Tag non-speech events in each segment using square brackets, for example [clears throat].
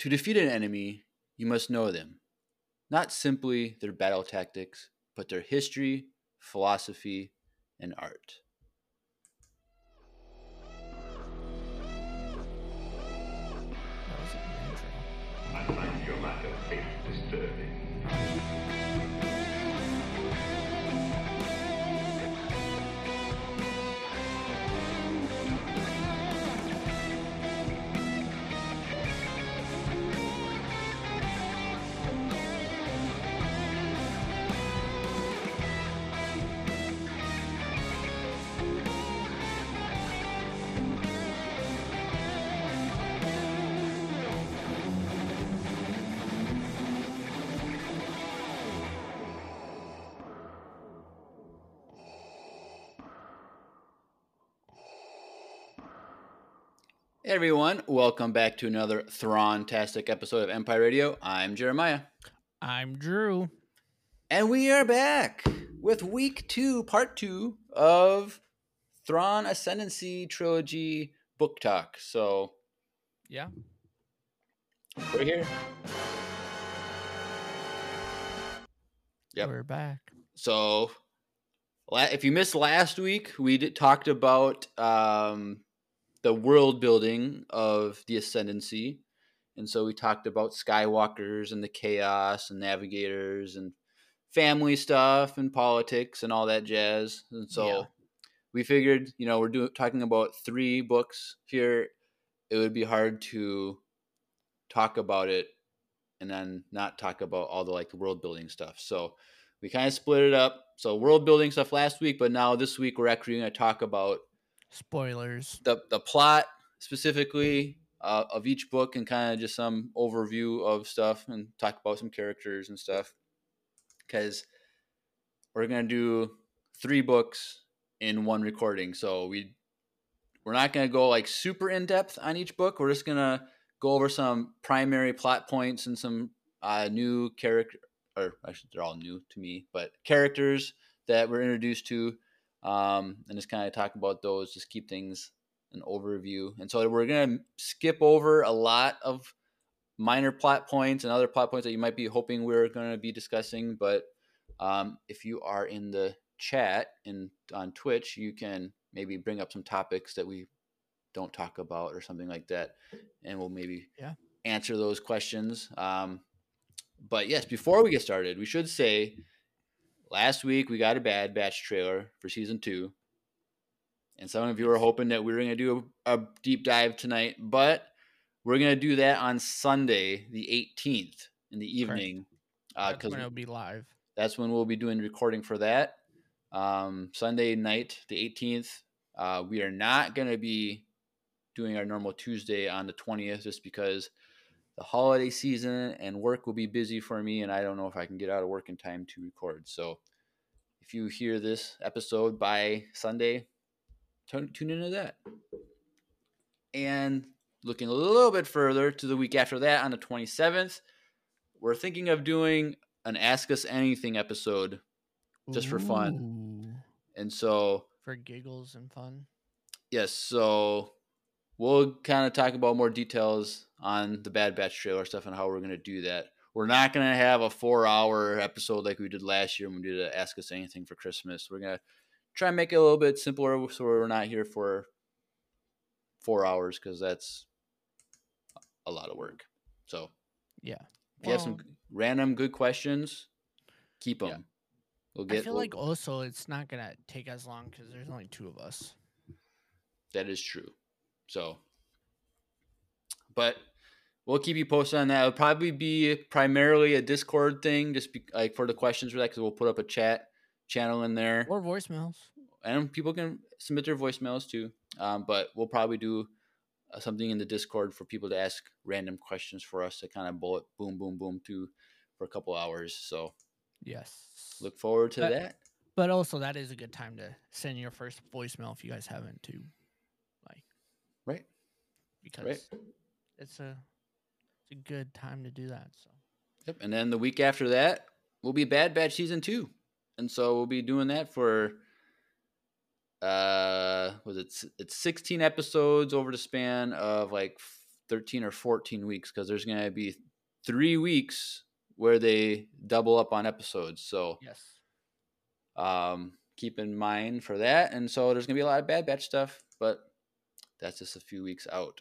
To defeat an enemy, you must know them, not simply their battle tactics, but their history, philosophy, and art. Hey everyone, welcome back to another Thron-tastic episode of Empire Radio. I'm Jeremiah. I'm Drew. And we are back with week two, part two of Thrawn Ascendancy Trilogy book talk. So Yeah. we're here. Yep. We're back. So if you missed last week, we did, talked about um, the world building of the Ascendancy. And so we talked about Skywalkers and the chaos and navigators and family stuff and politics and all that jazz. And so Yeah. we figured, you know, we're doing talking about three books here. It would be hard to talk about it and then not talk about all the like world building stuff. So we kind of split it up. So world building stuff last week, but now this week we're actually going to talk about Spoilers. the the plot specifically uh, of each book and kind of just some overview of stuff and talk about some characters and stuff because we're gonna do three books in one recording so we we're not gonna go like super in depth on each book we're just gonna go over some primary plot points and some uh, new character or actually they're all new to me but characters that we're introduced to um, and just kind of talk about those. Just keep things an overview. And so we're gonna skip over a lot of minor plot points and other plot points that you might be hoping we're going to be discussing. But um, if you are in the chat and on Twitch, you can maybe bring up some topics that we don't talk about or something like that, and we'll maybe Yeah. answer those questions. Um, but yes, before we get started, we should say last week we got a Bad Batch trailer for season two, and some of you were hoping that we were going to do a, a deep dive tonight, but we're going to do that on Sunday, the 18th in the evening, That's because when it'll be live. that's when we'll be doing recording for that. Um, Sunday night, the 18th. Uh, we are not going to be doing our normal Tuesday on the 20th just because the holiday season and work will be busy for me, and I don't know if I can get out of work in time to record. So if you hear this episode by Sunday, tune, tune into that. And looking a little bit further to the week after that on the 27th, we're thinking of doing an Ask Us Anything episode. Just for fun. And so, For giggles and fun. yes, so we'll kind of talk about more details on the Bad Batch trailer stuff and how we're going to do that. We're not going to have a four hour episode like we did last year when we did a Ask Us Anything for Christmas. We're going to try and make it a little bit simpler so we're not here for four hours because that's a lot of work. So, Yeah. if you have some random good questions, keep them. Yeah. We'll get, I get. feel we'll- like also it's not gonna take as long because there's only two of us. That is true. So, but we'll keep you posted on that. It'll probably be primarily a Discord thing, just be, like for the questions for that, because we'll put up a chat channel in there, Or voicemails. and people can submit their voicemails too. Um, but we'll probably do uh, something in the Discord for people to ask random questions for us to kind of bullet boom, boom, boom to for a couple hours. So Yes. look forward to But- that. But also that is a good time to send your first voicemail if you guys haven't too. Right. because it's a it's a good time to do that. So Yep. And then the week after that will be Bad Batch season two, and so we'll be doing that for uh was it it's 16 episodes over the span of like 13 or 14 weeks because there's going to be three weeks where they double up on episodes. So Yes. um, keep in mind for that. And so there's going to be a lot of Bad Batch stuff, but that's just a few weeks out.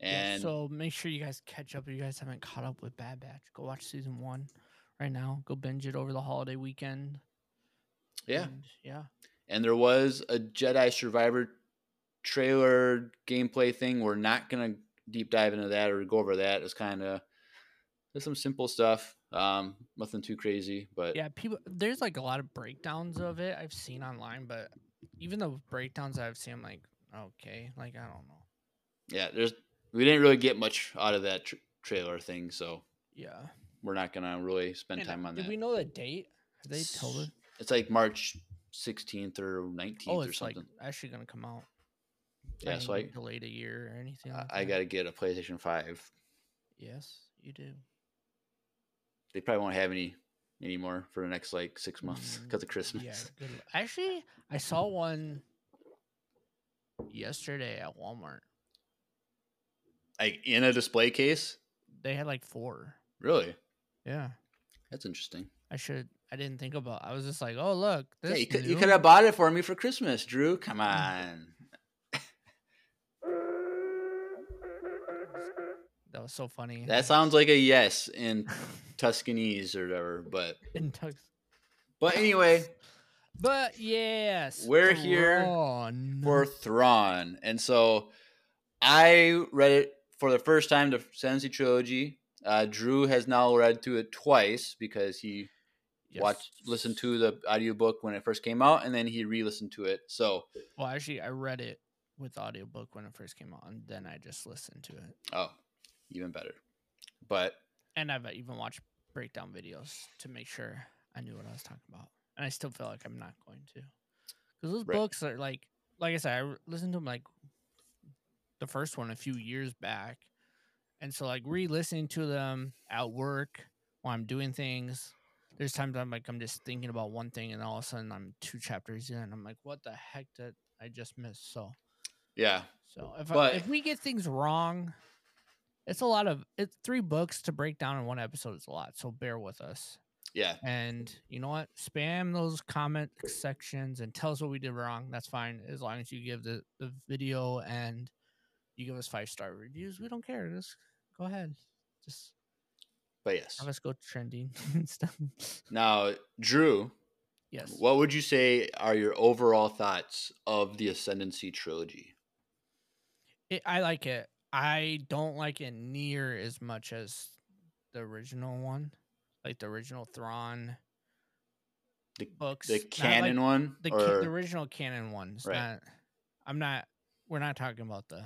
Yeah, And so make sure you guys catch up if you guys haven't caught up with Bad Batch. Go watch season one right now. Go binge it over the holiday weekend. yeah, and yeah. and there was a Jedi Survivor trailer gameplay thing. We're not gonna deep dive into that or go over that. It's kind of there's some simple stuff, um, nothing too crazy, but Yeah, people there's like a lot of breakdowns of it I've seen online, but even the breakdowns I've seen, I'm like, okay, like I don't know. yeah, there's we didn't really get much out of that tr- trailer thing, so Yeah. we're not gonna really spend And, time on did that. we know the date? Have they told us? It's like March 16th or 19th Oh, or it's like something. actually gonna come out. yeah, Not so I delayed a year or anything. I, like I that. got to get a PlayStation 5. Yes, you do. They probably won't have any anymore for the next like six months Mm, [laughs] because of Christmas. Yeah. Actually, I saw one yesterday at Walmart. Like in a display case. They had like four. Really? Yeah, That's interesting. I should. I didn't think about. I was just like, oh look, this Yeah, you could, you could have bought it for me for Christmas, Drew. Come on. [laughs] That was so funny. That sounds like a yes in [laughs] Tuscanese or whatever. But in Tux. but anyway, [laughs] But yes, We're here Thrawn. for Thrawn, and so I read it for the first time, the Sensi trilogy. Uh, Drew has now read through it twice because he Yes. watched listened to the audiobook when it first came out and then he re-listened to it so Well, actually, I read it with audiobook when it first came out, and then I just listened to it. oh even better but And I've even watched breakdown videos to make sure I knew what I was talking about. And I still feel like I'm not going to, because those Right. books are like, like I said, I listened to them like the first one a few years back, and so like re-listening to them at work while I'm doing things. There's times I'm like I'm just thinking about one thing, and all of a sudden I'm two chapters in, and I'm like, what the heck did I just miss? So yeah So if But- I, if we get things wrong, it's a lot of it's three books to break down in one episode is a lot. So bear with us. Yeah And you know what? Spam those comment sections and tell us what we did wrong. That's fine as long as you give the, the video and you give us five star reviews. We don't care. Just go ahead. Just but yes have us go trending [laughs] and stuff. now drew Yes. what would you say are your overall thoughts of the ascendancy trilogy It, I like it. I don't like it near as much as the original one, like the original Thrawn The- books. the Not like canon one the, ca- or the original canon ones. Right. Not, I'm not. We're not talking about the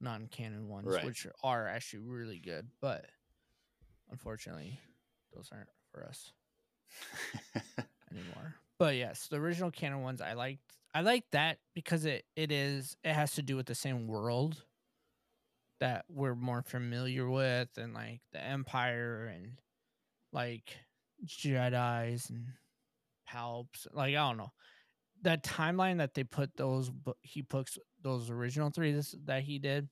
non-canon ones, Right. which are actually really good, but unfortunately, those aren't for us [laughs] anymore. But yes, the original canon ones I liked. I like that because it it is it has to do with the same world that we're more familiar with, and like the Empire and like Jedi's and Palps. Like I don't know that timeline that they put those he puts those original three this, that he did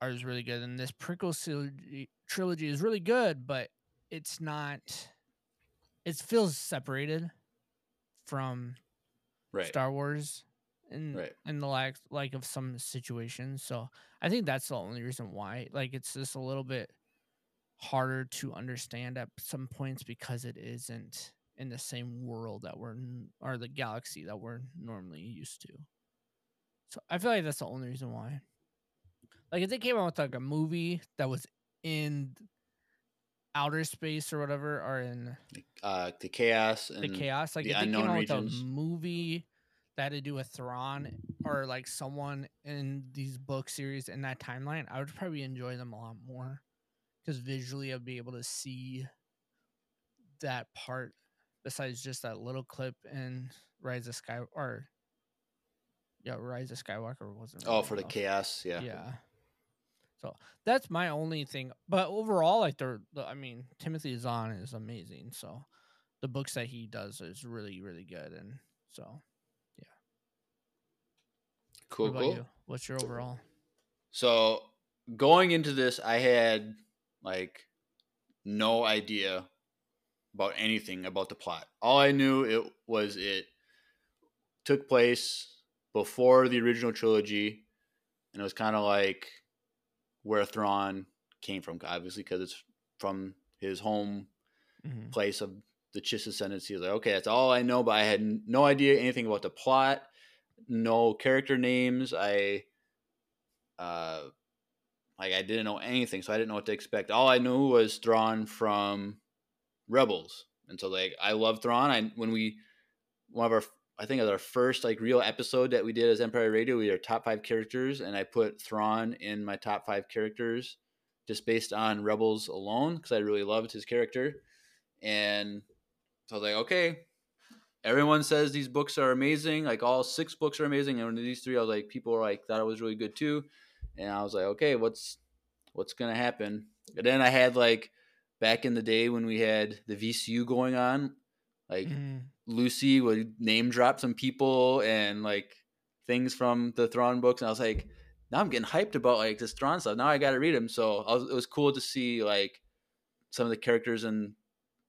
are is really good, and this prequel trilogy, trilogy is really good, but it's not. It feels separated from right Star Wars in Right. in the like like of some situations. So I think that's the only reason why. Like it's just a little bit harder to understand at some points because it isn't in the same world that we're or the galaxy that we're normally used to. So I feel like that's the only reason why. Like if they came out with like a movie that was in outer space or whatever, or in uh the chaos and the chaos. Like the if they came out regions. with a movie that had to do with Thrawn or like someone in these book series in that timeline, I would probably enjoy them a lot more because visually I'd be able to see that part besides just that little clip in Rise of Sky or yeah, Rise of Skywalker wasn't. oh really for the chaos yeah Yeah. So that's my only thing. But overall, like the, the I mean, Timothy Zahn is amazing. So the books that he does is really, really good. And so yeah. cool what cool you? What's your overall? So going into this, I had like no idea about anything about the plot. All I knew it was it took place before the original trilogy, and it was kind of like where Thrawn came from, obviously because it's from his home Mhm. place of the Chiss ascendancy. Like, okay, that's all I know, but I had n- no idea anything about the plot, no character names. I, uh, like I didn't know anything, so I didn't know what to expect. All I knew was Thrawn from Rebels, and so like I love Thrawn. I when we one of our I think it was our first like real episode that we did as Empire Radio. We did our top five characters, and I put Thrawn in my top five characters just based on Rebels alone because I really loved his character. And so I was like, okay, everyone says these books are amazing. Like all six books are amazing, and these three, I was like, people were like thought it was really good too. And I was like, okay, what's what's gonna happen? And then I had like back in the day when we had the VCU going on, like Mhm. Lucy would name drop some people and like things from the Thrawn books, and I was like, now I'm getting hyped about like this Thrawn stuff. Now I got to read them. So I was, it was cool to see like some of the characters and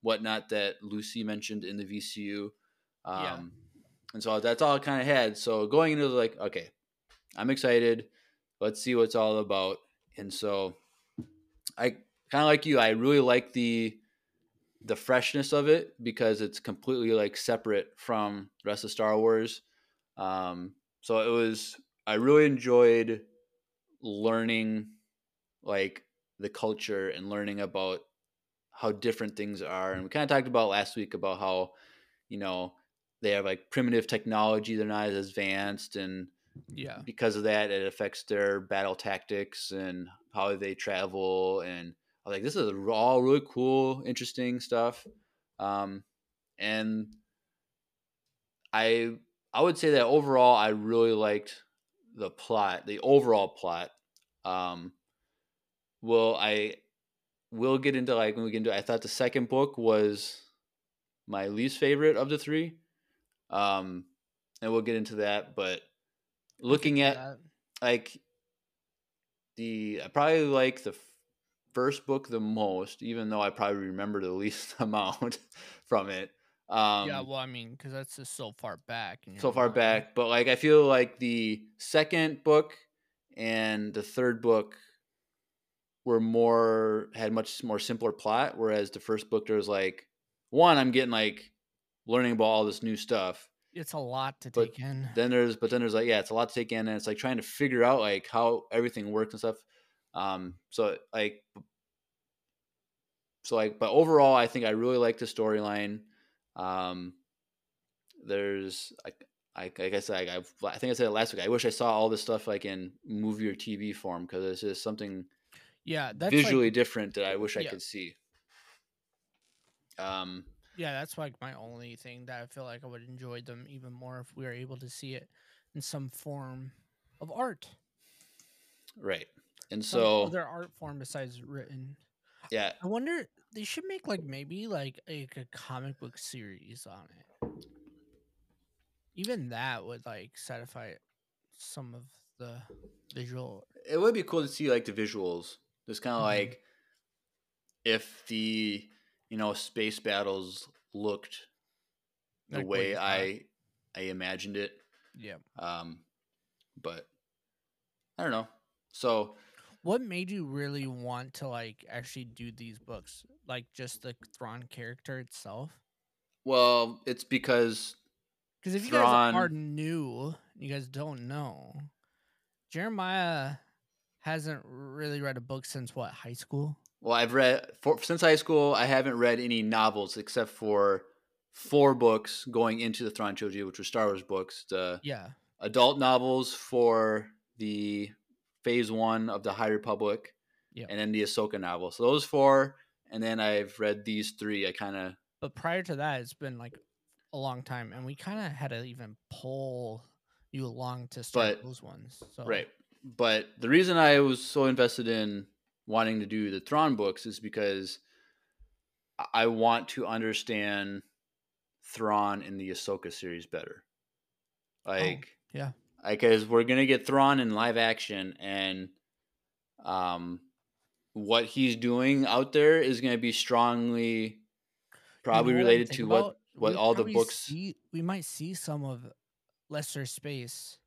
whatnot that Lucy mentioned in the VCU. Um, Yeah. And so that's all I kind of had. So going into like, okay, I'm excited. Let's see what's all about. And so I kind of like you. I really like the the freshness of it because it's completely like separate from the rest of Star Wars. Um, so it was I really enjoyed learning like the culture and learning about how different things are. And we kind of talked about last week about how, you know, they have like primitive technology, they're not as advanced and Yeah. because of that it affects their battle tactics and how they travel and I was like this is all really cool interesting stuff. Um, and I I would say that overall I really liked the plot the overall plot. Um, well I will get into like when we get into I thought the second book was my least favorite of the three. Um, and we'll get into that but looking at That- like the I probably like the f- first book the most, even though I probably remember the [laughs] least amount from it. Um, yeah, well, I mean, because that's just so far back. so far mind. back, but like I feel like the second book and the third book were more had much more simpler plot, whereas the first book there was like one I'm getting like learning about all this new stuff, It's a lot to But take in. then there's but then there's like yeah it's a lot to take in and it's like trying to figure out like how everything works and stuff um so like so like but overall i think i really like the storyline um there's like I, like I said, I, I've, I think I said it last week. I wish I saw all this stuff like in movie or TV form because it's just something yeah, that's visually Like, different that I wish I Yeah. could see. Um, yeah, that's like my only thing that I feel like I would enjoy them even more if we were able to see it in some form of art. right, and Some so other art form besides written. yeah, I wonder they should make like maybe like a, a comic book series on it. Even that would like satisfy some of the visual. it would be cool to see like the visuals just kind of Mhm. like if the you know space battles looked the like, way i i imagined it yeah. um but i don't know so What made you really want to like actually do these books? Like just the Thrawn character itself? well it's because Because if you guys are Thrawn- new, you guys don't know. Jeremiah hasn't really read a book since what high school. Well i've read for, since high school i haven't read any novels except for four books going into the Thrawn trilogy which were star wars books the Yeah, adult novels for the phase one of the High Republic, Yeah. and then the Ahsoka novel. So those four, and then I've read these three. I kind of but prior to that, it's been like a long time, and we kind of had to even pull you along to start But- those ones. So right, but the reason I was so invested in wanting to do the Thrawn books is because I- want to understand Thrawn in the Ahsoka series better. Like, yeah. because we're gonna get Thrawn in live action, and um, what he's doing out there is going to be strongly probably You know related to what about? what We all the books. see- we might see some of lesser space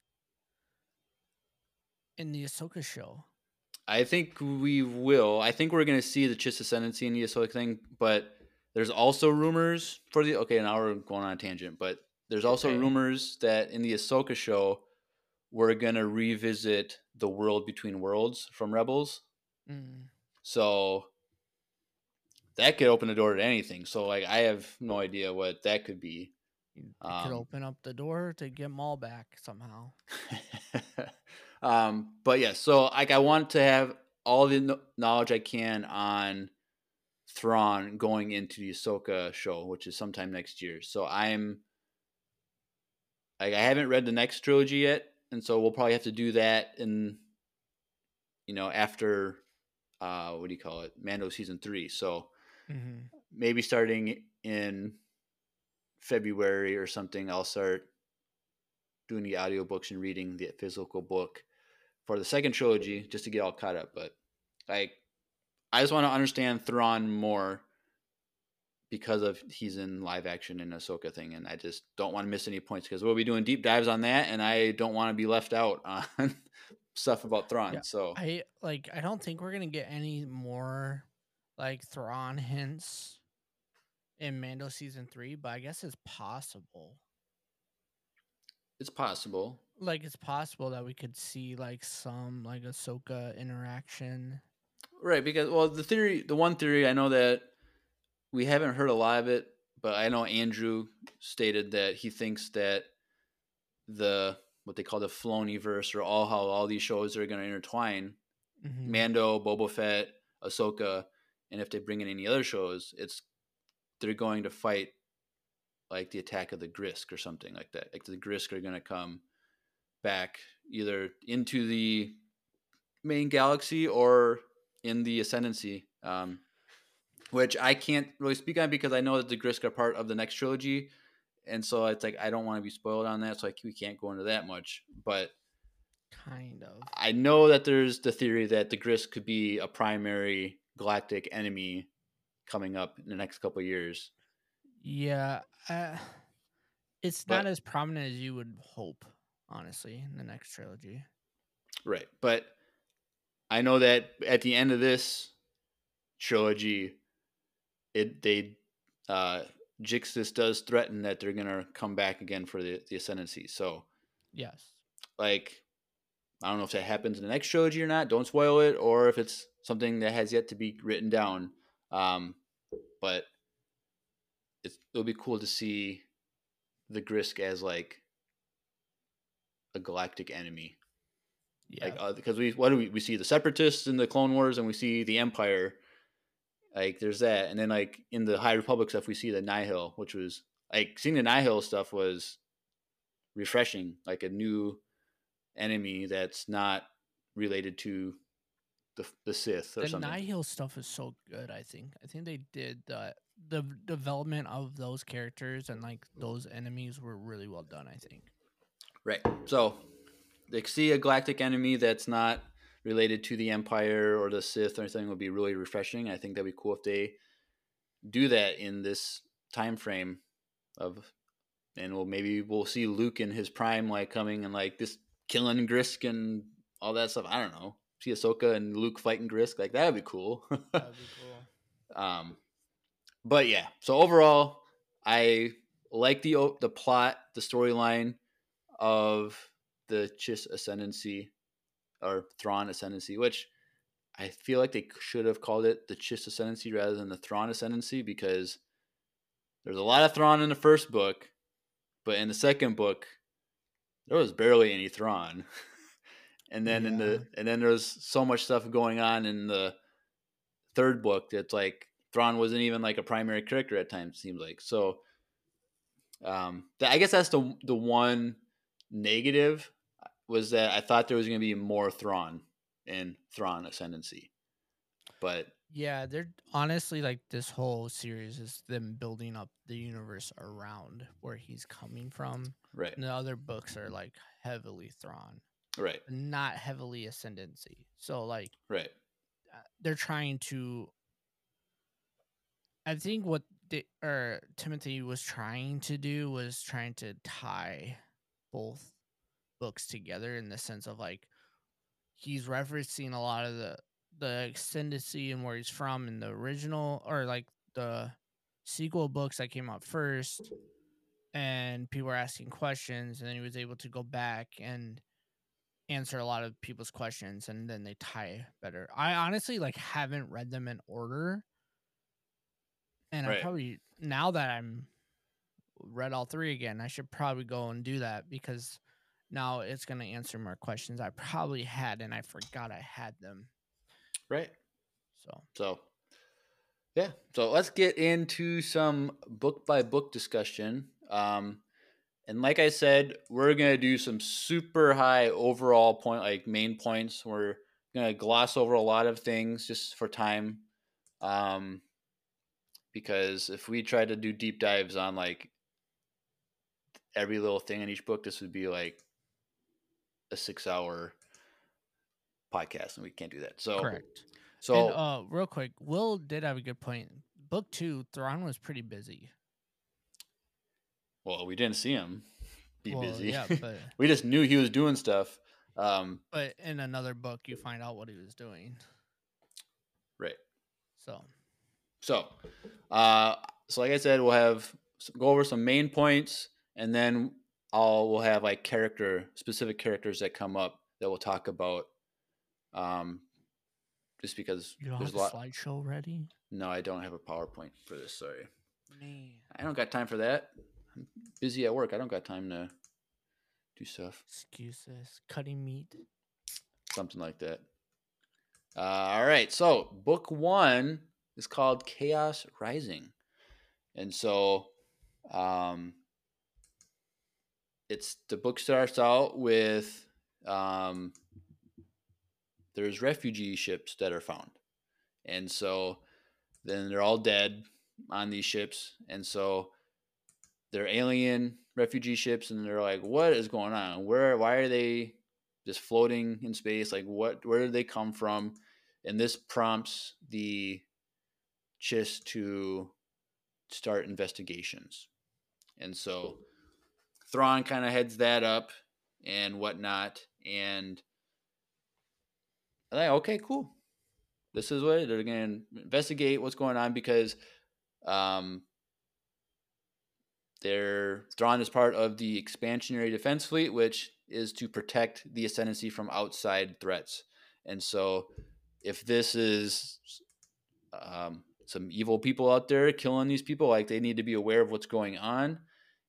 in the Ahsoka show. I think we will. I think we're going to see the Chiss ascendancy in the Ahsoka thing, but there's also rumors for the. Okay, now we're going on a tangent, but there's also Okay. rumors that in the Ahsoka show, we're going to revisit the world between worlds from Rebels. Mm. So that could open the door to anything. So like, I have no idea what that could be. It could Um, open up the door to get Maul back somehow. [laughs] um, but yeah, so like I want to have all the knowledge I can on Thrawn going into the Ahsoka show, which is sometime next year. So I'm like I haven't read the next trilogy yet, and so we'll probably have to do that in you know after uh what do you call it Mando season three. So hmm maybe starting in February or something, I'll start doing the audiobooks and reading the physical book for the second trilogy just to get all caught up. But like, I just want to understand Thrawn more because of he's in live action in Ahsoka thing, and I just don't want to miss any points because we'll be doing deep dives on that, and I don't want to be left out on [laughs] stuff about Thrawn. Yeah, so I like. I don't think we're gonna get any more like Thrawn hints in Mando season three, but I guess it's possible. it's possible. Like it's possible that we could see like some like Ahsoka interaction. Right, because well, the theory, the one theory I know that we haven't heard a lot of it, but I know Andrew stated that he thinks that the what they call the Filoni verse or all how all these shows are going to intertwine Mhm. Mando, Boba Fett, Ahsoka, and if they bring in any other shows, it's they're going to fight like the attack of the Grysk or something like that. Like the Grysk are going to come back either into the main galaxy or in the ascendancy, um, which I can't really speak on because I know that the Grysk are part of the next trilogy, and so it's like I don't want to be spoiled on that, so like we can't go into that much, but. Kind of. I know that there's the theory that the Grysk could be a primary galactic enemy coming up in the next couple years. Yeah. Uh, it's But- not as prominent as you would hope, honestly, in the next trilogy. Right. But I know that at the end of this trilogy, it they uh Jixtus does threaten that they're gonna come back again for the, the ascendancy. So Yes. like I don't know if that happens in the next trilogy or not. Don't spoil it, or if it's something that has yet to be written down. Um, but it's, it'll be cool to see the Grysk as like galactic enemy. Yeah. Like uh, because we what do we we see the Separatists in the Clone Wars, and we see the Empire. Like there's that, and then like in the High Republic stuff, we see the Nihil, which was like seeing the Nihil stuff was refreshing, like a new enemy that's not related to the the Sith or the something. The Nihil stuff is so good. I think. I think they did the the development of those characters and like those enemies were really well done. I think. Right. So they see a galactic enemy that's not related to the Empire or the Sith or anything would be really refreshing. I think that'd be cool if they do that in this time frame of and we'll maybe we'll see Luke in his prime like coming and like this killing Grysk and all that stuff. I don't know. See Ahsoka and Luke fighting Grysk, like that'd be cool. That'd be cool. [laughs] Um, but yeah, so overall, I like the the plot, the storyline of the Chiss ascendancy or Thrawn ascendancy, which I feel like they should have called it the Chiss ascendancy rather than the Thrawn ascendancy because there's a lot of Thrawn in the first book, but in the second book, there was barely any Thrawn. [laughs] and then in the and then there's so much stuff going on in the third book that's like Thrawn wasn't even like a primary character at times. it Seems like so. Um, th- I guess that's the the one negative was that I thought there was going to be more Thrawn in Thrawn Ascendancy, but Yeah, they're honestly like this whole series is them building up the universe around where he's coming from. right, And the other books are like heavily Thrawn. Right. not heavily ascendancy. So like Right. uh, they're trying to I think what the or Timothy was trying to do was trying to tie both books together in the sense of like he's referencing a lot of the the ascendancy and where he's from in the original or like the sequel books that came out first and people were asking questions and then he was able to go back and answer a lot of people's questions and then they tie better. I honestly like haven't read them in order. And I Right. probably now that I'm read all three again, I should probably go and do that because now it's gonna answer more questions I probably had and I forgot I had them. Right. So So, yeah. So let's get into some book by book discussion. Um, and like I said, we're gonna do some super high overall point, like main points. We're gonna gloss over a lot of things just for time. Um, because if we try to do deep dives on like every little thing in each book, this would be like a six-hour podcast, and we can't do that. So, correct. so and uh real quick, Will did have a good point. Book two, Thrawn was pretty busy. Well, we didn't see him be Well, busy. Yeah, [laughs] but we just knew he was doing stuff. Um, but in another book you find out what he was doing. right. So So, uh, so like I said, we'll have go over some main points, and then I'll we'll have like character specific characters that come up that we'll talk about. Um, just because you don't there's have a a lot. slideshow ready? No, I don't have a PowerPoint for this. Sorry, Man. I don't got time for that. I'm busy at work. I don't got time to do stuff. Excuses. Cutting meat. something like that. Uh, all right, so book one is called Chaos Rising, and so um, it's the book starts out with um, there's refugee ships that are found, and so then they're all dead on these ships, and so they're alien refugee ships, and they're like, what is going on? Where? Why are they just floating in space like what where did they come from and this prompts the Chiss to start investigations and so Thrawn kind of heads that up and whatnot. And I think okay cool. This is what they're going to investigate what's going on because um they're Thrawn is part of the expansionary defense fleet, which is to protect the ascendancy from outside threats. And so, if this is um, some evil people out there killing these people, like they need to be aware of what's going on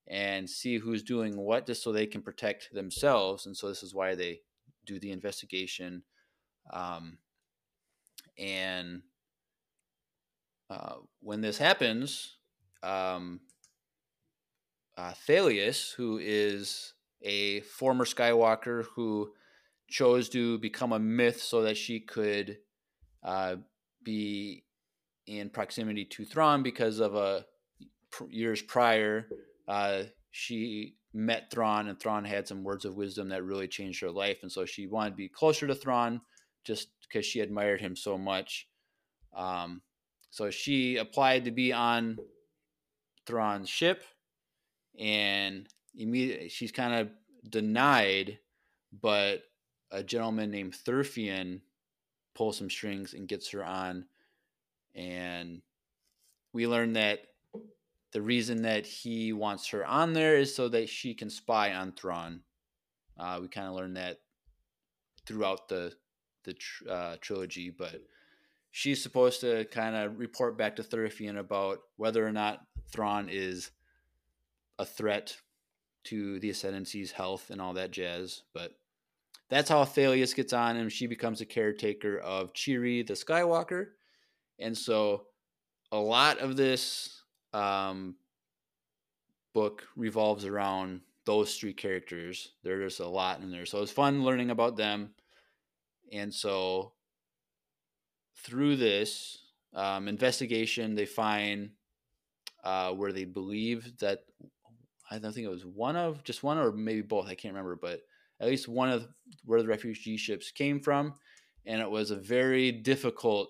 and see who's doing what, just so they can protect themselves. And so, this is why they do the investigation. Um, and uh, when this happens, um, uh, Thalias, who is a former Skywalker who chose to become a Mitth so that she could uh, be in proximity to Thrawn because of a years prior, uh, she met Thrawn and Thrawn had some words of wisdom that really changed her life, and so she wanted to be closer to Thrawn just because she admired him so much. Um, so she applied to be on Thrawn's ship and immediately she's kind of denied, but a gentleman named Thurfian pulls some strings and gets her on. And we learn that the reason that he wants her on there is so that she can spy on Thrawn. Uh, we kind of learn that throughout the the uh, trilogy, but she's supposed to kind of report back to Thurfian about whether or not Thrawn is a threat to the ascendancy's health and all that jazz. But that's how Thalias gets on, and she becomes a caretaker of Che'ri the Skywalker. And so a lot of this um, book revolves around those three characters. There's a lot in there. So it's fun learning about them. And so through this um, investigation, they find uh, where they believe that I don't think it was one of just one or maybe both. I can't remember, but at least one of where the refugee ships came from, and it was a very difficult,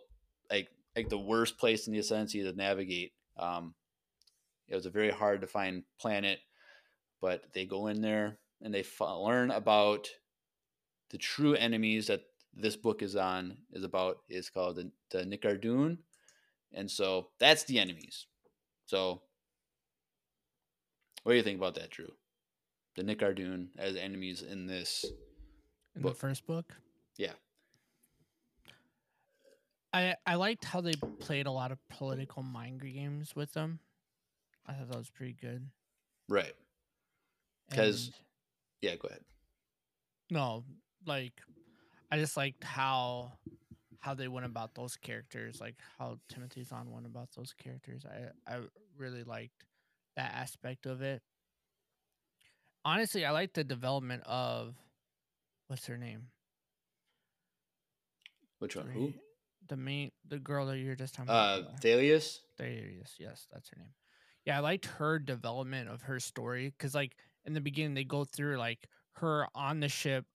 like like the worst place in the ascendancy to navigate. Um, it was a very hard to find planet, but they go in there and they f- learn about the true enemies that this book is on is about is called the, the Nikardun, and so that's the enemies. So, what do you think about that, Drew? The Nikardun as enemies in this in book. the first book. Yeah. I I liked how they played a lot of political mind games with them. I thought that was pretty good. right? 'Cause- And- Yeah, go ahead. no, like I just liked how how they went about those characters, like how Timothy Zahn went about those characters. I I really liked that aspect of it. Honestly, I like the development of what's her name? Which one? Who? The main the girl that you're just talking about. Uh, the- Thalias. Yes, that's her name. Yeah, I liked her development of her story because, like, in the beginning, they go through like her on the ship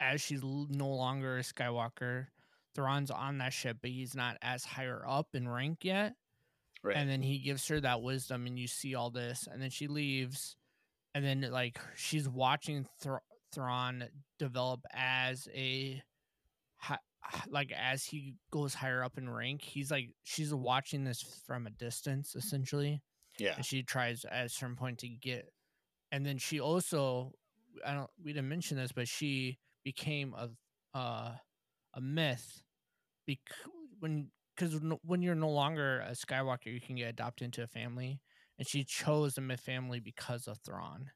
as she's no longer a Skywalker. Thrawn's on that ship, but he's not as higher up in rank yet. Right. And then he gives her that wisdom, and you see all this, and then she leaves, and then like she's watching Thr- Thrawn develop as a like as he goes higher up in rank, he's like she's watching this from a distance essentially, yeah. and she tries at a certain point to get, and then she also, I don't, we didn't mention this, but she became a uh, a Mitth, bec- when because when you're no longer a Skywalker, you can get adopted into a family, and she chose the Mitth family because of Thrawn.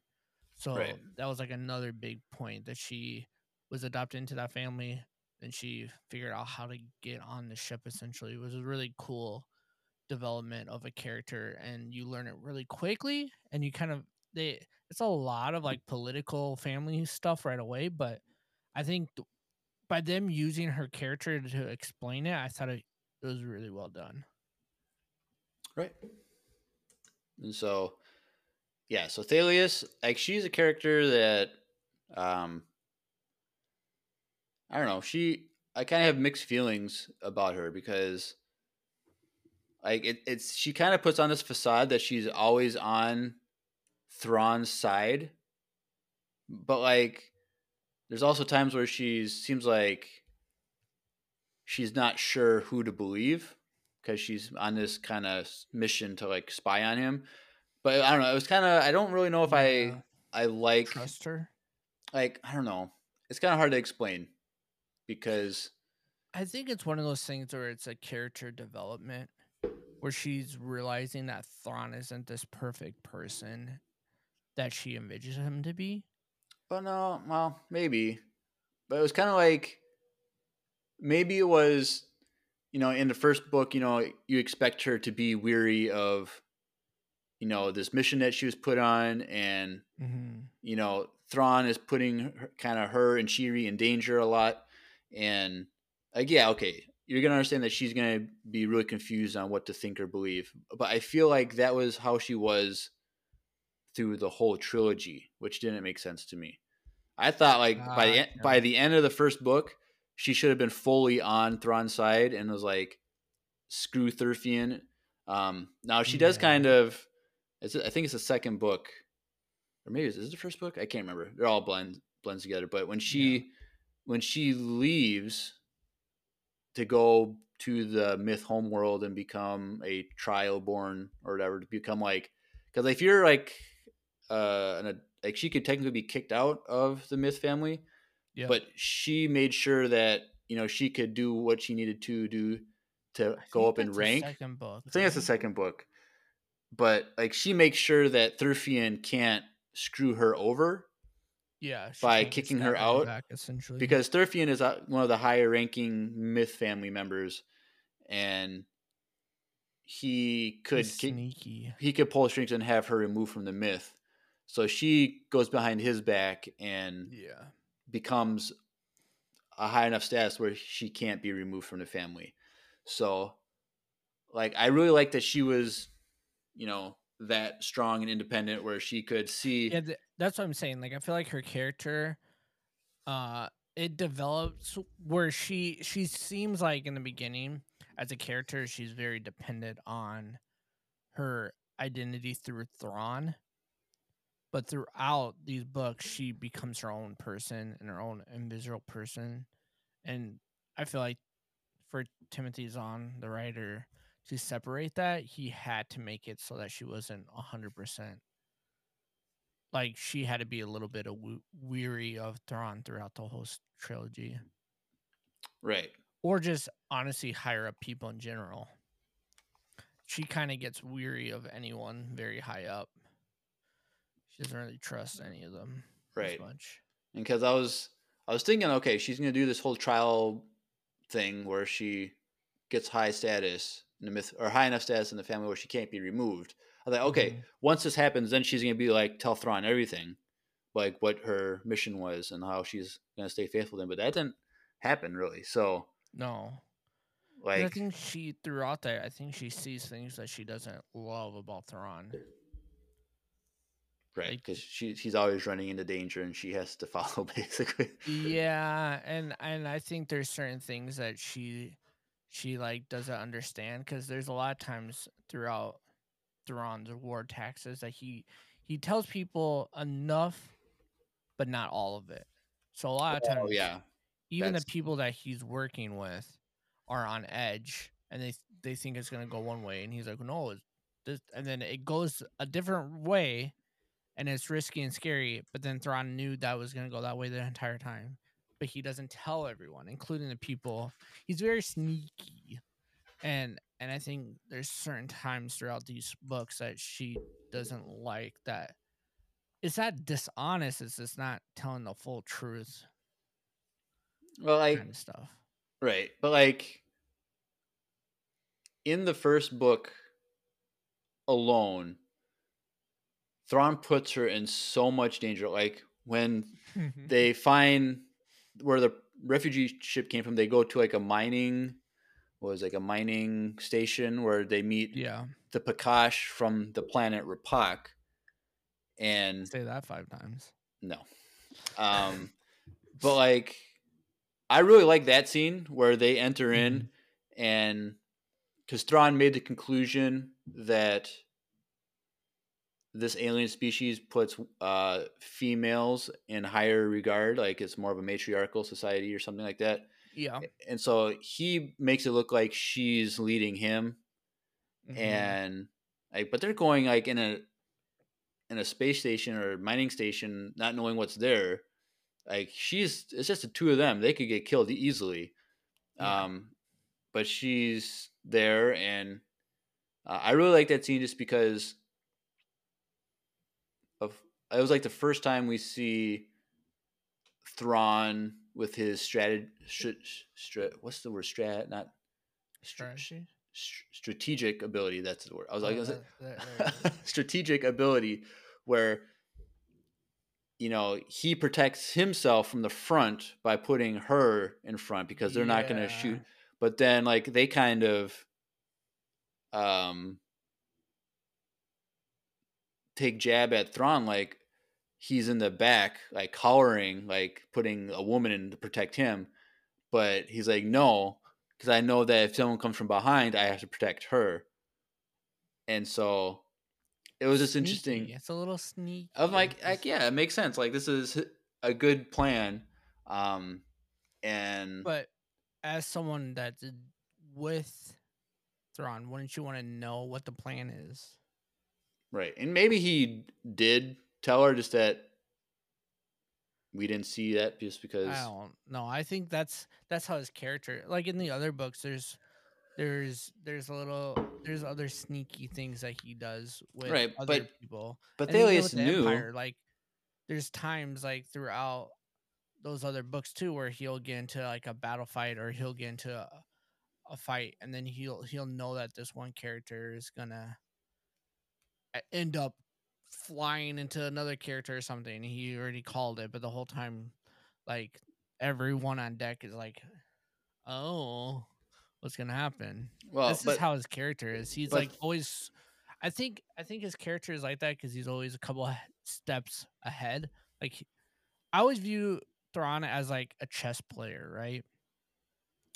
So Right. that was like another big point that she was adopted into that family and she figured out how to get on the ship essentially it was really cool development of a character and you learn it really quickly and you kind of they it's a lot of like political family stuff right away but i think by them using her character to explain it i thought it, it was really well done Right. And so, yeah, so Thalias, like, she's a character that, um, I don't know, she, I kind of have mixed feelings about her because, like, it, it's, she kind of puts on this facade that she's always on Thrawn's side, but, like, there's also times where she seems like she's not sure who to believe because she's on this kind of mission to like spy on him. But I don't know. It was kind of I don't really know if Yeah. I I like trust her like I don't know. It's kind of hard to explain because I think it's one of those things where it's a character development where she's realizing that Thrawn isn't this perfect person that she envisions him to be. but no, well, maybe. But it was kind of like maybe it was you know, in the first book, you know, you expect her to be weary of you know, this mission that she was put on and Mm-hmm. you know, Thrawn is putting kind of her and Che'ri in danger a lot. And like, yeah, okay, you're gonna understand that she's gonna be really confused on what to think or believe. But I feel like that was how she was through the whole trilogy, which didn't make sense to me. I thought like by the en- Gotcha. by the end of the first book, she should have been fully on Thrawn's side and was like, screw Thurfian. Um, now she does kind of. It's, I think it's the second book or maybe is this the first book? I can't remember. They're all blend blends together. But when she when she leaves to go to the Mitth homeworld and become a trial born or whatever, to become like because if you're like uh an, like she could technically be kicked out of the Mitth family, Yeah. but she made sure that you know she could do what she needed to do to I go up in rank. Second book. I think that's the second book. But like she makes sure that Thurfian can't screw her over Yeah. by kicking her stabbed in the out, back, essentially. because Thurfian is uh, one of the higher ranking Mitth family members, and he could He's ki- sneaky. he could pull strings and have her removed from the Mitth. So she goes behind his back and Yeah. becomes a high enough status where she can't be removed from the family. So, like, I really like that she was, you know, that strong and independent where she could see. Yeah, that's what I'm saying. Like, I feel like her character uh it develops where she she seems like in the beginning as a character she's very dependent on her identity through Thrawn. But throughout these books, she becomes her own person and her own invisible person. And I feel like for Timothy Zahn, the writer, to separate that, he had to make it so that she wasn't 100%. Like, she had to be a little bit of weary of Thrawn throughout the whole trilogy. Right. Or just honestly higher up people in general. She kind of gets weary of anyone very high up. She doesn't really trust any of them Right. as much. because I was I was thinking, okay, she's gonna do this whole trial thing where she gets high status in the Mitth or high enough status in the family where she can't be removed. I like, okay, Mhm. once this happens, then she's gonna be like tell Thrawn everything, like what her mission was and how she's gonna stay faithful to him. But that didn't happen really. So No. 'Cause I think she throughout that I think she sees things that she doesn't love about Thrawn. right? like- Because she she's always running into danger and she has to [laughs] follow basically. yeah, and and I think there's certain things that she she like doesn't understand because there's a lot of times throughout Thrawn's war taxes that he he tells people enough, but not all of it. So a lot of oh, times, Oh yeah, even the people that he's working with are on edge and they they think it's gonna go one way, and he's like, no, it's this, and then it goes a different way, and it's risky and scary. But then Thrawn knew that was gonna go that way the entire time, but he doesn't tell everyone, including the people. He's very sneaky, and and I think there's certain times throughout these books that she doesn't like that. Is that. It's not dishonest. It's just not telling the full truth, well, like kind of stuff. Right. But like in the first book alone, Thrawn puts her in so much danger. Like when [laughs] they find where the refugee ship came from, they go to like a mining was like a mining station where they meet yeah, the Paccosh from the planet Rapacc. And say that five times. no. Um, but like, I really like that scene where they enter in and because Thrawn made the conclusion that this alien species puts uh, females in higher regard, like it's more of a matriarchal society or something like that. Yeah, And so he makes it look like she's leading him, mhm. and like, but they're going like in a in a space station or mining station, not knowing what's there. Like she's, it's just the two of them. They could get killed easily. Yeah. Um, but she's there, and uh, I really like that scene just because of it was like the first time we see Thrawn with his strat, strat, strat what's the word strat not stra- strategy. str- strategic ability. That's the word. I was like, is that- it that- there it is. [laughs] strategic ability where you know he protects himself from the front by putting her in front because they're not going to shoot but then like they kind of um take jab at Thrawn like he's in the back like cowering like putting a woman in to protect him but he's like no because I know that if someone comes from behind I have to protect her and so it was just interesting It's a little sneaky. I'm like, like, yeah, it makes sense. Like, this is a good plan. Um, and But as someone that's with Thrawn, wouldn't you want to know what the plan is? right, and maybe he did tell her just that we didn't see that just because. I don't know. I think that's that's how his character. Like in the other books, there's there's there's a little there's other sneaky things that he does with Right, other but- people. But And Thalius the knew. Empire, like there's times like throughout those other books too where he'll get into like a battle fight or he'll get into a, a fight and then he'll he'll know that this one character is gonna e- end up flying into another character or something. He already called it, but the whole time, like everyone on deck is like, "Oh, what's gonna happen?" well, this but is how his character is. He's but- like always. I think I think his character is like that because he's always a couple steps ahead. Like I always view Thrawn as like a chess player, right?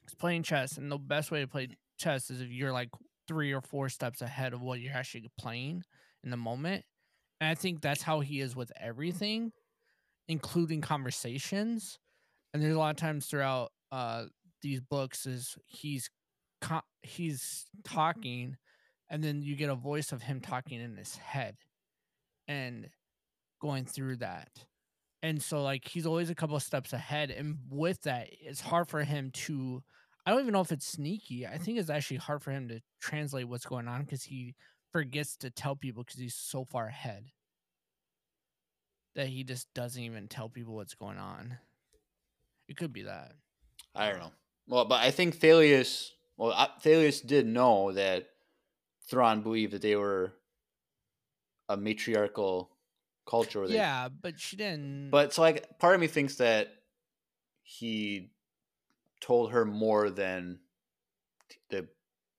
He's playing chess, and the best way to play chess is if you're like three or four steps ahead of what you're actually playing in the moment. And I think that's how he is with everything, including conversations. And there's a lot of times throughout uh, these books is he's co- he's talking, and then you get a voice of him talking in his head, and going through that. And so like he's always a couple steps ahead, and with that, it's hard for him to. I don't even know if it's sneaky. I think it's actually hard for him to translate what's going on because he forgets to tell people because he's so far ahead that he just doesn't even tell people what's going on. It could be that. I don't know. Well, but I think Thalias. Well, Thalias did know that Thrawn believed that they were a matriarchal culture. Yeah, but she didn't. But so like, part of me thinks that he told her more than the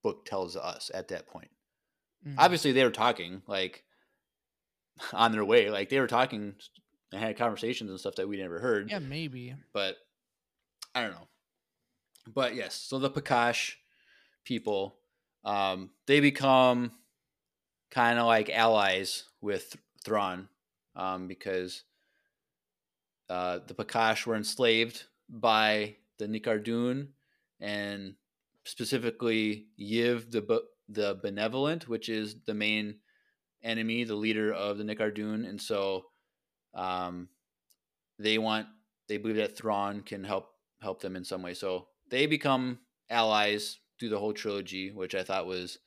book tells us at that point. Mhm. Obviously, they were talking like [laughs] on their way. Like they were talking and had conversations and stuff that we never heard. yeah, maybe. but I don't know. But yes, so the Paccosh people, um, they become kind of like allies with Thrawn, um, because uh, the Paccosh were enslaved by the Nikardun, and specifically Yiv the the Benevolent, which is the main enemy, the leader of the Nikardun, and so um, they want they believe that Thrawn can help help them in some way. So they become allies through the whole trilogy, which I thought was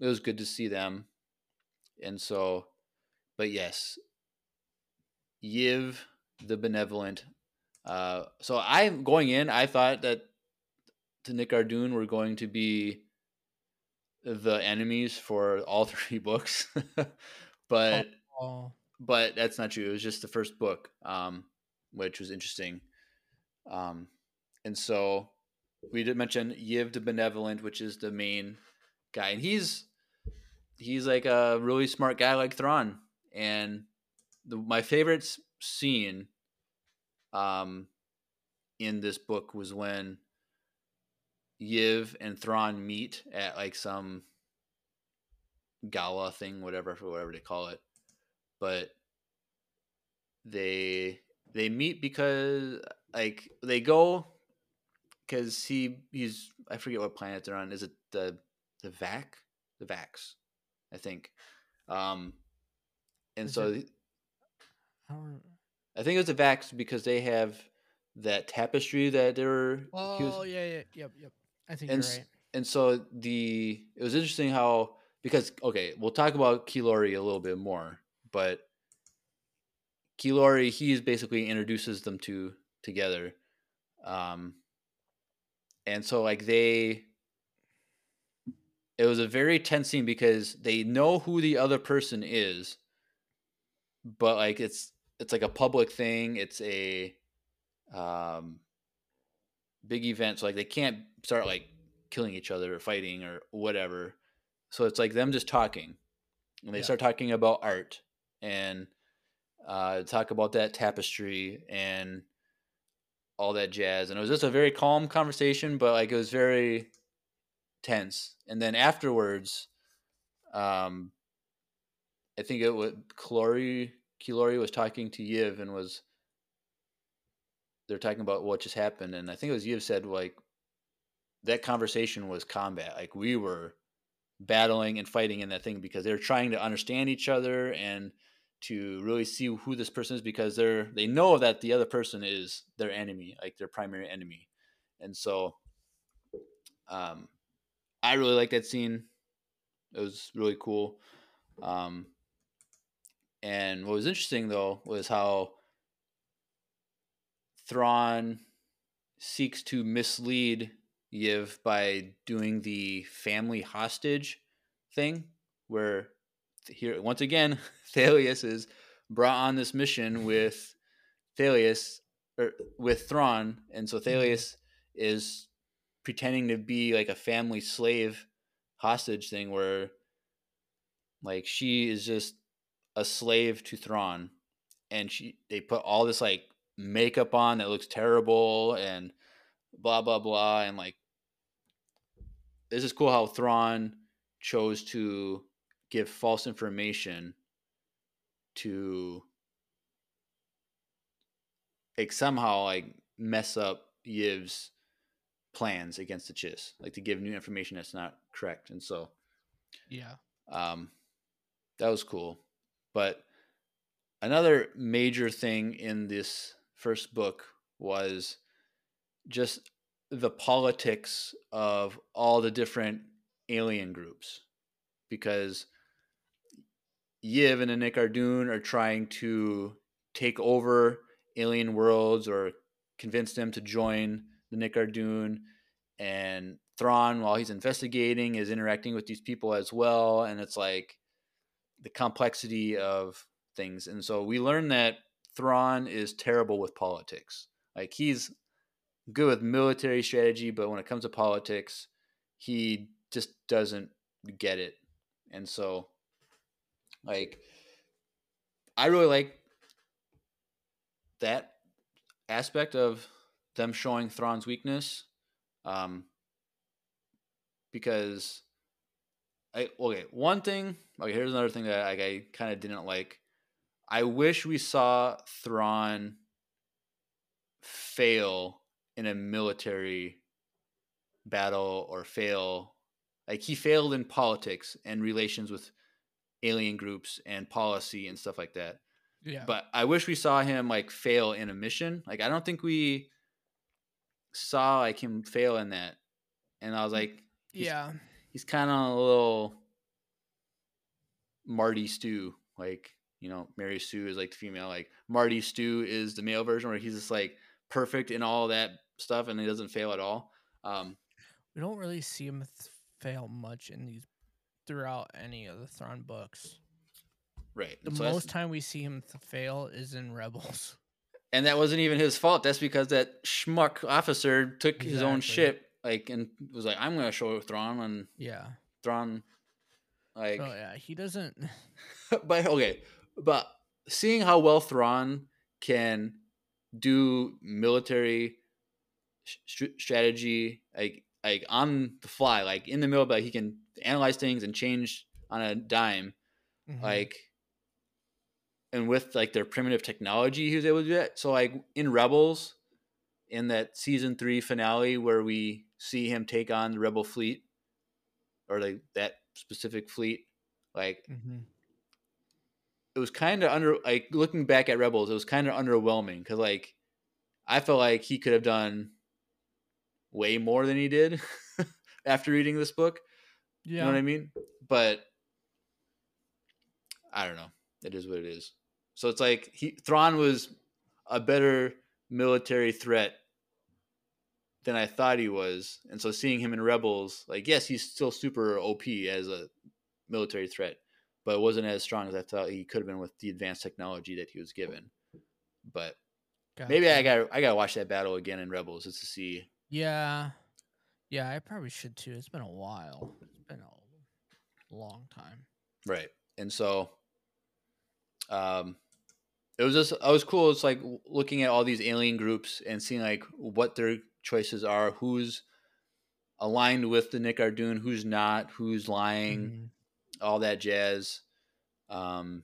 it was good to see them. And so, but yes, Yiv the benevolent. Uh, so I'm going in. I thought that the Nikardun were going to be the enemies for all [laughs] three books, [laughs] but Oh, but that's not true. It was just the first book, um, which was interesting. Um, and so we did mention Yiv the Benevolent, which is the main guy, and he's he's like a really smart guy like Thrawn. And the, my favorite scene um, in this book was when Yiv and Thrawn meet at like some gala thing, whatever whatever they call it. But they they meet because like they go because he he's I forget what planet they're on. Is it the the Vac the Vax, I think. Um, and Is so it- I. I think it was the Vax because they have that tapestry that they were. he was- Oh yeah, yeah, yep, yep. I think and you're right. and so the it was interesting how because okay we'll talk about Qilori a little bit more but Qilori he's basically introduces them to together um and so like they it was a very tense scene because they know who the other person is but like it's it's like a public thing it's a um big events. like they can't start like killing each other or fighting or whatever so it's like them just talking and they Yeah. start talking about art and uh talk about that tapestry and all that jazz and it was just a very calm conversation but like it was very tense and then afterwards um i think it was Qilori Qilori was talking to Yiv and was they're talking about what just happened and i think it was Yiv said like that conversation was combat like we were battling and fighting in that thing because they're trying to understand each other and to really see who this person is because they're they know that the other person is their enemy like their primary enemy. And so um i really like that scene. It was really cool. Um and what was interesting though was how Thrawn seeks to mislead Yiv by doing the family hostage thing, where here once again [laughs] Thalias is brought on this mission with Thalias or er, with Thrawn, and so mm-hmm. Thalias is pretending to be like a family slave hostage thing where like she is just a slave to Thrawn and she they put all this like makeup on that looks terrible and blah blah blah and like this is cool how Thrawn chose to give false information to like somehow like mess up Yiv's plans against the Chiss, like to give new information that's not correct. And so Yeah. um, that was cool. But another major thing in this first book was just the politics of all the different alien groups. Because Yiv and the Nikardun are trying to take over alien worlds or convince them to join the Nick. And Thrawn, while he's investigating, is interacting with these people as well. And it's like the complexity of things. And so we learn that Thrawn is terrible with politics. Like he's good with military strategy, but when it comes to politics, he just doesn't get it. And so, like, I really like that aspect of them showing Thrawn's weakness. Um, because I okay, one thing. Okay, here's another thing that I, I kind of didn't like. I wish we saw Thrawn fail in a military battle or fail. Like he failed in politics and relations with alien groups and policy and stuff like that. Yeah. But I wish we saw him like fail in a mission. Like I don't think we saw like him fail in that. And I was mm, like, he's- yeah. he's kind of a little Marty Stew. Like, you know, Mary Sue is like the female. Like Marty Stew is the male version where he's just like perfect in all that stuff and he doesn't fail at all. Um, We don't really see him th- fail much in these throughout any of the Thrawn books. right. The so most time we see him th- fail is in Rebels. and that wasn't even his fault. That's because that schmuck officer took his own ship, like, and was like, "I'm gonna show Thrawn," and Yeah. Thrawn, like, Oh yeah. He doesn't. [laughs] but okay, but seeing how well Thrawn can do military st- strategy, like like on the fly, like in the middle, but he can analyze things and change on a dime, Mhm. like. And with like their primitive technology, he was able to do that. So like in Rebels, in that season three finale where we see him take on the Rebel fleet, or like that specific fleet, like Mhm. It was kind of under like looking back at rebels it was kind of underwhelming because like i felt like he could have done way more than he did [laughs] after reading this book. Yeah. you know what i mean? But i don't know. It is what it is. So it's like he thrawn was a better military threat than i thought he was. And so seeing him in rebels like yes he's still super op as a military threat but it wasn't as strong as I thought he could have been with the advanced technology that he was given. But maybe I got I got to watch that battle again in Rebels just to see. Yeah. Yeah, I probably should too. It's been a while. It's been a long time. Right. And so um it was just I was cool it's like looking at all these alien groups and seeing like what their choices are, who's aligned with the Nikardun, who's not, who's lying, Mhm. All that jazz. Um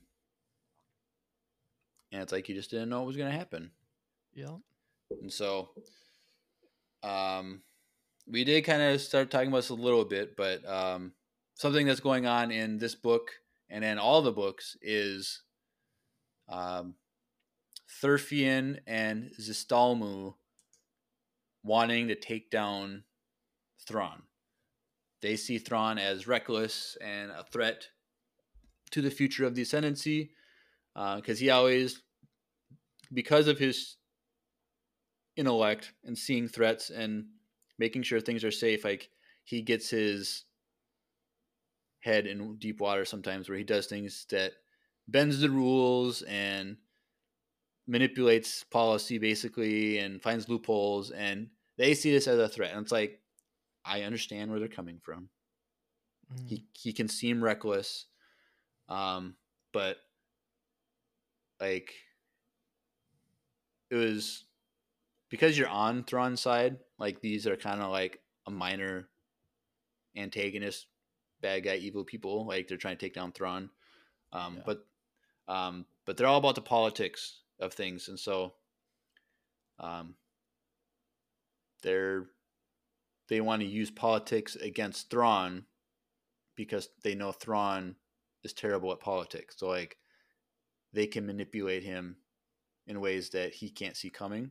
and it's like you just didn't know what was going to happen. Yeah. And so um, we did kind of start talking about this a little bit, but um, something that's going on in this book and in all the books is um, Thurfian and Zistalmu wanting to take down Thrawn. They see Thrawn as reckless and a threat to the future of the Ascendancy uh, because he always, because of his intellect and seeing threats and making sure things are safe, like he gets his head in deep water sometimes where he does things that bends the rules and manipulates policy basically and finds loopholes and they see this as a threat. And it's like i understand where they're coming from Mhm. he he can seem reckless um but like it was because you're on Thrawn's side. Like these are kind of like a minor antagonist, bad guy, evil people. Like they're trying to take down Thrawn. Um, Yeah. But um, but they're all about the politics of things, and so um, they're they want to use politics against Thrawn because they know Thrawn is terrible at politics. So like they can manipulate him in ways that he can't see coming.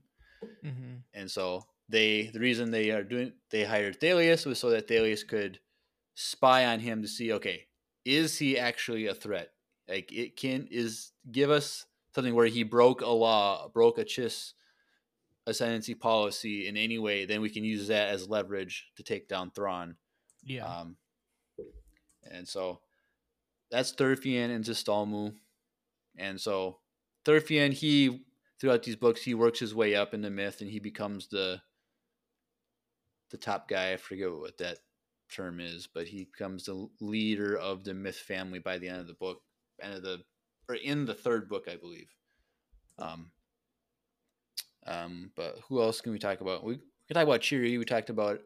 Mm-hmm. And so they the reason they are doing they hired Thalias was so that Thalias could spy on him to see okay, is he actually a threat? Like it can is give us something where he broke a law, broke a Chiss ascendancy policy in any way, then we can use that as leverage to take down Thrawn. Yeah. Um, and so that's Thurfian and Zistalmu. And so Thurfian, he throughout these books, he works his way up in the Mitth and he becomes the the top guy. I forget what that term is, but he becomes the leader of the Mitth family by the end of the book, end of the or in the third book, I believe. Um, um, but who else can we talk about? We, we can talk about Che'ri. We talked about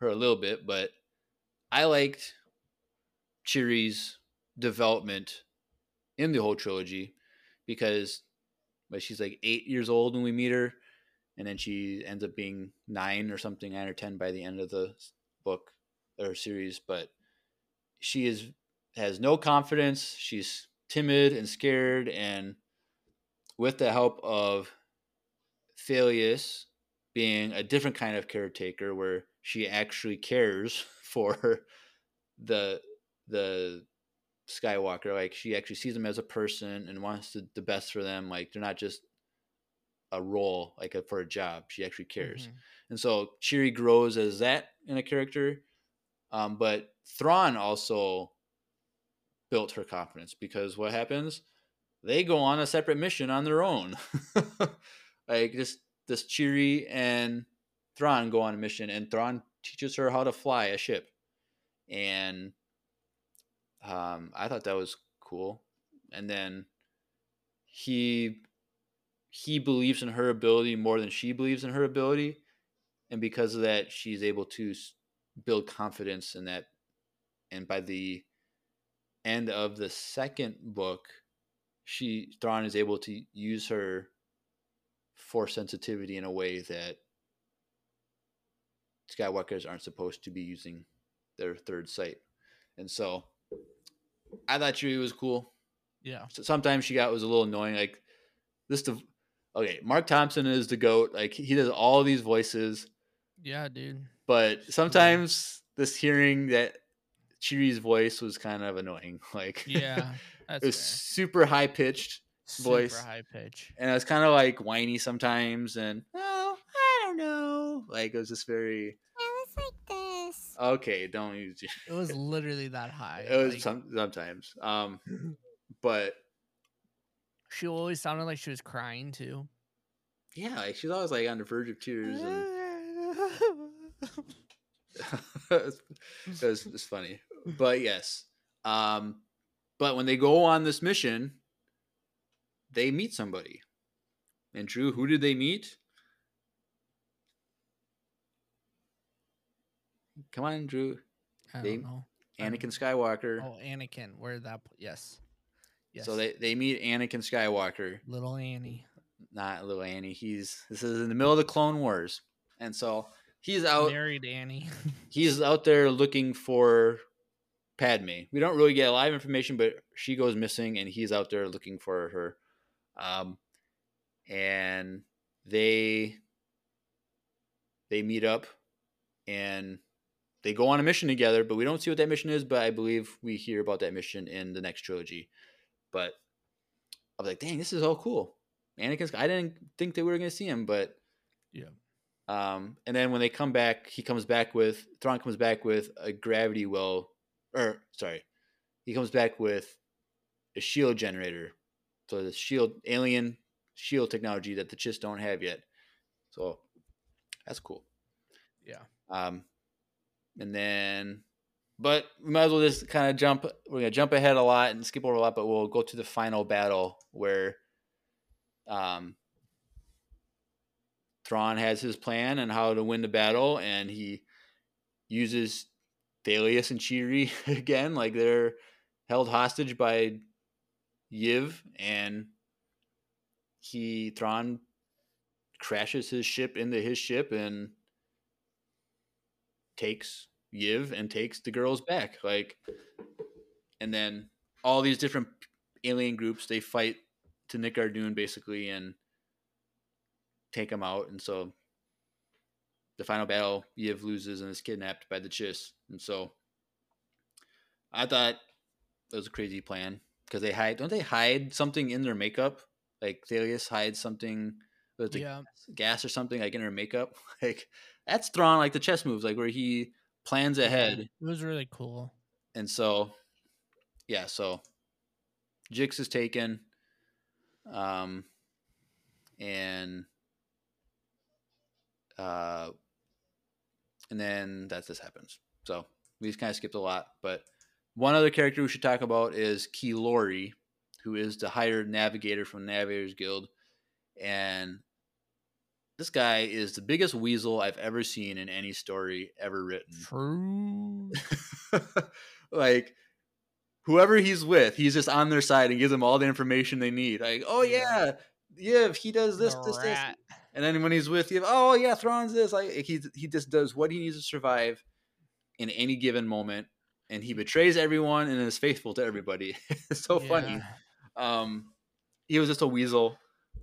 her a little bit, but I liked Che'ri's development in the whole trilogy because but she's like eight years old when we meet her, and then she ends up being nine or something, nine or ten by the end of the book or series. But she is has no confidence. She's timid and scared, and with the help of Thalias being a different kind of caretaker, where she actually cares [laughs] for the the Skywalker. Like she actually sees them as a person and wants to, the best for them. Like they're not just a role, like a, for a job. She actually cares. Mhm. And so Che'ri grows as that in a character. Um, but Thrawn also built her confidence because what happens? They go on a separate mission on their own. [laughs] like just this Che'ri and Thrawn go on a mission, and Thrawn teaches her how to fly a ship. And um, I thought that was cool. And then he he believes in her ability more than she believes in her ability, and because of that, she's able to build confidence in that. And by the end of the second book, she Thrawn is able to use her force sensitivity in a way that Skywalkers aren't supposed to be using their third sight. And so I thought Che'ri was cool. Yeah. So sometimes she got was a little annoying. Like this, the okay, Marc Thompson is the goat. Like he does all these voices, Yeah, dude. but sometimes this hearing that Che'ri's voice was kind of annoying. [laughs] Like Yeah. it was fair. super high pitched, voice. Super high pitch. and it was kind of like whiny sometimes, and oh, I don't know. Like it was just very I was like this. okay. Don't use. [laughs] It was literally that high. It was like, some, sometimes, um, but she always sounded like she was crying too. yeah, like she's always like on the verge of tears, and [laughs] [laughs] it was, it was it's funny. But yes, um, but when they go on this mission, they meet somebody. And Drew, who did they meet? Come on, Drew. I They- don't know. Anakin Skywalker. Oh, Anakin. Where that? Yes. Yes. So they, they meet Anakin Skywalker, little Annie. not little Annie. He's this is in the middle of the Clone Wars, and so he's out. Married Annie. [laughs] He's out there looking for Padme. We don't really get a lot of information, but she goes missing, and he's out there looking for her. Um, and they they meet up, and they go on a mission together. But we don't see what that mission is. But I believe we hear about that mission in the next trilogy. But I was like, dang, this is all cool. Anakin's. I didn't think that we were gonna see him, but yeah. um, and then when they come back, he comes back with Thrawn comes back with a gravity well, or sorry, he comes back with a shield generator. So the shield alien shield technology that the Chiss don't have yet. So that's cool. Yeah. Um, and then, but we might as well just kind of jump. We're gonna jump ahead a lot and skip over a lot, but we'll go to the final battle where, um, Thrawn has his plan and how to win the battle, and he uses Thalias and Che'ri [laughs] again, like they're held hostage by Yiv, and he Thrawn crashes his ship into his ship and takes Yiv and takes the girls back. Like, and then all these different alien groups they fight to Nikardun basically and take him out. And so the final battle, Yiv loses and is kidnapped by the Chiss. And so I thought it was a crazy plan because they hide. Don't they hide something in their makeup? Like Thalias hides something with the Yeah. gas or something like in her makeup. [laughs] Like that's Thrawn, like the chess moves, like where he plans ahead. It was really cool. And so, yeah, so Jix is taken. Um, and, uh, and then that this happens. So we just kind of skipped a lot, but one other character we should talk about is Qilori, who is the hired navigator from the Navigators Guild. And this guy is the biggest weasel I've ever seen in any story ever written True. [laughs] like whoever he's with, he's just on their side and gives them all the information they need. Like, oh yeah, yeah, if he does this, The this, this, and then when he's with you, oh yeah, Thrawn's this. Like he he just does what he needs to survive in any given moment, and he betrays everyone and is faithful to everybody. [laughs] it's so funny. Um, he was just a weasel.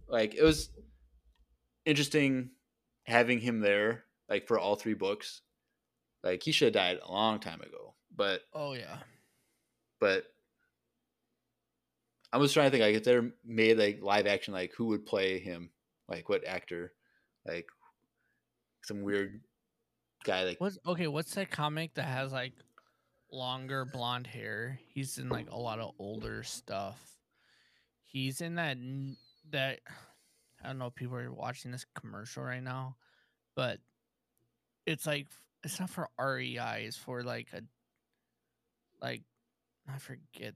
Like it was interesting having him there, like for all three books. Like he should have died a long time ago, but Oh yeah. but I was trying to think like if they're made like live action, like who would play him? Like what actor? Like some weird guy like What's okay? What's that comic that has like longer blonde hair? He's in like a lot of older stuff. He's in that that I don't know. if People are watching this commercial right now, but it's like it's not for REI. It's for like a like I forget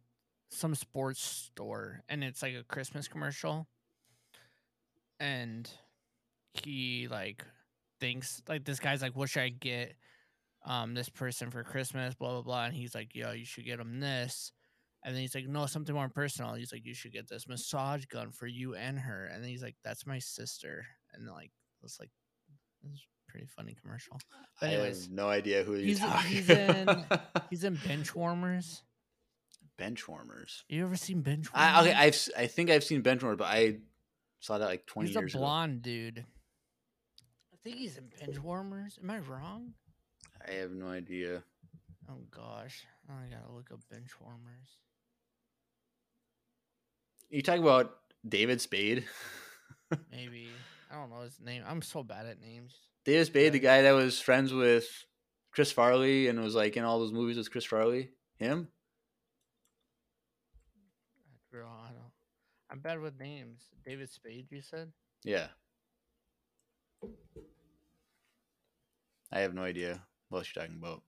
some sports store, and it's like a Christmas commercial. And he like thinks like this guy's like, what should I get um this person for Christmas? Blah blah blah. And he's like, yo, you should get him this. And then he's like, no, something more personal. He's like, you should get this massage gun for you and her. And then he's like, that's my sister. And like, it's like, it's pretty funny commercial. But I anyways, have no idea who he's- talking he's in- [laughs] he's in Bench Warmers. bench warmers. You ever seen Bench Warmers? I, okay, I've I think I've seen bench warmers, but I saw that like twenty he's years ago. He's a blonde dude. I think he's in Bench Warmers. Am I wrong? I have no idea. Oh gosh, I gotta look up bench warmers. You talk about David Spade. [laughs] Maybe I don't know his name. I'm so bad at names. David Spade, the guy that was friends with Chris Farley and was like in all those movies with Chris Farley. Him? Girl, I don't. I'm bad with names. David Spade, you said? Yeah. I have no idea what you're talking about.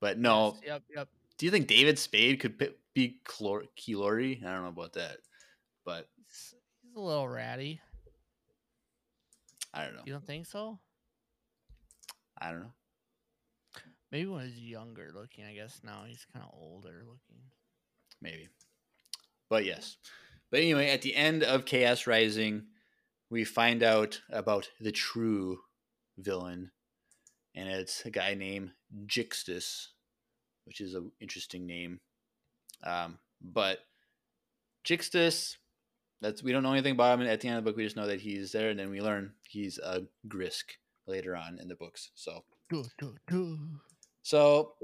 But no, Yes, Yep. Yep. do you think David Spade could be Qilori? I don't know about that, but He's, he's a little ratty. I don't know. You don't think so? I don't know. Maybe when he's younger looking. I guess now he's kind of older looking. Maybe. But yes. But anyway, at the end of Chaos Rising, we find out about the true villain. And it's a guy named Jixtus, which is an interesting name. Um, but Jixtus, that's we don't know anything about him at the end of the book. We just know that he's there, and then we learn he's a Grysk later on in the books. So so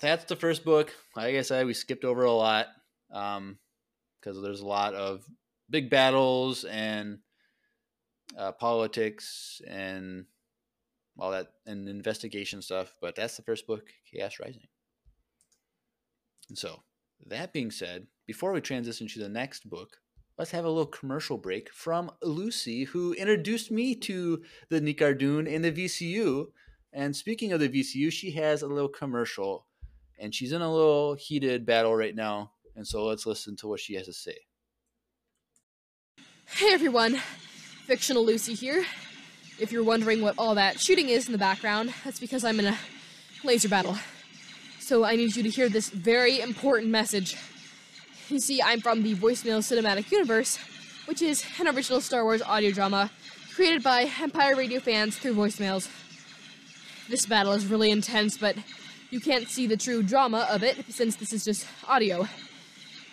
that's the first book. Like I said, we skipped over a lot because there's a lot of big battles and uh, politics and all that and investigation stuff. But that's the first book, Chaos Rising. And so, that being said, before we transition to the next book, let's have a little commercial break from Lucy, who introduced me to the Nikardun in the VCU. And speaking of the VCU, she has a little commercial, and she's in a little heated battle right now. And so let's listen to what she has to say. Hey everyone, Fictional Lucy here. If you're wondering what all that shooting is in the background, that's because I'm in a laser battle. So I need you to hear this very important message. You see, I'm from the Voicemail Cinematic Universe, which is an original Star Wars audio drama created by Empire Radio fans through voicemails. This battle is really intense, but you can't see the true drama of it since this is just audio.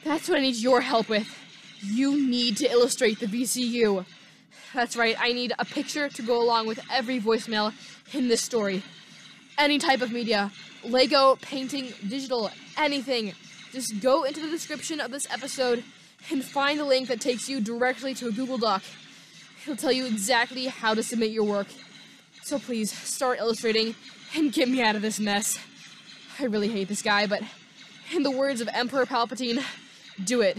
That's what I need your help with. You need to illustrate the VCU. That's right, I need a picture to go along with every voicemail in this story. Any type of media Lego, painting, digital, anything. Just go into the description of this episode and find the link that takes you directly to a Google Doc. It'll tell you exactly how to submit your work. So please start illustrating and get me out of this mess. I really hate this guy, but in the words of Emperor Palpatine, do it.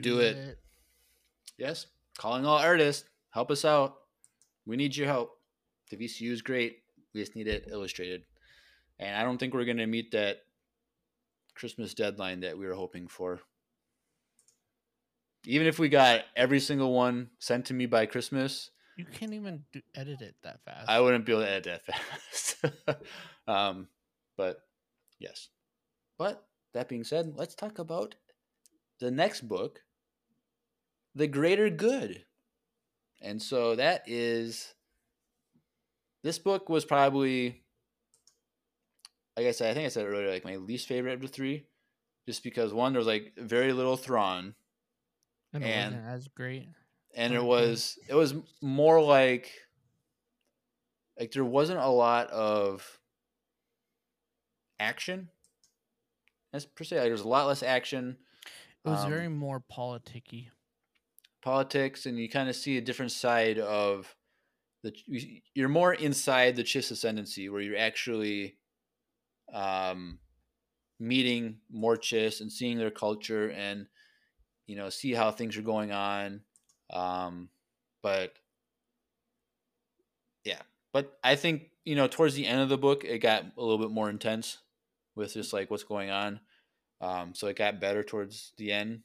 Do it. Yes. Calling all artists. Help us out. We need your help. The VCU is great. We just need it illustrated. And I don't think we're going to meet that Christmas deadline that we were hoping for. Even if we got every single one sent to me by Christmas, You can't even do, edit it that fast. I wouldn't be able to edit that [laughs] fast. um, but yes. But that being said, let's talk about the next book, The Greater Good. And so that is this book was probably like I said, I think I said earlier, like my least favorite of the three. Just because one, there was like very little Thrawn, and it and- great. and it was it was more like like there wasn't a lot of action as per se like, was a lot less action It was um, very more politicky. Politics and you kind of see a different side of the you- you're more inside the Chiss ascendancy where you're actually um meeting more Chiss and seeing their culture and you know see how things are going on um but yeah but I think you know towards the end of the book it got a little bit more intense with just like what's going on um so it got better towards the end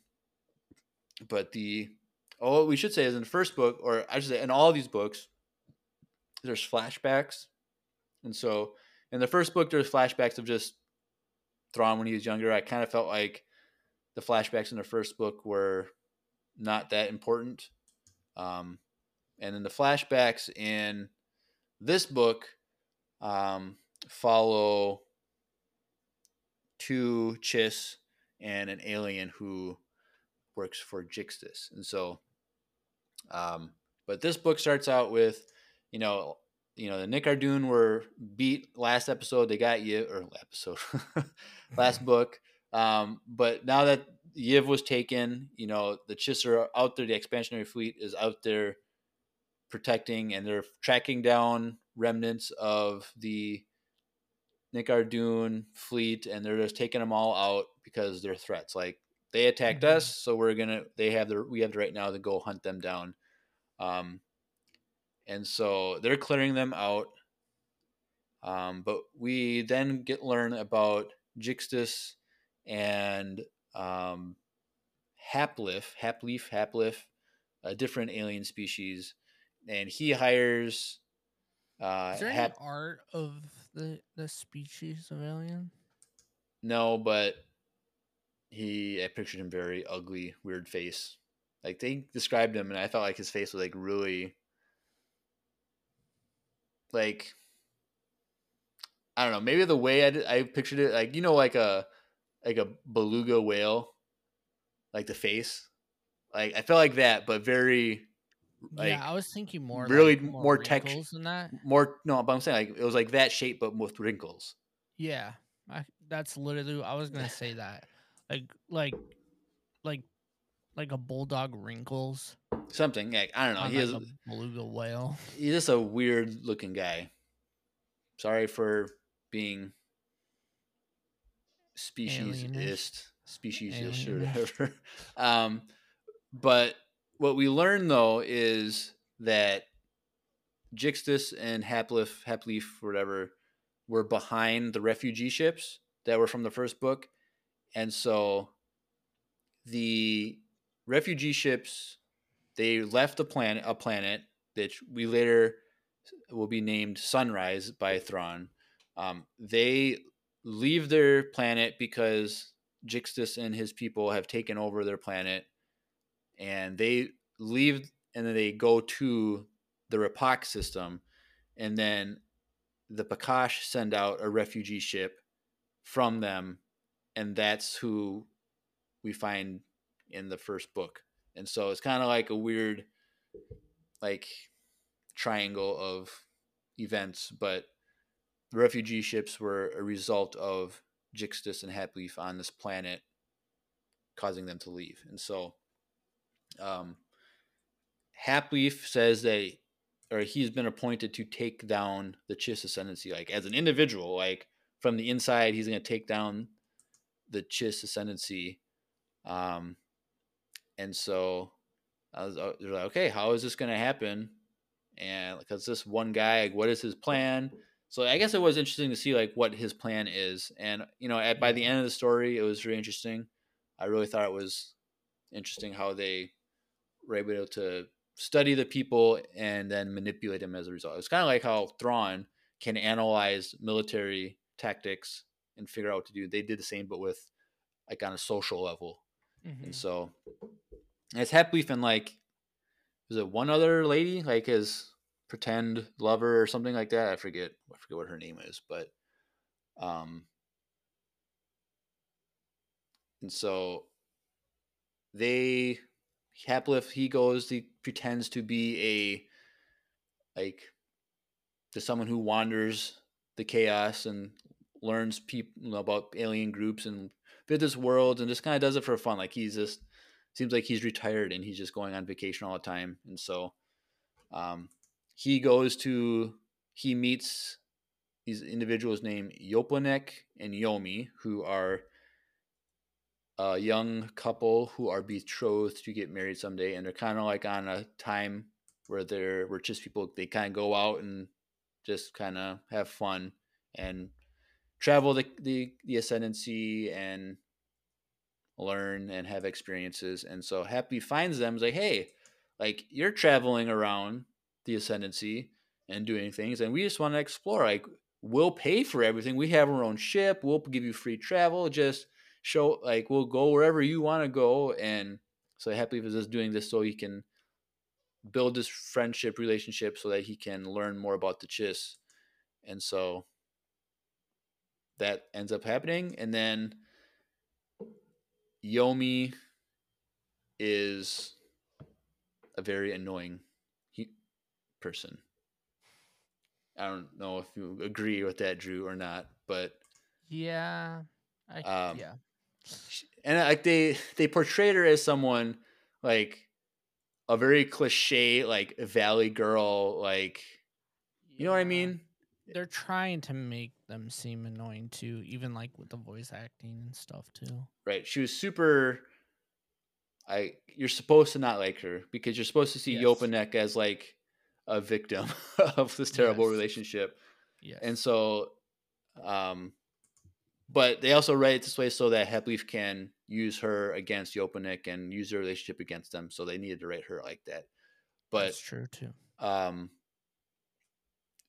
but the Oh, what we should say is in the first book, or I should say in all these books, there's flashbacks. And so in the first book, there's flashbacks of just Thrawn when he was younger. I kind of felt like the flashbacks in the first book were not that important. Um, and then the flashbacks in this book um, follow two Chiss and an alien who works for Jixtus. And so, um, but this book starts out with, you know, you know, the Nikardun were beat last episode. They got you or episode, [laughs] last [laughs] book. Um, but now that Yiv was taken, you know, the Chiss are out there. The expansionary fleet is out there protecting, and they're tracking down remnants of the Nikardun fleet, and they're just taking them all out because they're threats. Like they attacked Mhm. us, so we're gonna. They have the we have the right now to go hunt them down. Um, and so they're clearing them out. Um, but we then get learn about Jixtus and um, Haplif, Haplif, Haplif, a different alien species, and he hires. Uh, Is there any art of the the species of alien? No, but he I pictured him very ugly, weird face. Like they described him and I felt like his face was like really like I don't know, maybe the way I did, I pictured it like you know like a like a beluga whale like the face. Like I felt like that but very like yeah, I was thinking more really like, more wrinkles than that. more no, but I'm saying like it was like that shape but with wrinkles. Yeah, I, that's literally I was gonna say that, like like like like a bulldog wrinkles Something like I don't know. on He like is a beluga whale. [laughs] he's just a weird looking guy. Sorry for being speciesist, speciesist or whatever. [laughs] Um, but what we learn though is that Jixtus and Haplif, Haplif, whatever, were behind the refugee ships that were from the first book, and so the refugee ships they left a planet, a planet that we later will be named Sunrise by Thrawn. Um, they leave their planet because Jixtus and his people have taken over their planet, and they leave and then they go to the Rapacc system, and then the Paccosh send out a refugee ship from them, and that's who we find in the first book. And so it's kind of like a weird, like, triangle of events, but the refugee ships were a result of Jixtus and Haplif on this planet, causing them to leave. And so, um, Haplif says that, or he's been appointed to take down the Chiss ascendancy, like as an individual, like from the inside, he's going to take down the Chiss ascendancy. Um, and so I was uh, they're like, okay, how is this going to happen? And because this one guy, like, what is his plan? So I guess it was interesting to see like what his plan is. And you know, at by the end of the story, it was very interesting. I really thought it was interesting how they were able to study the people and then manipulate them as a result. It's kind of like how Thrawn can analyze military tactics and figure out what to do. They did the same, but with like on a social level. Mhm. And so it's Haplif and like is it one other lady, like his pretend lover or something like that? I forget I forget what her name is, but um and so they Haplif he goes he pretends to be a like to someone who wanders the chaos and learns people about alien groups and this world and just kind of does it for fun like he's just seems like he's retired and he's just going on vacation all the time and so um, he goes to he meets these individuals named Yoplanek and Yomi who are a young couple who are betrothed to get married someday and they're kind of like on a time where they're where just people they kind of go out and just kind of have fun and travel the, the the ascendancy and learn and have experiences. And so Haplif finds them like hey like you're traveling around the ascendancy and doing things and we just want to explore like we'll pay for everything. We have our own ship. We'll give you free travel. Just show like we'll go wherever you want to go. And so Haplif is just doing this so he can build this friendship relationship so that he can learn more about the chiss. And so that ends up happening and then yomi is a very annoying he- person i don't know if you agree with that drew or not but Yeah. I, Um, yeah. and like they they portrayed her as someone like a very cliche like valley girl like you know what i mean They're trying to make them seem annoying too, even like with the voice acting and stuff too. right she was super i you're supposed to not like her because you're supposed to see Yes. Yopanek as like a victim [laughs] of this terrible Yes. relationship Yes. and so um but they also write it this way so that Haplif can use her against Yopanek and use their relationship against them so they needed to write her like that but that's true too. um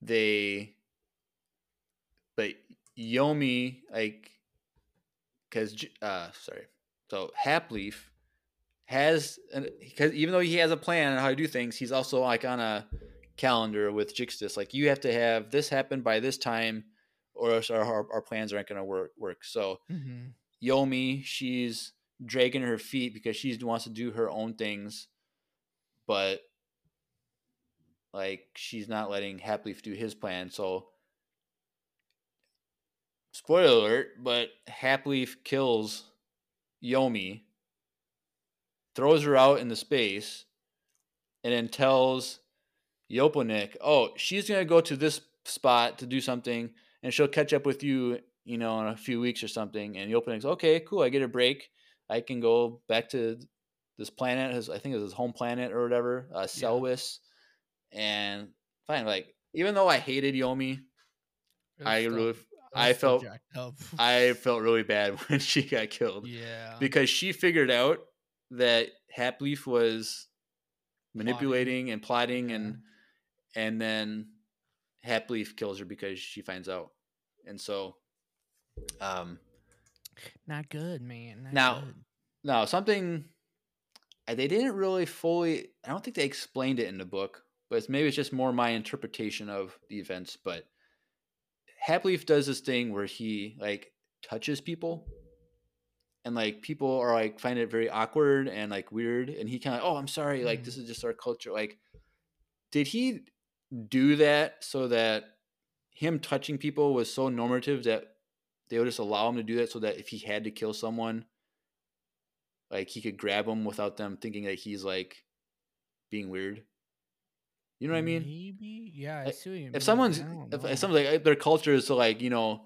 they but yomi like because uh sorry so haplif has because even though he has a plan on how to do things he's also like on a calendar with jixtus like you have to have this happen by this time or else our, our, our plans aren't going to work work so Mm-hmm. Yomi, she's dragging her feet because she wants to do her own things, but like she's not letting Haplif do his plan. So, spoiler alert, but Haplif kills Yomi, throws her out into space, and then tells Yoponik, "Oh, she's gonna go to this spot to do something, and she'll catch up with you, you know, in a few weeks or something." And Yoponik's, "Okay, cool. I get a break. I can go back to this planet. His, I think it's his home planet or whatever, uh, Celwis, and fine. Like, even though I hated Yomi, I really, I felt. [laughs] I felt really bad [laughs] when she got killed yeah. because she figured out that Haplif was manipulating and plotting Yeah. and and then Haplif kills her because she finds out. And so um Not good, man. Not Now- good. now something they didn't really fully I don't think they explained it in the book, but it's, maybe it's just more my interpretation of the events, but Haplif does this thing where he like touches people. And like people are like find it very awkward and like weird. And he kind of oh i'm sorry. Like Mm. this is just our culture. Like did he do that so that him touching people was so normative that they would just allow him to do that so that if he had to kill someone like he could grab them without them thinking that he's like being weird you know what i mean Maybe. Yeah, I see what you mean. if someone's if, if someone's like their culture is to like you know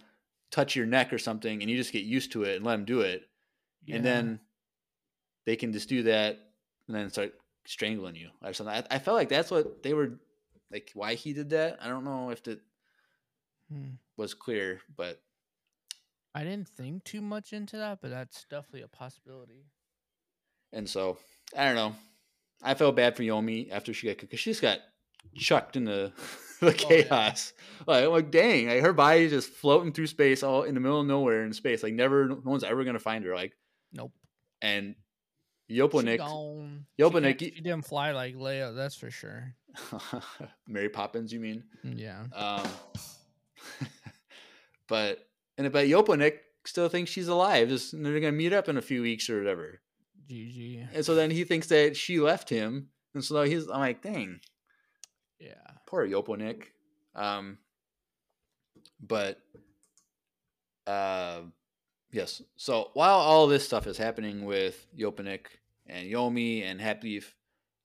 touch your neck or something and you just get used to it and let them do it Yeah. and then they can just do that and then start strangling you or something. I, I felt like that's what they were like. Why he did that? I don't know if it Hmm. was clear, but I didn't think too much into that, but that's definitely a possibility. and so I don't know. I felt bad for Yomi after she got because she just got chucked into [laughs] the Oh, yeah. chaos. Like, I'm like, dang, like her body just floating through space, all in the middle of nowhere in space. Like, never, no one's ever gonna find her. Like, Nope. and Yoponik, gone. She but can't- Nick- she didn't fly like Leia, that's for sure. [laughs] Mary Poppins, you mean? Mm, Yeah. Um, [laughs] but and but Yoponik still thinks she's alive. Just they're gonna meet up in a few weeks or whatever. GG. And so then he thinks that she left him, and so he's I'm like, dang, Yeah. poor Yoponik. Um, but uh, yes. So while all this stuff is happening with Yoponik and Yomi and Haplif,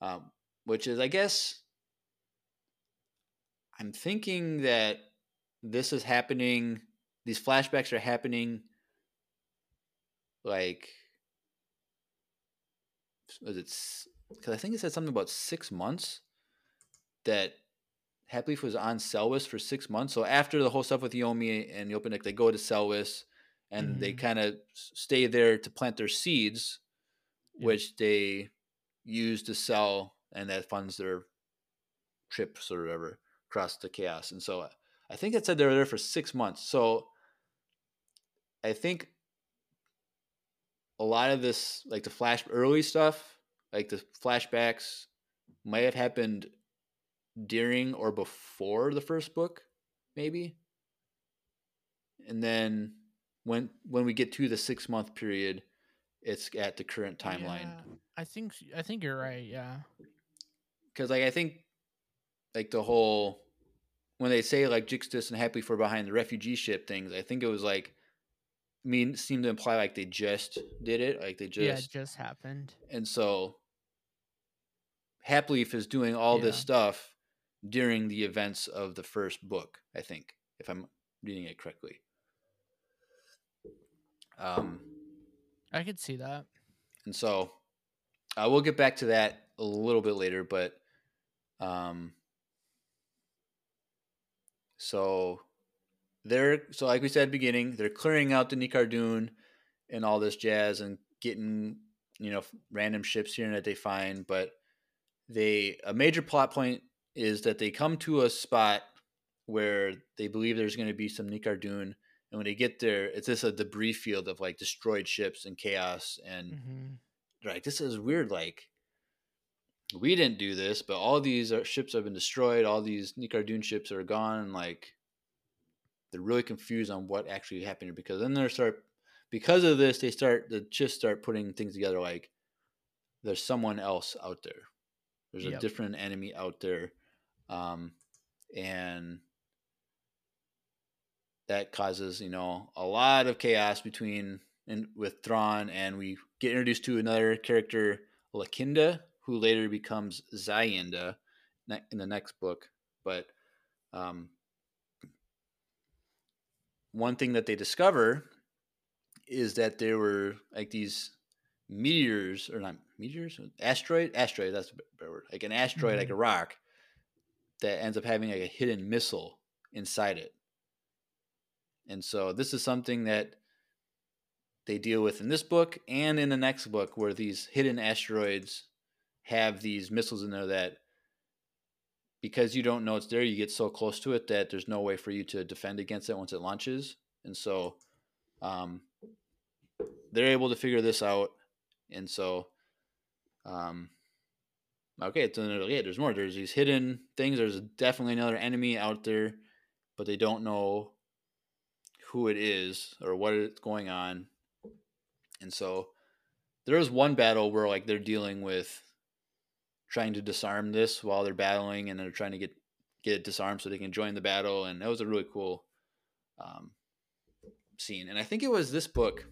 um, which is I guess I'm thinking that this is happening. These flashbacks are happening. Like, was it? Because I think it said something about six months. That Haplif was on Celwis for six months. So after the whole stuff with Yomi and Yopanik, they go to Celwis, and they Mhm. kind of stay there to plant their seeds, Yeah. which they use to sell, and that funds their trips or whatever across the chaos. And so I think it said they were there for six months. So I think a lot of this, like the flash early stuff, like the flashbacks, might have happened during or before the first book, maybe. And then when when we get to the six month period, it's at the current timeline. Yeah, I think I think you're right. Yeah. because like I think like the whole when they say like Jixtus and Happy for behind the refugee ship things, I think it was like mean seemed to imply like they just did it, like they yeah, just it just happened. and so Haplif is doing all this stuff during the events of the first book, I think, if I'm reading it correctly. Um I could see that. and so uh, we'll get back to that a little bit later, but um, so they're so like we said at the beginning, they're clearing out the Nikardun and all this jazz and getting you know random ships here and that they find, but they a major plot point is that they come to a spot where they believe there's going to be some Nikardun, and when they get there, it's just a debris field of like destroyed ships and chaos and hmm they're like this is weird like we didn't do this but all these are, ships have been destroyed all these Nikardun ships are gone and like they're really confused on what actually happened here because then they start because of this they start the just start putting things together like there's someone else out there. There's a different enemy out there um and that causes you know a lot of chaos between and with Thrawn, and we get introduced to another character, Lakinda, who later becomes Zayenda in the next book. But um, one thing that they discover is that there were like these meteors, or not meteors, asteroid, asteroid. That's a better word. Like an asteroid, like a rock, that ends up having like a hidden missile inside it. And so this is something that they deal with in this book and in the next book where these hidden asteroids have these missiles in there that because you don't know it's there, you get so close to it that there's no way for you to defend against it once it launches. And so um, they're able to figure this out. And so, um, okay, so they're like, yeah, there's more. There's these hidden things. There's definitely another enemy out there, but they don't know who it is or what is going on. And so there was one battle where like they're dealing with trying to disarm this while they're battling and they're trying to get get it disarmed so they can join the battle and that was a really cool um, scene and i think it was this book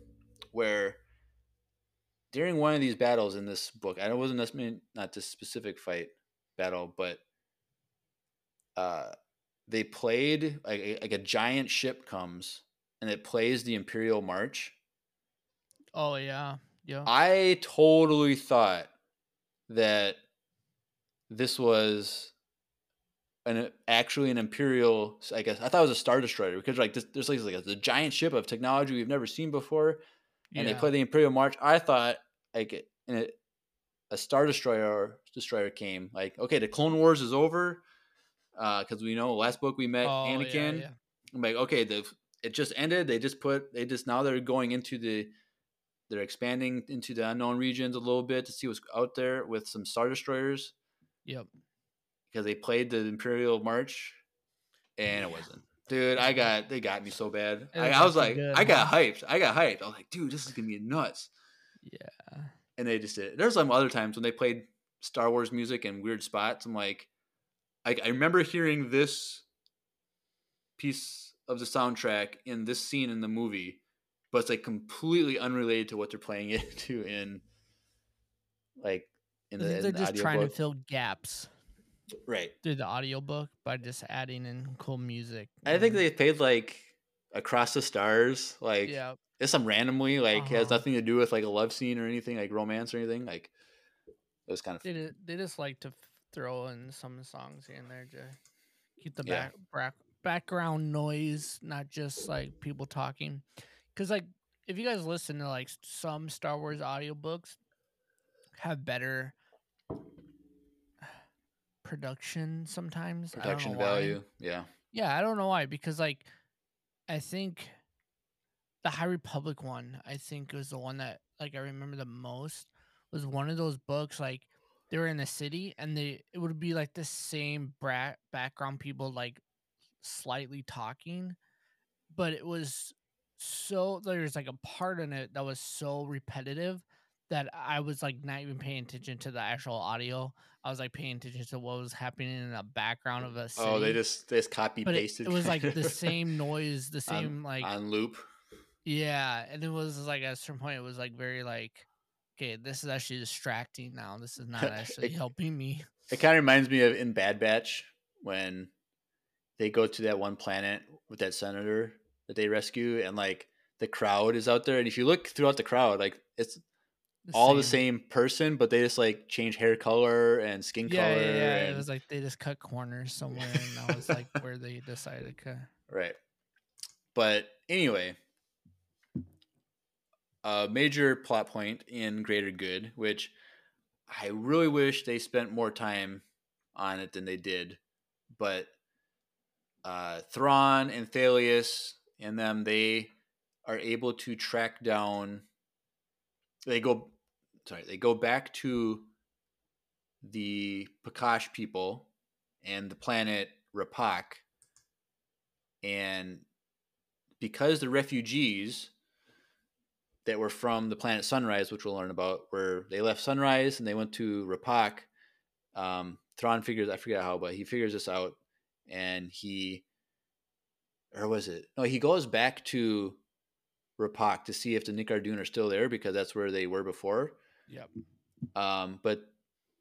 where during one of these battles in this book i wasn't necessarily not this specific fight battle but uh, they played like a, like a giant ship comes and it plays the imperial march Oh yeah, yeah. I totally thought that this was an actually an imperial. I guess I thought it was a star destroyer because like this, there's like, like a, a giant ship of technology we've never seen before, and they Yeah. play the imperial march. I thought like and a star destroyer destroyer came. Like okay, the Clone Wars is over uh, because we know last book we met Oh, Anakin. yeah. I'm like, okay, the it just ended. They just put they just now they're going into the they're expanding into the unknown regions a little bit to see what's out there with some star destroyers Yep. because they played the Imperial March and it wasn't. Dude, I got they got me so bad. I, was I was like, good, I got hyped. I got hyped. I was like, dude, this is gonna be nuts. Yeah. And they just did. it. There's some other times when they played Star Wars music in weird spots. I'm like, I, I remember hearing this piece of the soundtrack in this scene in the movie, but it's like completely unrelated to what they're playing [laughs] it to in like in the, they're the just trying to fill gaps right. through the audiobook by just adding in cool music. I think they paid like Across the Stars, like Yeah. it's some randomly like has Uh-huh. nothing to do with like a love scene or anything, like romance or anything. Like it was kind of They just, they just like to throw in some songs and there to keep the Yeah. back, back background noise, not just like people talking. Because like if you guys listen to like some Star Wars audiobooks, have better production sometimes. Production why. value. Yeah. Yeah, I don't know why because like I think the High Republic one, I think was the one that like I remember the most was one of those books like they were in the city and they it would be like the same bra- background people like slightly talking, but it was so there's like a part in it that was so repetitive that I was like not even paying attention to the actual audio. I was like paying attention to what was happening in the background of mm. a city Oh, they just they just copy but it, pasted. it was like the [laughs] same noise, the on- same like on loop. yeah, and it was like at a certain point it was like very like okay, this is actually distracting now. This is not [laughs] actually It- helping me. It kind of reminds me of in Bad Batch when they go to that one planet with that senator that they rescue, and like the crowd is out there, and if you look throughout the crowd, like it's all the same person, but they just like change hair color and skin Yeah, color. yeah, yeah. and- It was like they just cut corners somewhere, and that was like where they decided to cut. [laughs] Right. But anyway, a major plot point in Greater Good, which I really wish they spent more time on it than they did. But uh, Thrawn and Thalias and them, they are able to track down. They go, sorry, they go back to the Paccosh people and the planet Rapacc and because the refugees that were from the planet Sunrise, which we'll learn about, where they left Sunrise and they went to Rapacc, um, figures I forget how, but he figures this out, and he, or was it? No, he goes back to Rapacc to see if the Nikardun are still there because that's where they were before. Yep. Um, but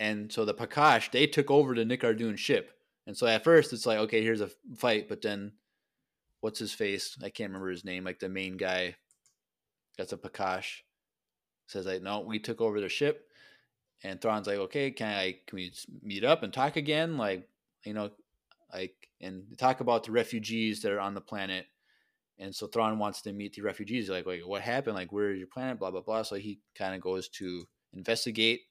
and so the Paccosh they took over the Nikardun ship, and so at first it's like okay, here's a fight, but then what's his face? I can't remember his name. Like the main guy, that's a Paccosh. Says like, no, we took over the ship, and Thrawn's like, okay, can I can we meet up and talk again? Like, you know, like and talk about the refugees that are on the planet. And so Thrawn wants to meet the refugees. Like, like what happened? Like, where is your planet? Blah blah blah. So he kind of goes to investigate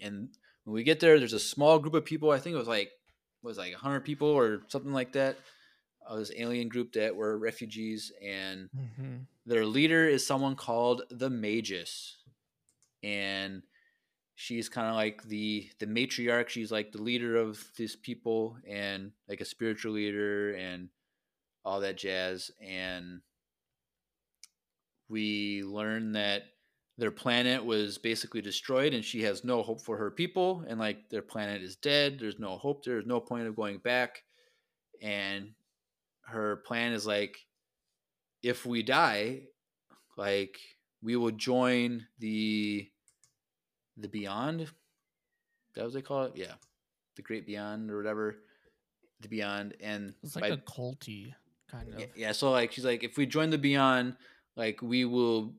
And when we get there, there's a small group of people. I think it was like was like hundred people or something like that. Uh, this alien group that were refugees, and Mm-hmm. their leader is someone called the Magus, and she's kind of like the the matriarch. She's like the leader of these people, and like a spiritual leader, and all that jazz. And we learn that their planet was basically destroyed, and she has no hope for her people, and like their planet is dead. There's no hope. There's no point of going back, and her plan is like if we die like we will join the the beyond that was they call it yeah the great beyond or whatever the beyond and It's like by- a culty kind of. yeah, yeah so like she's like if we join the beyond like we will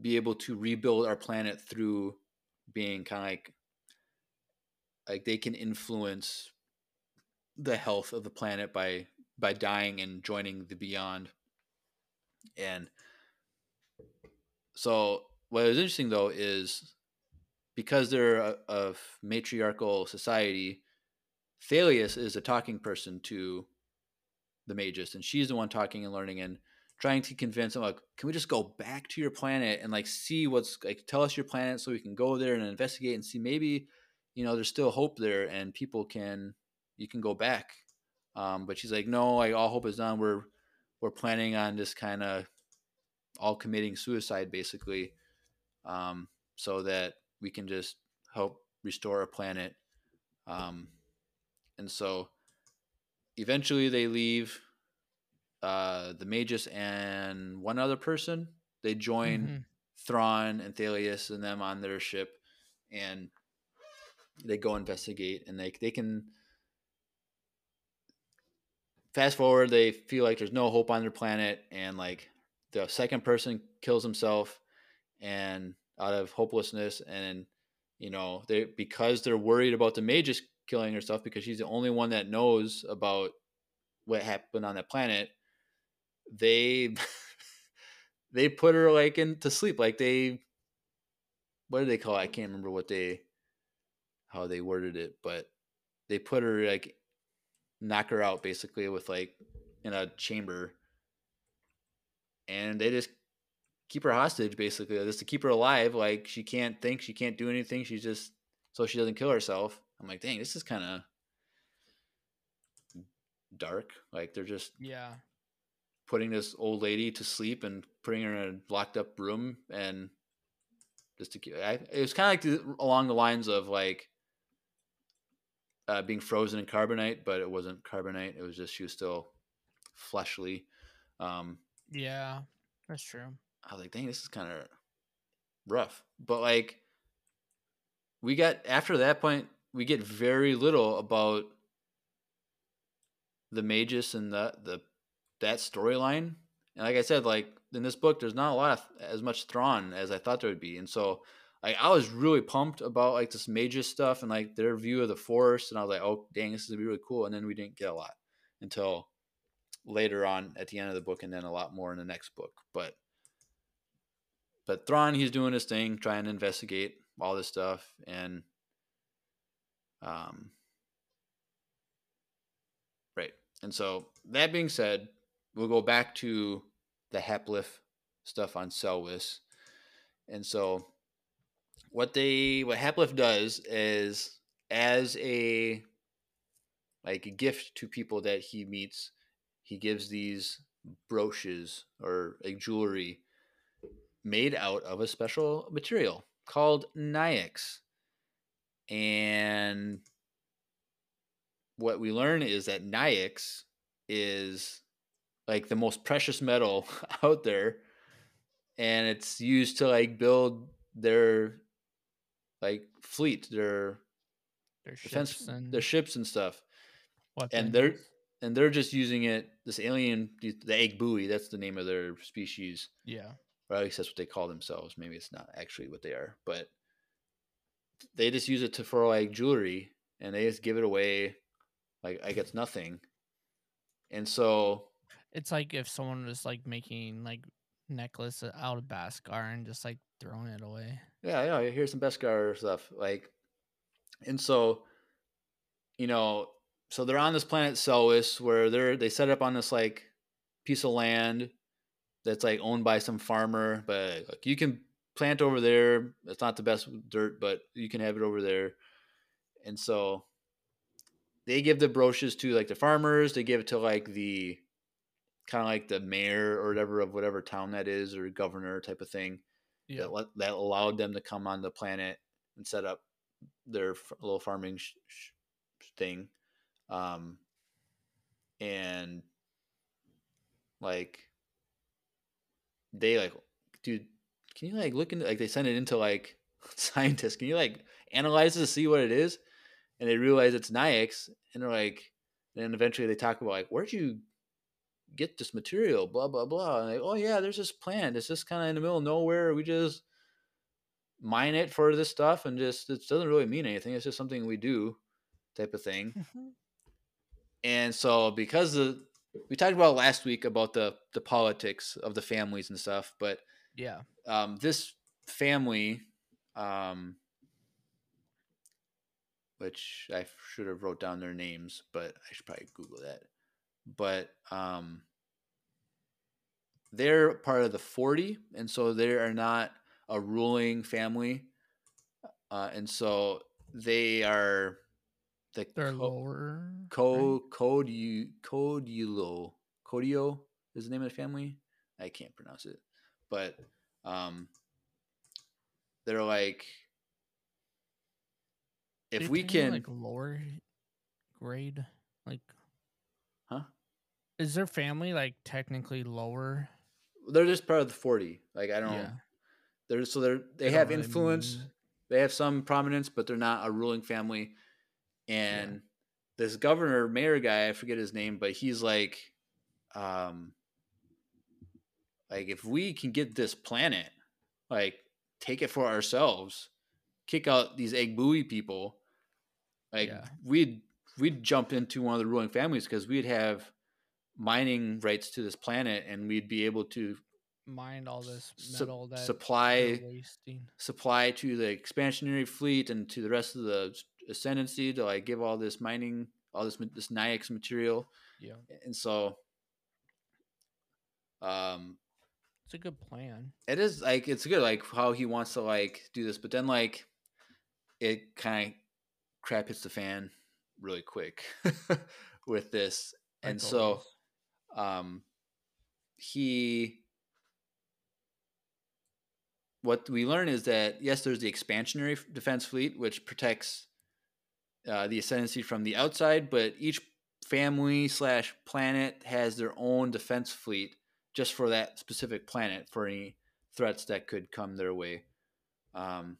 be able to rebuild our planet through being kind of like like they can influence the health of the planet by by dying and joining the beyond. And so what is interesting though is because they're a, matriarchal society thalias is a talking person to the magus and she's the one talking and learning and trying to convince them like can we just go back to your planet and like see what's like tell us your planet so we can go there and investigate and see maybe you know there's still hope there and people can you can go back. Um, but she's like no like all hope is done. We're we're planning on just kind of all committing suicide basically um, so that we can just help restore our planet. Um, and so eventually they leave uh, the magus and one other person they join Mhm. Thrawn and Thalias and them on their ship, and they go investigate, and they they can fast forward. They feel like there's no hope on their planet, and like the second person kills himself, and out of hopelessness, and you know they because they're worried about the Magus killing herself because she's the only one that knows about what happened on that planet. They [laughs] they put her like into sleep like they what do they call it? I can't remember what they how they worded it, but they put her like knock her out basically with like in a chamber and they just keep her hostage basically just to keep her alive like she can't think she can't do anything she's just so she doesn't kill herself i'm like dang this is kind of dark like they're just Yeah. Putting this old lady to sleep and putting her in a locked up room and just to keep I, it was kind of like the, along the lines of like uh, being frozen in carbonite but it wasn't carbonite it was just she was still fleshly um Yeah. That's true. i was like dang this is kind of rough but like we got after that point we get very little about the magus and the the that storyline. And like I said, like in this book, there's not a lot of as much Thrawn as I thought there would be. And so like I was really pumped about like this Magus stuff and like their view of the Force, and I was like, oh dang, this is gonna be really cool. And then we didn't get a lot until later on at the end of the book, and then a lot more in the next book. But but Thrawn, he's doing his thing, trying to investigate all this stuff, and um, right. And so that being said, we'll go back to the Haplif stuff on Celwis. And so what they what Haplif does is as a like a gift to people that he meets, he gives these brooches or like jewelry made out of a special material called Nyix. And what we learn is that Nyix is like the most precious metal [laughs] out there and it's used to like build their like fleet their Their defense ships and their ships and stuff. And they're and they're just using it this alien the Agbui that's the name of their species. Yeah. or at least that's what they call themselves. Maybe it's not actually what they are but they just use it to for like jewelry and they just give it away like i guess nothing. And so It's like if someone was like making like necklace out of Beskar and just like throwing it away. yeah, yeah, here's some Beskar stuff. Like, And so, you know, so they're on this planet Celwis where they're they set up on this like piece of land that's like owned by some farmer, but like you can plant over there. It's not the best dirt, but you can have it over there. And so they give the brochures to like the farmers, they give it to like the kind of like the mayor or whatever of whatever town that is or governor type of thing Yeah. that, let, that allowed them to come on the planet and set up their f- little farming sh- sh- thing um and like they like dude can you like look into like they send it into like [laughs] scientists can you like analyze it to see what it is and they realize it's Nyix and they're like then eventually they talk about like where'd you get this material blah blah blah and like oh yeah there's this plant it's just kind of in the middle of nowhere we just mine it for this stuff and just it doesn't really mean anything it's just something we do type of thing and so because the we talked about last week about the the politics of the families and stuff but yeah. um, this family, um, which I should have wrote down their names, but I should probably Google that. But um, they're part of the 40, and so they are not a ruling family, uh, and so they are the They're co- lower. Co right? Code you Codio Codio is the name of the family. I can't pronounce it, but um, they're like if They're we can like lower grade, like? Is their family like technically lower? they're just part of the 40 like i don't Yeah. they're so they're they, don't have influence mean- they have some prominence but they're not a ruling family and this governor mayor guy i forget his name but he's like um like if we can get this planet like take it for ourselves kick out these Agbui people like Yeah. we'd we'd jump into one of the ruling families because we'd have mining rights to this planet and we'd be able to mine all this metal that supply wasting. supply to the expansionary fleet and to the rest of the ascendancy to like give all this mining all this this Nyix material Yeah, and so um it's a good plan. it is like it's good like how he wants to like do this but then like it kind of crap hits the fan really quick [laughs] with this and so. Um he what we learn is that yes there's the expansionary defense fleet which protects uh, the ascendancy from the outside but each family slash planet has their own defense fleet just for that specific planet for any threats that could come their way um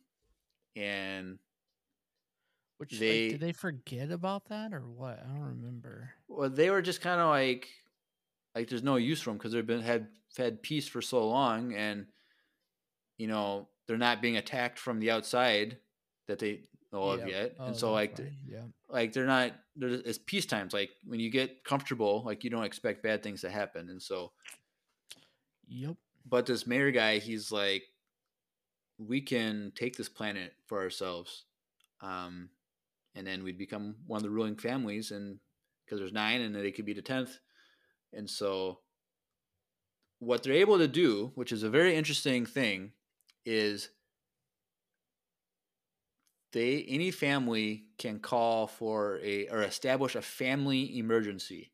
and Which they- like, did they forget about that or what? I don't remember. well they were just kind of like like there's no use for them because they've been had had peace for so long and you know they're not being attacked from the outside that they know of yet. Oh, and so like why, yeah, like they're not there's it's peace times. Like when you get comfortable like you don't expect bad things to happen. And so yep. but this mayor guy he's like we can take this planet for ourselves um and then we'd become one of the ruling families and because there's nine and they could be the 10th and so what they're able to do which is a very interesting thing is they any family can call for a or establish a family emergency.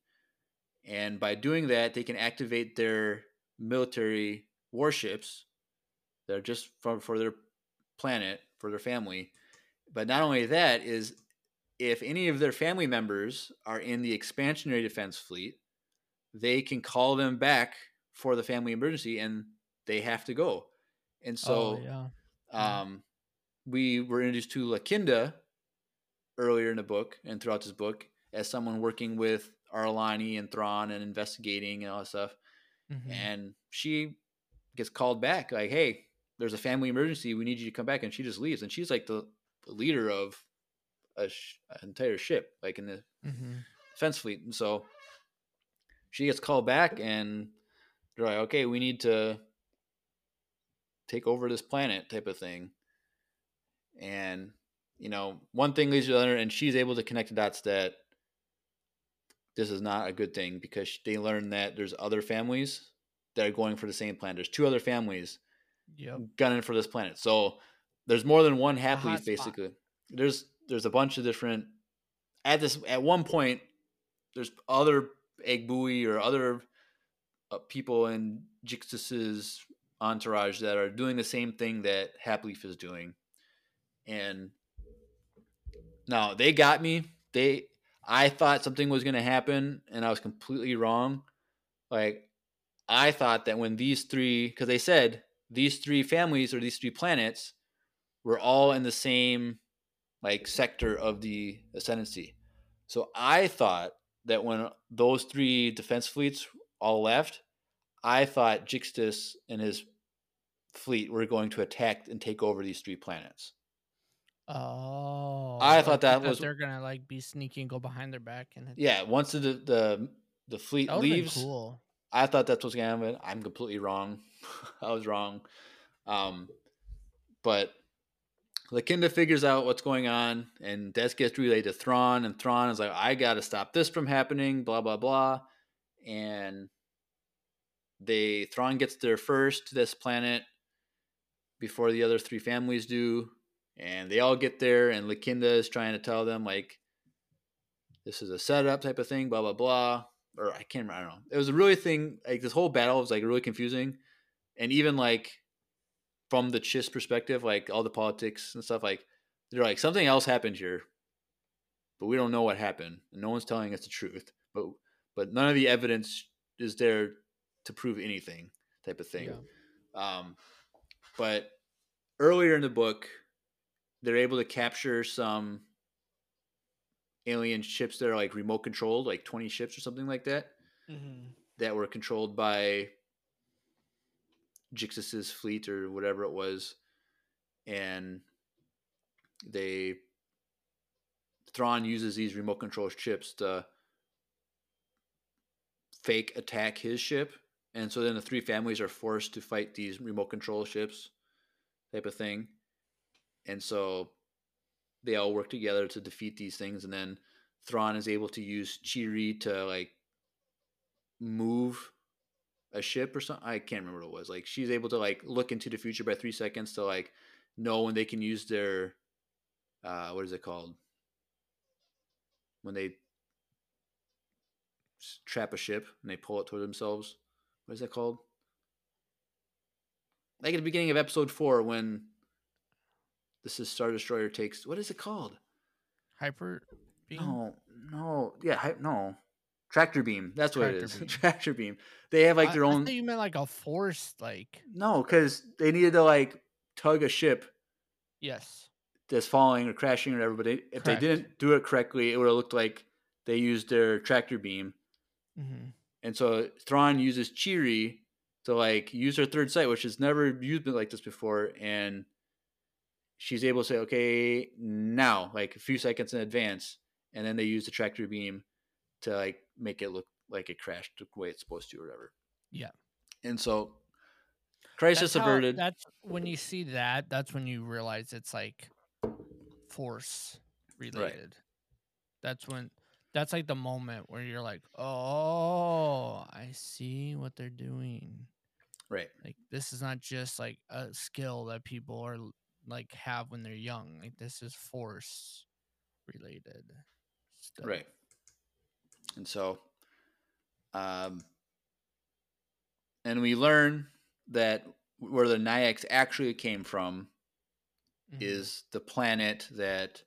And by doing that they can activate their military warships that are just for, for their planet for their family. But not only that is if any of their family members are in the expansionary defense fleet they can call them back for the family emergency and they have to go and so oh, yeah. Um, we were introduced to Lakinda earlier in the book and throughout this book as someone working with Ar'alani and Thrawn and investigating and all that stuff. Mhm. And she gets called back, like, "Hey, there's a family emergency. We need you to come back." And she just leaves. And she's like the, leader of a sh- an entire ship, like in the Mhm. defense fleet. And so she gets called back, and they're like, okay, we need to take over this planet, type of thing. And you know, one thing leads to the other, and she's able to connect the dots that this is not a good thing because they learn that there's other families that are going for the same planet. There's two other families Yep. gunning for this planet. So there's more than one happy hot spot. basically. There's there's a bunch of different at this at one point there's other Agbui or other uh, people in Jixtus's entourage that are doing the same thing that Haplif is doing. And now they got me. They I thought something was going to happen and I was completely wrong. Like I thought that when these three cuz they said these three families or these three planets were all in the same like sector of the ascendancy. So I thought that when those three defense fleets all left, I thought Jixtus and his fleet were going to attack and take over these three planets. Oh, I thought that was- they're gonna like be sneaky and go behind their back and Yeah, once the the the fleet that leaves, cool. I thought that's what's gonna happen. I'm completely wrong. [laughs] I was wrong. Um, but Lakinda figures out what's going on, and that gets relayed to Thrawn, and Thrawn is like, "I got to stop this from happening." Blah blah blah, and they Thrawn gets there first to this planet before the other three families do, and they all get there, and Lakinda is trying to tell them like, "This is a setup type of thing." Blah blah blah or I can't remember. I don't know. It was a really thing. Like this whole battle was like really confusing, and even like from the Chiss perspective, like all the politics and stuff, like they're like something else happened here, but we don't know what happened, and no one's telling us the truth. But but none of the evidence is there to prove anything, type of thing. Um, but earlier in the book, they're able to capture some alien ships that are like remote controlled, like 20 ships or something like that, Mm-hmm. that were controlled by Jixtus's fleet or whatever it was. And they Thrawn uses these remote control ships to fake attack his ship. And so then the three families are forced to fight these remote control ships type of thing. And so they all work together to defeat these things and then Thrawn is able to use Che'ri to like move a ship or something. I can't remember what it was. Like she's able to like look into the future by three seconds to like know when they can use their uh what is it called? When they trap a ship and they pull it toward themselves. What is that called? Like at the beginning of episode four when this is Star Destroyer takes what is it called? Hyper. beam? No, no, yeah, hy- no. Tractor beam. That's what it Tractor is. [laughs] beam. Tractor beam. They have like I- their I own. thought you meant like a force, like No, because they needed to like tug a ship yes. that's falling or crashing or whatever. But they, if Correct. they didn't do it correctly, it would have looked like they used their tractor beam. Mm-hmm. And so Thrawn uses Che'ri to like use her third sight, which has never used it like this before, and she's able to say, "Okay, now," like a few seconds in advance, and then they use the tractor beam to like make it look like it crashed the way it's supposed to, or whatever. Yeah. And so, crisis That's how- averted. that's when you see that. That's when you realize it's like force related. That's when. That's like the moment where you're like, oh, I see what they're doing. right. Like this is not just like a skill that people are like have when they're young. Like this is force related. Stuff. Right. And so, um, and we learn that where the Nyix actually came from Mhm. is the planet that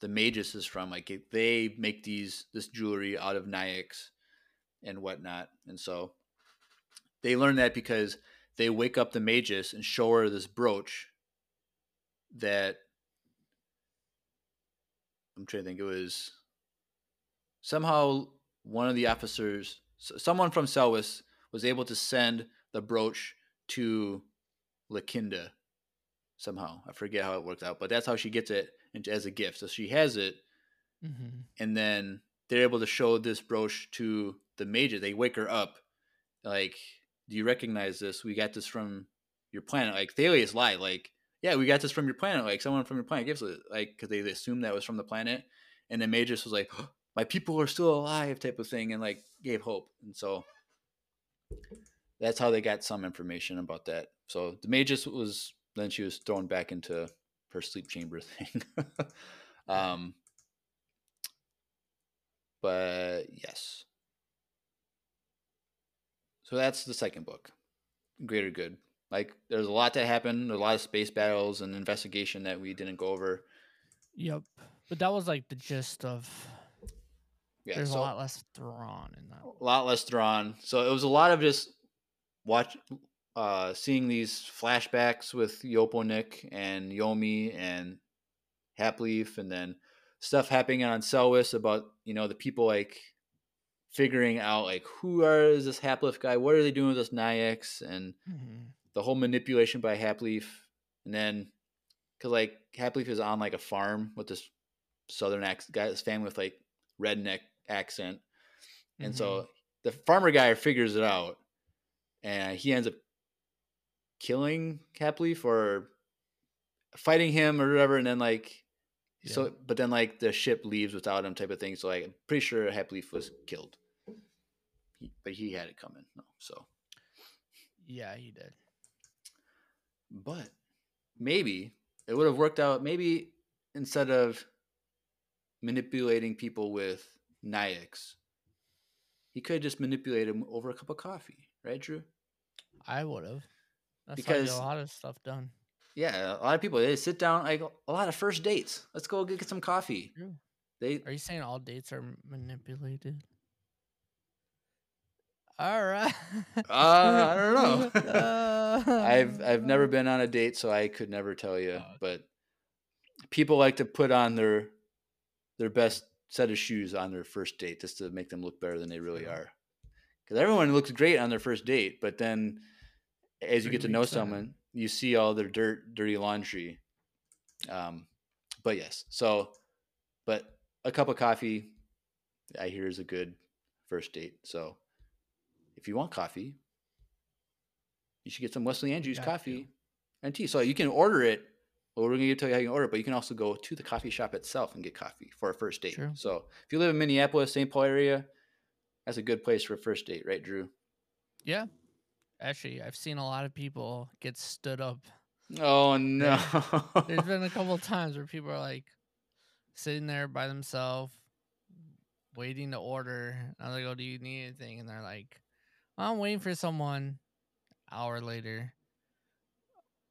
the Magus is from. Like it- they make these this jewelry out of Nyix and whatnot, and so they learn that because they wake up the Magus and show her this brooch that I'm trying to think. It was somehow one of the officers, someone from Celwis, was able to send the brooch to Lakinda somehow. I forget how it worked out, but that's how she gets it as a gift. So she has it, Mhm. and then they're able to show this brooch to the major. They wake her up, like, "Do you recognize this? We got this from your planet." Like Thalias lied. Like yeah, we got this from your planet. Like someone from your planet gives it, like because they assumed that was from the planet, and the major was like, my people are still alive, type of thing, and like gave hope, and so that's how they got some information about that. So the Magus was then she was thrown back into her sleep chamber [laughs] thing. um, but yes. So that's the second book, Greater Good. Like, there's a lot that happened, a lot of space battles and investigation that we didn't go over. Yep. But that was like the gist of. Yeah, There's so a lot less Thrawn in that. a lot less Thrawn. So it was a lot of just watch, uh, seeing these flashbacks with Yoponik and Yomi and Haplif, and then stuff happening on Celwis about you know the people like figuring out like who are is this Haplif guy? What are they doing with this Nyix? And Mhm. the whole manipulation by Haplif, and then because like Haplif is on like a farm with this southern accent guy, this family with like redneck accent, and so mm-hmm. the farmer guy figures it out, and he ends up killing Haplif or fighting him or whatever, and then like. So, but then like the ship leaves without him, type of thing. So, like, I'm pretty sure Haplif was killed, he, but he had it coming. No, so Yeah, he did. But maybe it would have worked out. Maybe instead of manipulating people with Nyix, he could have just manipulated him over a cup of coffee, right, Drew? I would have. That's Because- because a lot of stuff done. Yeah, a lot of people they sit down like a lot of first dates. Let's go get some coffee. True. They Are you saying all dates are manipulated? All right. Uh, I don't know. [laughs] Uh, I've I've never been on a date, so I could never tell you. Oh. But people like to put on their their best set of shoes on their first date just to make them look better than they really are. Because everyone looks great on their first date, but then as you get to know someone, you see all their dirt, dirty laundry. Um, but yes, so but a cup of coffee, I hear is a good first date. So if you want coffee, you should get some Wesley Andrews coffee and tea. So you can order it. Well, we're going to tell you how you can order but you can also go to the coffee shop itself and get coffee for a first date. True. So if you live in Minneapolis, St. Paul area, that's a good place for a first date, right, Drew? yeah. Actually, I've seen a lot of people get stood up. Oh no! [laughs] There's been a couple of times where people are like sitting there by themselves, waiting to order. And I go, "Do you need anything?" And they're like, "I'm waiting for someone." Hour later,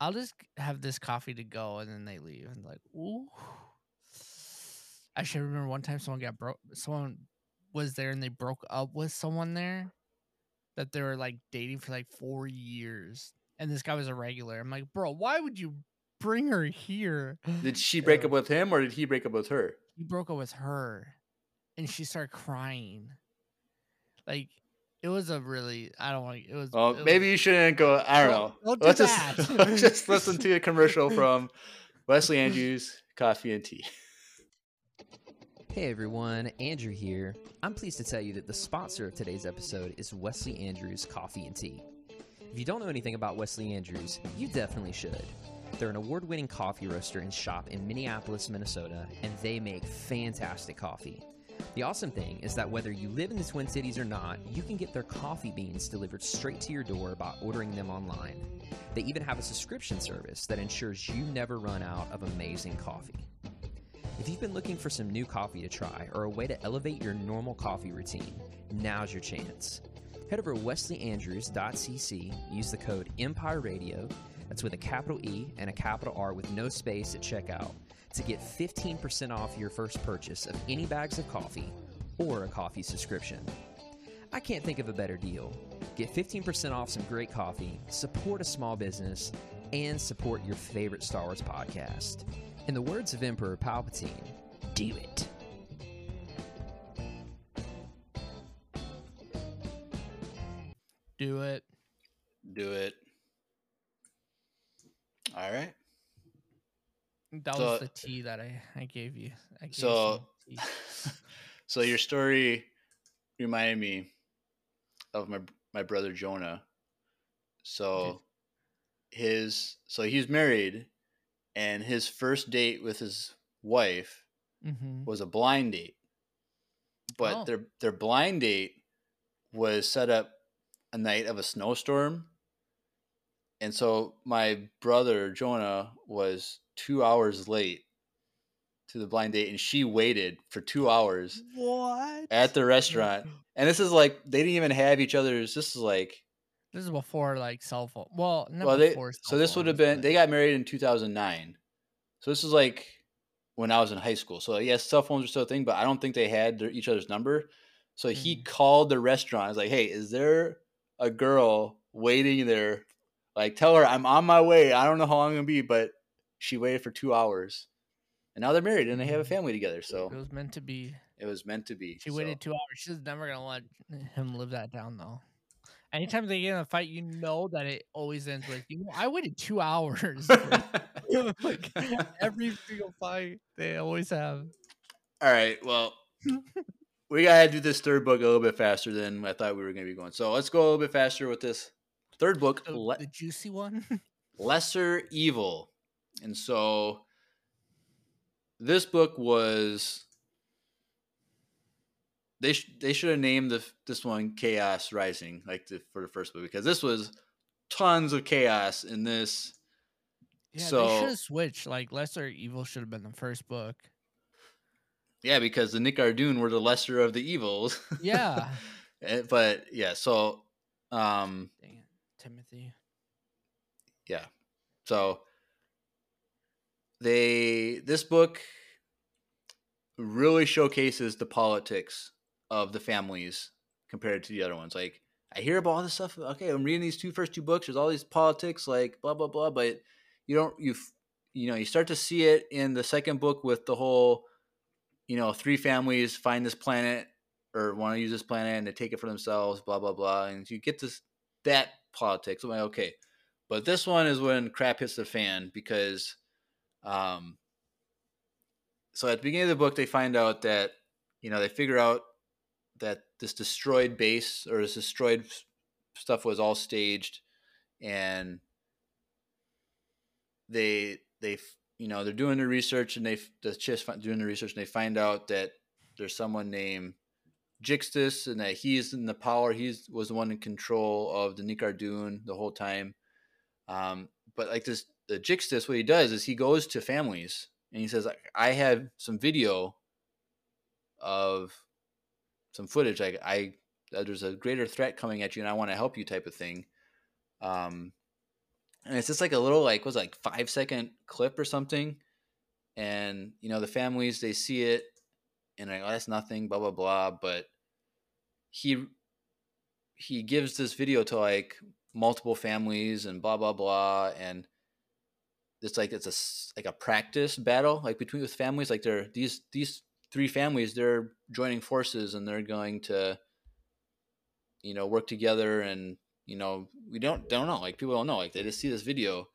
I'll just have this coffee to go, and then they leave. And like, ooh. Actually, I remember one time someone got broke. Someone was there, and they broke up with someone there that they were like dating for like four years. And this guy was a regular. I'm like, bro, why would you bring her here? did she break up with him or did he break up with her? He broke up with her, and she started crying. Like it was a really I don't want. It was. Oh, it was- maybe you shouldn't go. I don't know. Don't- don't do let's just that. [laughs] let's just [laughs] listen to a commercial from Wesley Andrews Coffee and Tea. Hey everyone, Andrew here. I'm pleased to tell you that the sponsor of today's episode is Wesley Andrews Coffee and Tea. If you don't know anything about Wesley Andrews, you definitely should. They're an award winning coffee roaster and shop in Minneapolis, Minnesota, and they make fantastic coffee. The awesome thing is that whether you live in the Twin Cities or not, you can get their coffee beans delivered straight to your door by ordering them online. They even have a subscription service that ensures you never run out of amazing coffee. If you've been looking for some new coffee to try or a way to elevate your normal coffee routine, now's your chance. Head over to wesleyandrews.cc, use the code Empire Radio, that's with a capital E and a capital R with no space at checkout, to get 15% off your first purchase of any bags of coffee or a coffee subscription. I can't think of a better deal. Get 15% off some great coffee, support a small business, and support your favorite Star Wars podcast. In the words of Emperor Palpatine, do it. do it. Do it. All right. That So- was the tea that I I gave you. I gave So- tea. [laughs] so your story reminded me of my my brother Jonah. So his so he was married and his first date with his wife Mm-hmm. was a blind date. But Oh. their their blind date was set up a night of a snowstorm. And so my brother Jonah was 2 hours late to the blind date and she waited for 2 hours What? at the restaurant. And this is like they didn't even have each other's this is like This is before like cell phone. Well, not well they before so this would have been but- they got married in 2009 so this is like when i was in high school so yes cell phones are still a thing but i don't think they had their, each other's number so he Mm. called the restaurant I was like hey is there a girl waiting there like tell her i'm on my way i don't know how long i'm gonna be but she waited for two hours and now they're married and they have a Mhm. family together so It was meant to be. it was meant to be She so. waited two hours. She's never gonna let him live that down though. Anytime they get in a fight, you know that it always ends with you. know, I waited two hours. [laughs] [laughs] like every single fight they always have. All right. Well, [laughs] we gotta do this third book a little bit faster than I thought we were gonna be going. So let's go a little bit faster with this third book, The, Le- the juicy one. Lesser Evil. And so this book was they sh- they should have named the, this one Chaos Rising like the, for the first book because this was tons of chaos in this. yeah, they should have switched. Like Lesser Evil should have been the first book. Yeah, because the Nikardun were the lesser of the evils. Yeah. [laughs] Eh, but yeah, so um Dang it, Timothy. yeah. So they this book really showcases the politics of the families compared to the other ones. Like I hear about all this stuff. Okay, I'm reading these two first two books. There's all these politics, like blah blah blah. But you don't you you know you start to see it in the second book with the whole you know three families find this planet or want to use this planet and they take it for themselves. Blah blah blah. And you get this that politics. I'm like okay, but this one is when crap hits the fan because um so at the beginning of the book they find out that you know they figure out that this destroyed base or this destroyed stuff was all staged and they they you know they're doing the research and they the Chiss doing the research and they find out that there's someone named Jixtus and that he's in the power he's was the one in control of the Nikardun the whole time. Um but like this the Jixtus what he does is he goes to families and he says I have some video of some footage. Like I uh, there's a greater threat coming at you and I want to help you type of thing. Um and it's just like a little like was like 5 second clip or something. And you know the families they see it and like oh, that's nothing blah blah blah. But he he gives this video to like multiple families and blah blah blah. And it's like it's a like a practice battle like between with families like they're these these three families they're joining forces and they're going to you know work together and you know we don't don't know like people don't know like they just see this video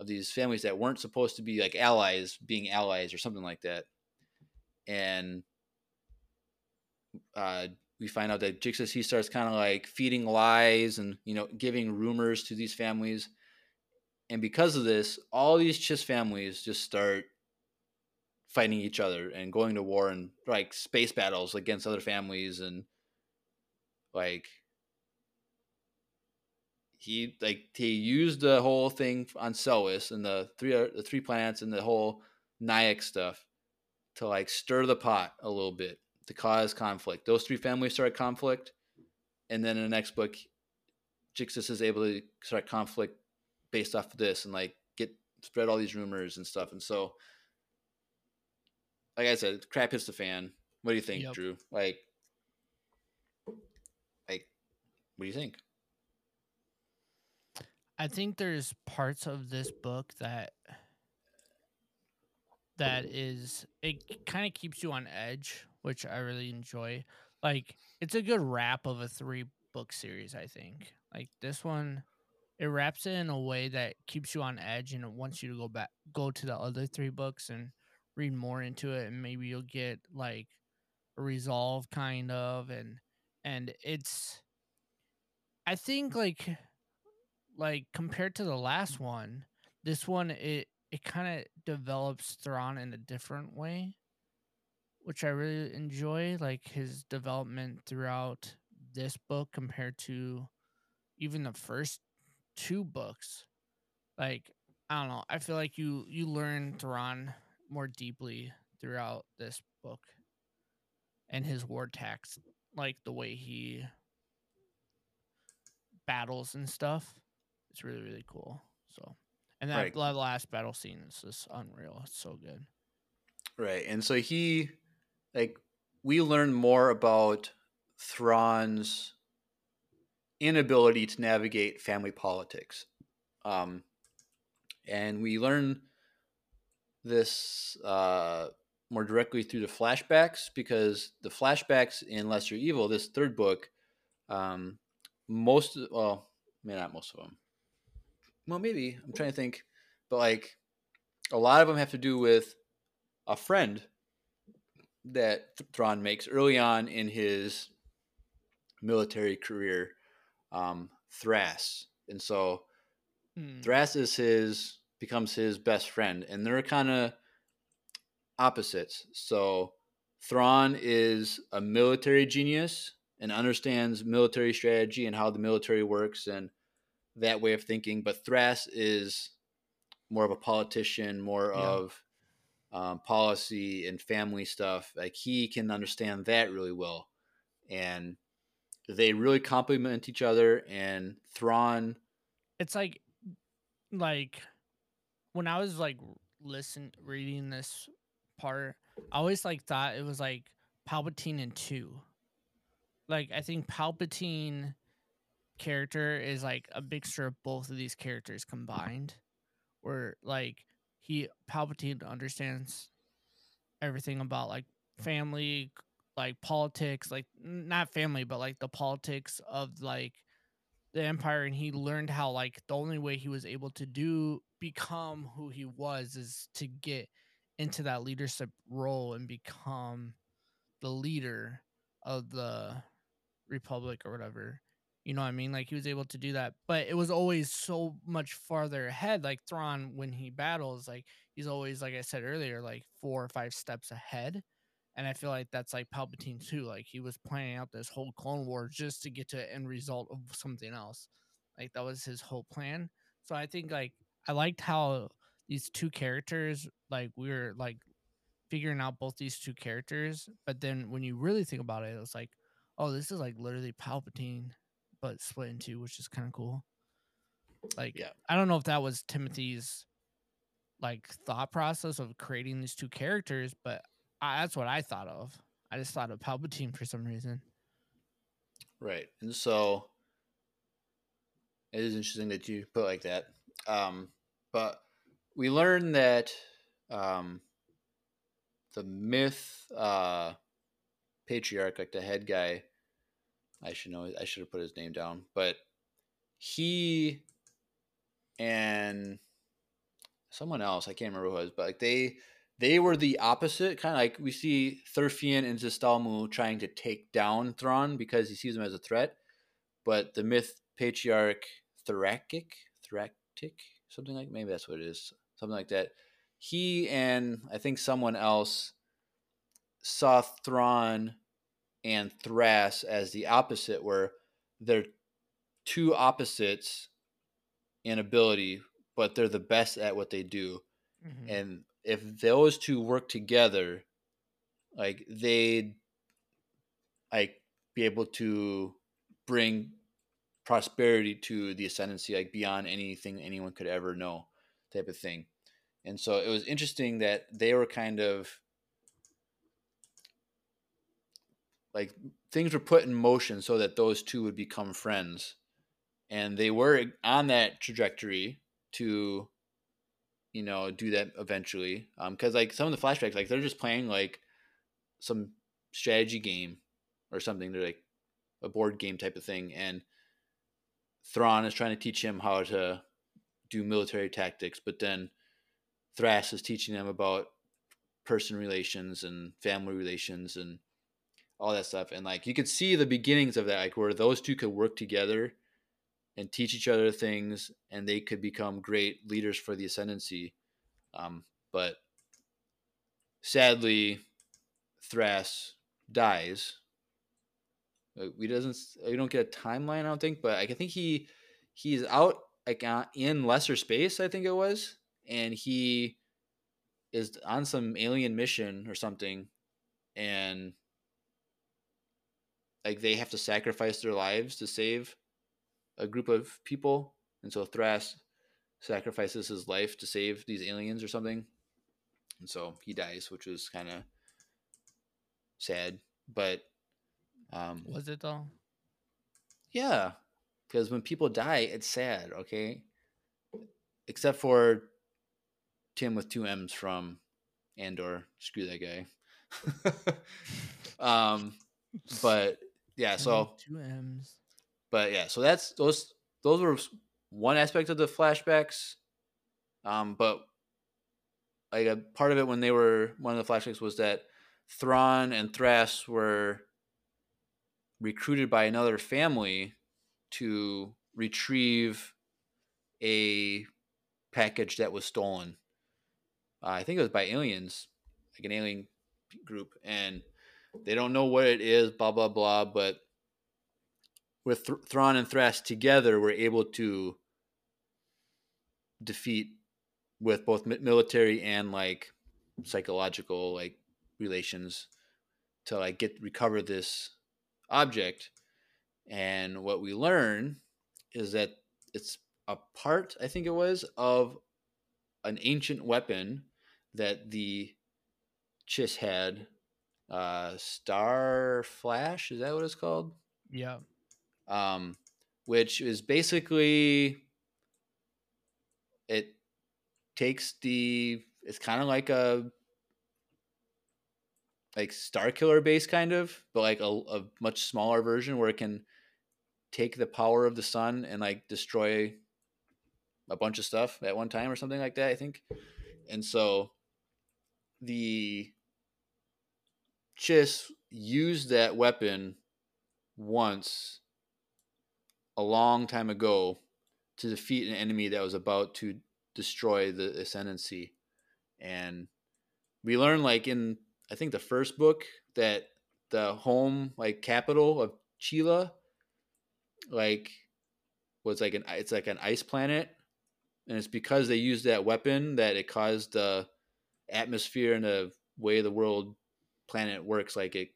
of these families that weren't supposed to be like allies being allies or something like that. And uh we find out that Jixtus he starts kind of like feeding lies and you know giving rumors to these families and because of this all these Chiss families just start fighting each other and going to war and like space battles against other families and like he like he used the whole thing on Celwis and the three uh, the three planets and the whole Nyix stuff to like stir the pot a little bit to cause conflict. Those three families start conflict, and then in the next book, Jixtus is able to start conflict based off of this and like get spread all these rumors and stuff. And so, like I said, crap hits the fan. What do you think, Yep. Drew? Like, like, what do you think? I think there's parts of this book that that is it kind of keeps you on edge, which I really enjoy. Like it's a good wrap of a three book series, I think. Like this one it wraps it in a way that keeps you on edge and it wants you to go back go to the other three books and read more into it and maybe you'll get like a resolve kind of and and it's I think like like compared to the last one, this one it it kind of develops Thrawn in a different way, which I really enjoy. Like his development throughout this book compared to even the first two books. Like I don't know, I feel like you you learn Thrawn more deeply throughout this book and his war tax, like the way he battles and stuff. It's really really cool. So, and that Right. last battle scene is just unreal. It's so good. Right. And so he like we learn more about Thrawn's inability to navigate family politics. Um and we learn this uh more directly through the flashbacks because the flashbacks in Lesser Evil, this third book, um most well, maybe not most of them. Well, maybe I'm trying to think, but like a lot of them have to do with a friend that Thrawn makes early on in his military career, um, Thrass, and so Hmm. Thrass is his becomes his best friend, and they're kind of opposites. So Thrawn is a military genius and understands military strategy and how the military works and that way of thinking, but Thrass is more of a politician, more Yeah. of um, policy and family stuff. Like he can understand that really well, and they really complement each other. And Thrawn, it's like like when I was like listen reading this part, I always like thought it was like Palpatine and two. Like I think Palpatine character is like a mixture of both of these characters combined. Where like he Palpatine understands everything about like family, like politics, like not family, but like the politics of like the empire and he learned how like the only way he was able to do become who he was is to get into that leadership role and become the leader of the republic or whatever. You know what i mean? Like he was able to do that but it was always so much farther ahead like Thrawn when he battles like he's always like i said earlier like four or five steps ahead and I feel like that's like Palpatine too. Like he was planning out this whole Clone War just to get to an end result of something else. Like that was his whole plan. So I think like I liked how these two characters, like we were like figuring out both these two characters, but then when you really think about it, it was like, oh, this is like literally Palpatine, but split in two, which is kind of cool. Like Yeah. I don't know if that was Timothy's like thought process of creating these two characters, but I, that's what I thought of. I just thought of Palpatine for some reason. right? And so it is interesting that you put like that. Um, but we learned that um, the Mitth uh, patriarch, like the head guy, I should know. I should have put his name down, but he and someone else, I can't remember who it was, but like they they were the opposite, kind of like we see Thurfian and Zistalmu trying to take down Thrawn because he sees him as a threat, but the Mitth patriarch Thrakic, Thraktic, something like maybe that's what it is, something like that. He and I think someone else saw Thrawn and Thrass as the opposite, where they're two opposites in ability, but they're the best at what they do. Mhm. And if those two work together, like they'd like be able to bring prosperity to the ascendancy, like beyond anything anyone could ever know, type of thing. And so it was interesting that they were kind of like things were put in motion so that those two would become friends and they were on that trajectory to you know do that eventually um because like some of the flashbacks like they're just playing like some strategy game or something they're like a board game type of thing and Thrawn is trying to teach him how to do military tactics but then Thrass is teaching them about person relations and family relations and all that stuff and like you could see the beginnings of that like where those two could work together and teach each other things and they could become great leaders for the ascendancy Um, but sadly, Thrass dies. We doesn't we don't get a timeline, I don't think, but I think he he's out like uh, in lesser space, I think it was, and he is on some alien mission or something, and like they have to sacrifice their lives to save a group of people, and so Thrass sacrifices his life to save these aliens or something, and so he dies, which was kind of sad, but um, Was it though? yeah, because when people die, it's sad. Okay, except for Tim with two M's from Andor. Screw that guy. [laughs] [laughs] um, but yeah, so two M's. But yeah, so that's those. Those were one aspect of the flashbacks. Um, but like a part of it when they were one of the flashbacks was that Thrawn and Thrass were recruited by another family to retrieve a package that was stolen. Uh, I think it was by aliens, like an alien group, and they don't know what it is. Blah blah blah. But with Th- Thrawn and Thrass together, we're able to defeat with both military and like psychological like relations to like get recover this object. And what we learn is that it's a part i think it was of an ancient weapon that the chiss had uh star flash is that what it's called? Yeah. Um, which is basically it takes the it's kind of like a like star killer base kind of but like a, a much smaller version where it can take the power of the sun and like destroy a bunch of stuff at one time or something like that i think. And so the chiss used that weapon once a long time ago to defeat an enemy that was about to destroy the ascendancy. And we learn like in i think the first book that the home like capital of chila like was like an it's like an ice planet. And it's because they used that weapon that it caused the atmosphere and the way the world planet works like it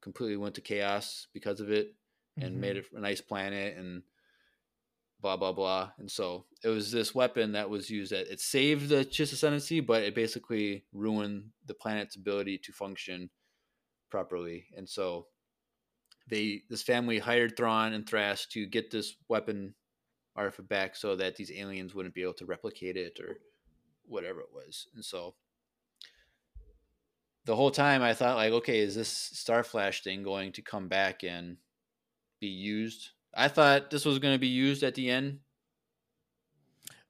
completely went to chaos because of it and Mhm. made it a nice planet and blah blah blah. And so it was this weapon that was used that it saved the Chiss ascendancy, but it basically ruined the planet's ability to function properly. And so they this family hired Thrawn and Thrass to get this weapon artifact back so that these aliens wouldn't be able to replicate it or whatever it was. And so the whole time I thought like, okay, is this Star Flash thing going to come back and be used? I thought this was going to be used at the end,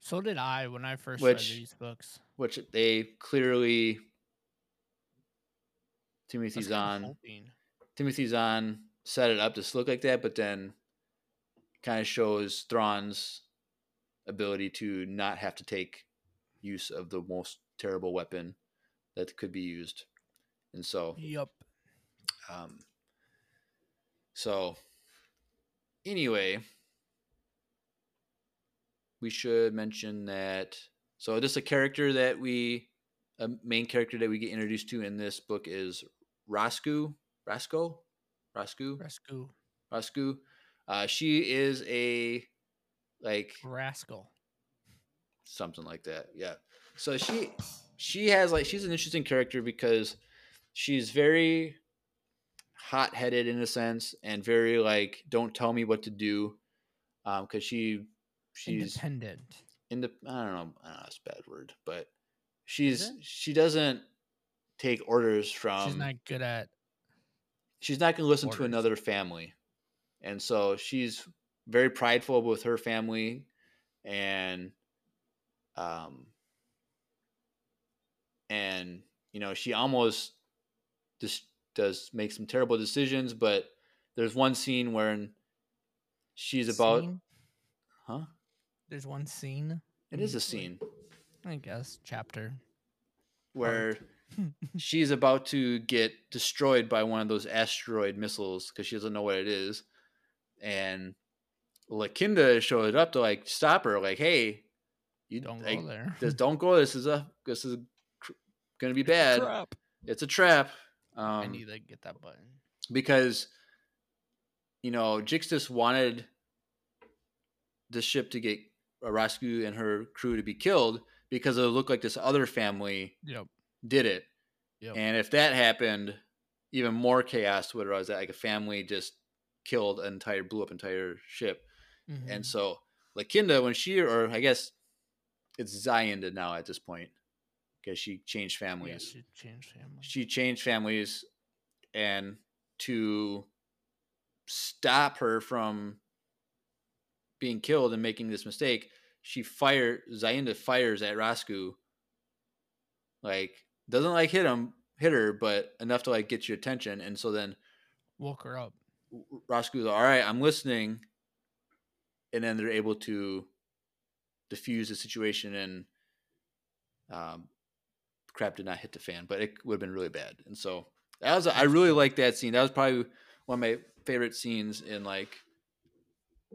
So did I when I first Which- read these books. which they clearly Timothy Zahn. Timothy Zahn set it up to look like that, but then kind of shows Thrawn's ability to not have to take use of the most terrible weapon that could be used. And so Yep. Um, so, anyway, we should mention that. So, just a character that we, a main character that we get introduced to in this book is Roscoe. Roscoe? Roscoe? Rescue. Roscoe. Uh, she is a, like, Rascal. something like that yeah so she she has like she's an interesting character because she's very hot-headed in a sense and very like don't tell me what to do um because she she's Independent. in the i don't know i don't know it's a bad word but she's she doesn't take orders from She's not good at she's not going to listen to another family and so she's very prideful with her family and um and you know she almost just does make some terrible decisions but there's one scene where she's about scene. huh There's one scene. it is a scene I guess chapter. where [laughs] she's about to get destroyed by one of those asteroid missiles because she doesn't know what it is, and Lakinda showed up to like stop her, like, "Hey, you Don't like, go there. Just don't go. This is a this is cr- gonna be bad. Crap. It's a trap." Um, I need to get that button. because you know Jixtus wanted the ship to get Rasku and her crew to be killed because it looked like this other family Yep. did it. Yep. And if that happened, even more chaos would arise. Like a family just killed an entire, blew up entire ship. Mhm. And so Lakinda, when she, or I guess it's Ziinda now at this point, because she changed Yeah, families she changed family. she changed families and to stop her from being killed and making this mistake she fire Ziinda fires at Rasku like doesn't like hit him hit her but enough to like get your attention and so then Woke her up. Rasku's all right I'm listening and then they're able to diffuse the situation and um, crap did not hit the fan, but it would have been really bad. And so that was I really like that scene. That was probably one of my favorite scenes in like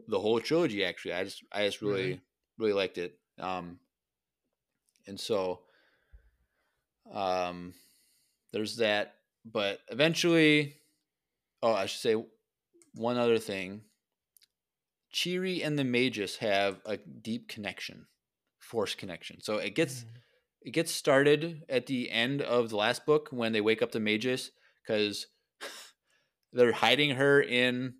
the whole trilogy. Actually, I just I just really Really? really liked it. Um, and so um, there's that. But eventually, oh, I should say one other thing. Che'ri and the Magys have a deep connection, force connection. So it gets Mhm. It gets started at the end of the last book when they wake up the Magys because [laughs] they're hiding her in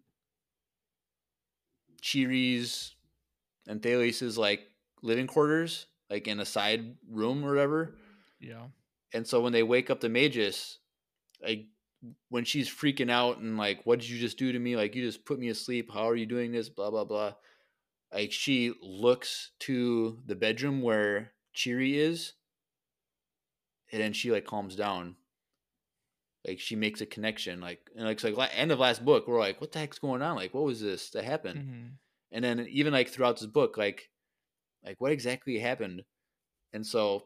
Che'ri's and Thalias' like living quarters, like in a side room or whatever. Yeah. And so when they wake up the Magys, like when she's freaking out and like, what did you just do to me? Like you just put me asleep. How are you doing this? Blah blah blah. Like she looks to the bedroom where Che'ri is, and then she like calms down. Like she makes a connection. Like and like, it's like end of last book, we're like, what the heck's going on? Like what was this that happened? Mhm. and then even like throughout this book like like what exactly happened and so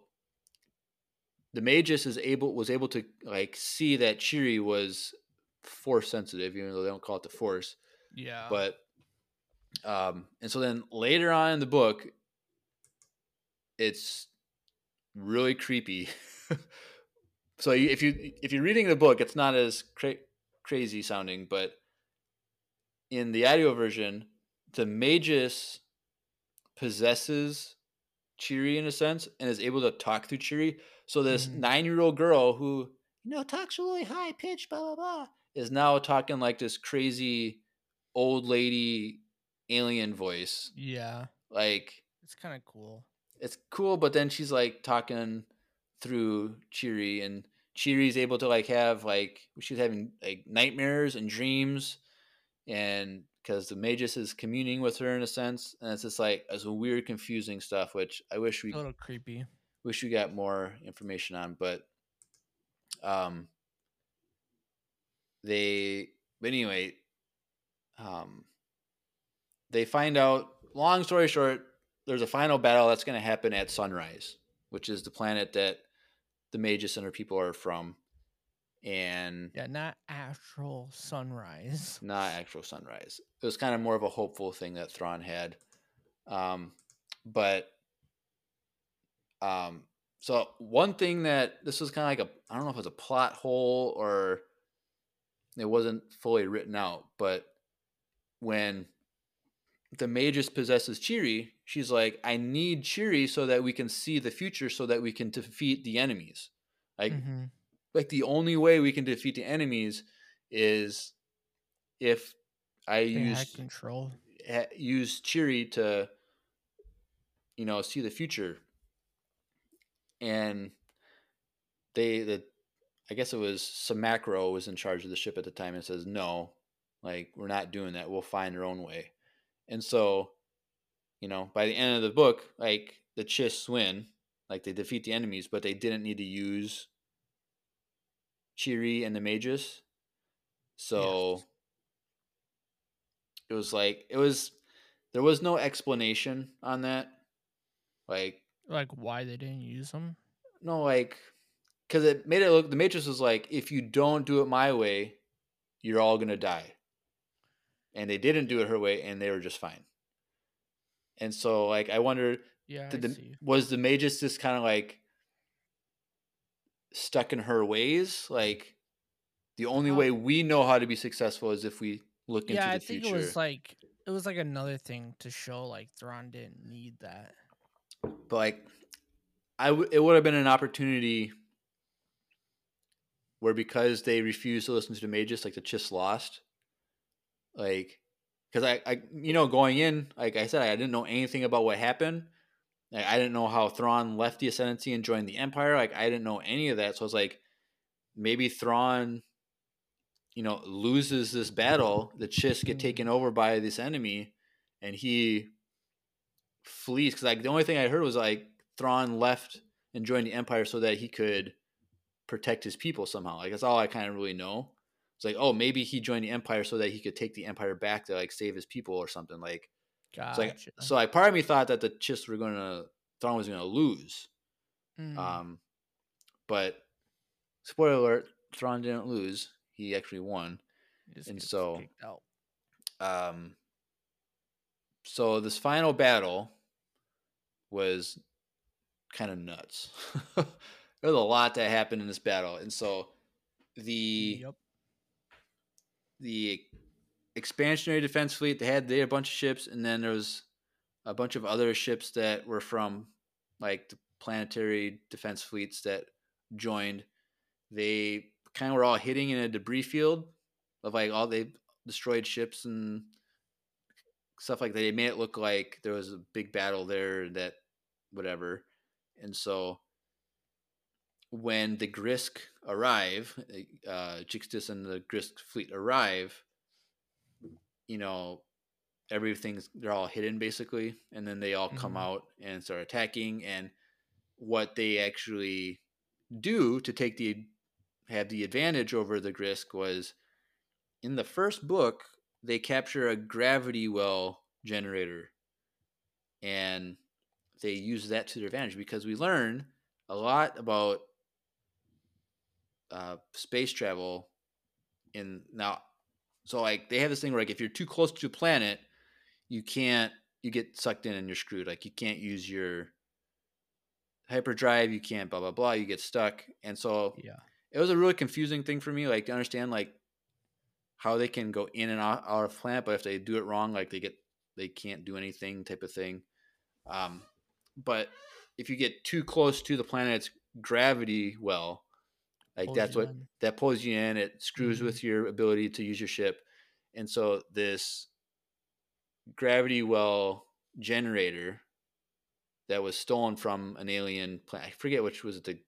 the Magys is able was able to like see that Che'ri was force sensitive even though they don't call it the force Yeah. but um and so then later on in the book it's really creepy [laughs] [laughs] so if you if you're reading the book it's not as cra- crazy sounding but in the audio version the Magys possesses Che'ri in a sense and is able to talk through Che'ri. so this Mhm. nine-year-old girl who you know talks really high pitch blah blah blah is now talking like this crazy old lady alien voice yeah. like It's kind of cool. it's cool but then she's like talking through Che'ri and Che'ri's able to like have like she's having like nightmares and dreams and because the Magys is communing with her in a sense and it's just like it's a weird confusing stuff which i wish we A little creepy. wish we got more information on but um they but anyway um they find out long story short there's a final battle that's going to happen at sunrise which is the planet that the Magys Center people are from and Yeah, not actual sunrise. [laughs] not actual sunrise. It was kind of more of a hopeful thing that Thrawn had. Um, but um, so one thing that this was kind of like a I don't know if it was a plot hole or it wasn't fully written out, but when the Magys possesses Che'ri, she's like, I need Che'ri so that we can see the future, so that we can defeat the enemies. Like mm-hmm. like the only way we can defeat the enemies is if I They use control. ha- use Che'ri to you know see the future, and they the I guess it was Samakro was in charge of the ship at the time and says no, like we're not doing that. We'll find our own way, and so you know by the end of the book, like the Chiss win, like they defeat the enemies, but they didn't need to use Che'ri and the Magys. So Yes. it was like it was there was no explanation on that. Like Like why they didn't use them. no like because it made it look the Magys was like, if you don't do it my way, you're all gonna die. And they didn't do it her way, and they were just fine. And so, like, I wonder, Yeah, did I the, was the Magys just kind of like stuck in her ways? Like, the only Uh, way we know how to be successful is if we look into Yeah, the I think future. it was like it was like another thing to show like Thrawn didn't need that. but like I w- it would have been an opportunity where because they refused to listen to the Magys like the Chiss lost like because I, I you know going in like i said i didn't know anything about what happened. Like, i didn't know how Thrawn left the ascendancy and joined the empire. Like i didn't know any of that. So i was like maybe Thrawn you know loses this battle the Chiss get taken mm-hmm. over by this enemy and he flees. Because like the only thing I heard was like Thrawn left and joined the Empire so that he could protect his people somehow. Like that's all I kind of really know. It's like oh maybe he joined the Empire so that he could take the Empire back to like save his people or something. Like Gotcha. so like so like part of me thought that the Chiss were gonna Thrawn was gonna lose. Mm, Um, but spoiler alert, Thrawn didn't lose. He actually won. he and so-. Um, so this final battle was kind of nuts. [laughs] There's a lot that happened in this battle, and so the Yep. The expansionary defense fleet they had they had a bunch of ships, and then there was a bunch of other ships that were from like the planetary defense fleets that joined. They kind of were all hitting in a debris field of like all they destroyed ships and stuff like that. They made it look like there was a big battle there that whatever. And so when the Grysk arrive, uh Jixtus and the Grysk fleet arrive, you know, everything's they're all hidden basically, and then they all come Mhm. out and start attacking and what they actually do to take the have the advantage over the Grysk was in the first book they capture a gravity well generator and they use that to their advantage because we learn a lot about uh, space travel in now so like they have this thing where like if you're too close to a planet you can't you get sucked in and you're screwed. Like you can't use your hyperdrive you can't blah blah blah you get stuck. And so Yeah. it was a really confusing thing for me like to understand like how they can go in and out, out of planet but if they do it wrong like they get they can't do anything type of thing. Um but if you get too close to the planet's gravity well like Pulls that's what in. that pulls you in it screws Mhm. with your ability to use your ship and so this gravity well generator that was stolen from an alien planet i forget which was it the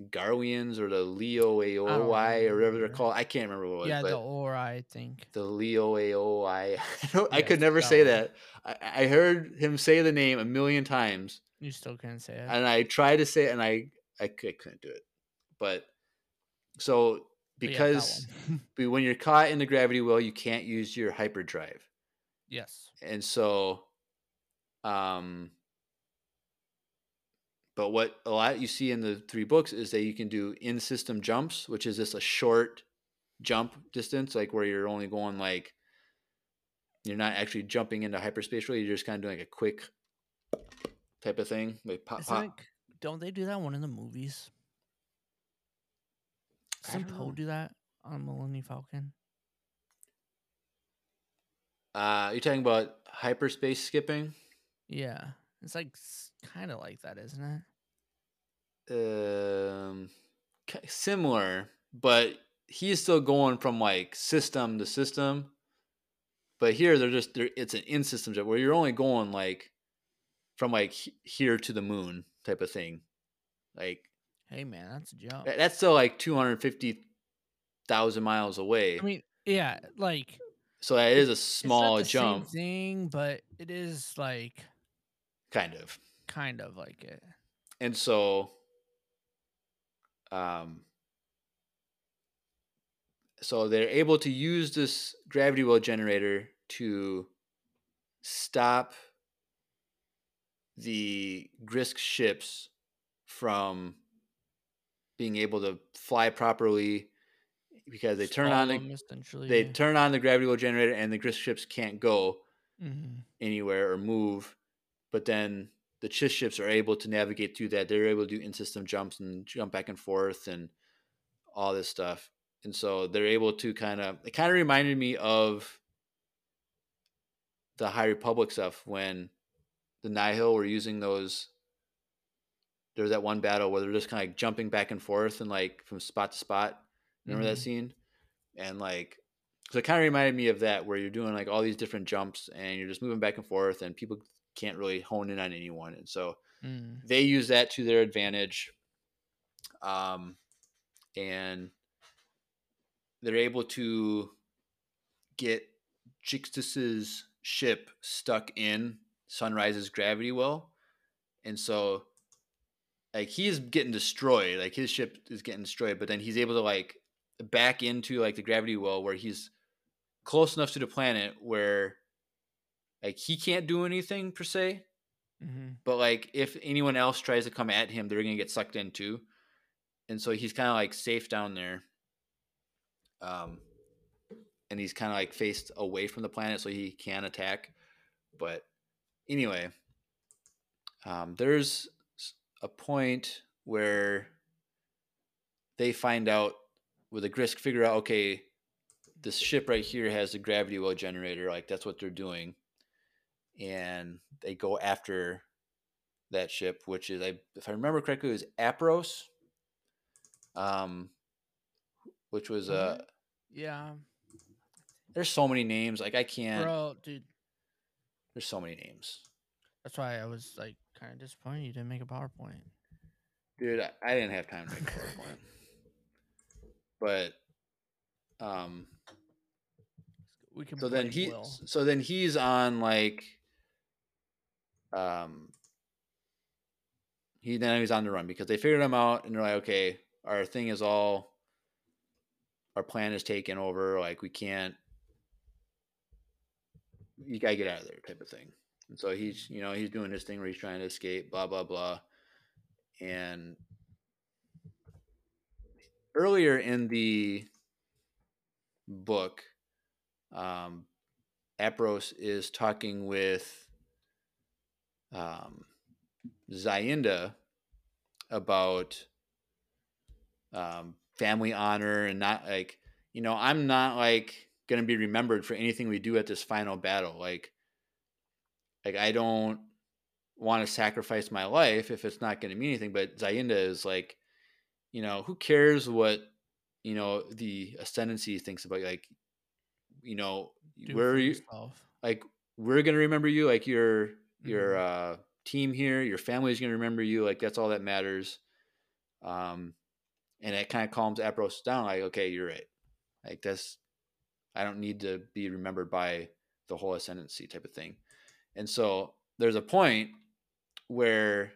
Garwians or the Leo AOI or whatever they're called. I can't remember what it was, Yeah, the Aura, I think. the Leo AOI. I, [laughs] I could never say that. I, I heard him say the name a million times, You still couldn't say it. and I tried to say it, and I couldn't do it. But so But yeah, because [laughs] when you're caught in the gravity well, you can't use your hyperdrive, yes. and so, um. But what a lot you see in the three books is that you can do in-system jumps, which is just a short jump distance, like where you're only going like you're not actually jumping into hyperspace really, you're just kind of doing like a quick type of thing. Like pop Isn't pop. it- don't they do that one in the movies? I Doesn't Poe do that on Millennium Falcon? Uh you're talking about hyperspace skipping? Yeah. It's like kind of like that, isn't it? Um similar, but he's still going from like system to system. But here they're just they're, it's an in system jump where you're only going like from like here to the moon type of thing. Like Hey, man, that's a jump. That's still like 250,000 miles away. I mean, yeah, like so that is a it's not small the jump, Same thing, but it is like kind of. kind of like it. And so, um, so they're able to use this gravity well generator to stop the Grysk ships from being able to fly properly because they turn on the they turn on the gravity well generator and the Grysk ships can't go Mhm. anywhere or move. But then the Chiss ships are able to navigate through that. They're able to do in-system jumps and jump back and forth and all this stuff. And so they're able to kind of it kind of reminded me of the High Republic stuff when the Nihil were using those there was that one battle where they're just kind of like jumping back and forth and like from spot to spot. Remember that Mhm. scene? And like, so it kind of reminded me of that where you're doing like all these different jumps and you're just moving back and forth and people can't really hone in on anyone. And so Mm. they use that to their advantage. Um, and they're able to get Jixtus's ship stuck in Sunrise's gravity well. And so like he is getting destroyed, like his ship is getting destroyed, but then he's able to like back into like the gravity well where he's close enough to the planet where like he can't do anything per se, Mhm. but like if anyone else tries to come at him, they're gonna get sucked in too. And so he's kind of like safe down there. Um, and he's kind of like faced away from the planet so he can attack. But anyway, um, there's a point where they find out with the Grysk figure out okay, this ship right here has a gravity well generator. Like that's what they're doing, and they go after that ship, which is I if I remember correctly, it was Apros. Um, which was uh, Yeah, there's so many names. Like I can't. bro, dude. There's so many names, That's why I was like kind of disappointed you didn't make a PowerPoint. dude. I, I didn't have time to make a PowerPoint, [laughs] but um, We can. so then he Will. so then he's on like um he then he's on the run because they figured him out and they're like okay our thing is all our plan is taken over like we can't you gotta get out of there type of thing and so he's you know he's doing this thing where he's trying to escape blah blah blah. And earlier in the book um, Apros is talking with um, Ziinda about um, family honor and not like you know I'm not like gonna be remembered for anything we do at this final battle. Like like I don't want to sacrifice my life if it's not going to mean anything but Ziinda is like you know who cares what you know the ascendancy thinks about like you know Do where are you yourself. like we're gonna remember you like your your Mhm. uh team here your family's gonna remember you like that's all that matters um and it kind of calms apros down like okay you're right like that's i don't need to be remembered by the whole ascendancy type of thing and so there's a point where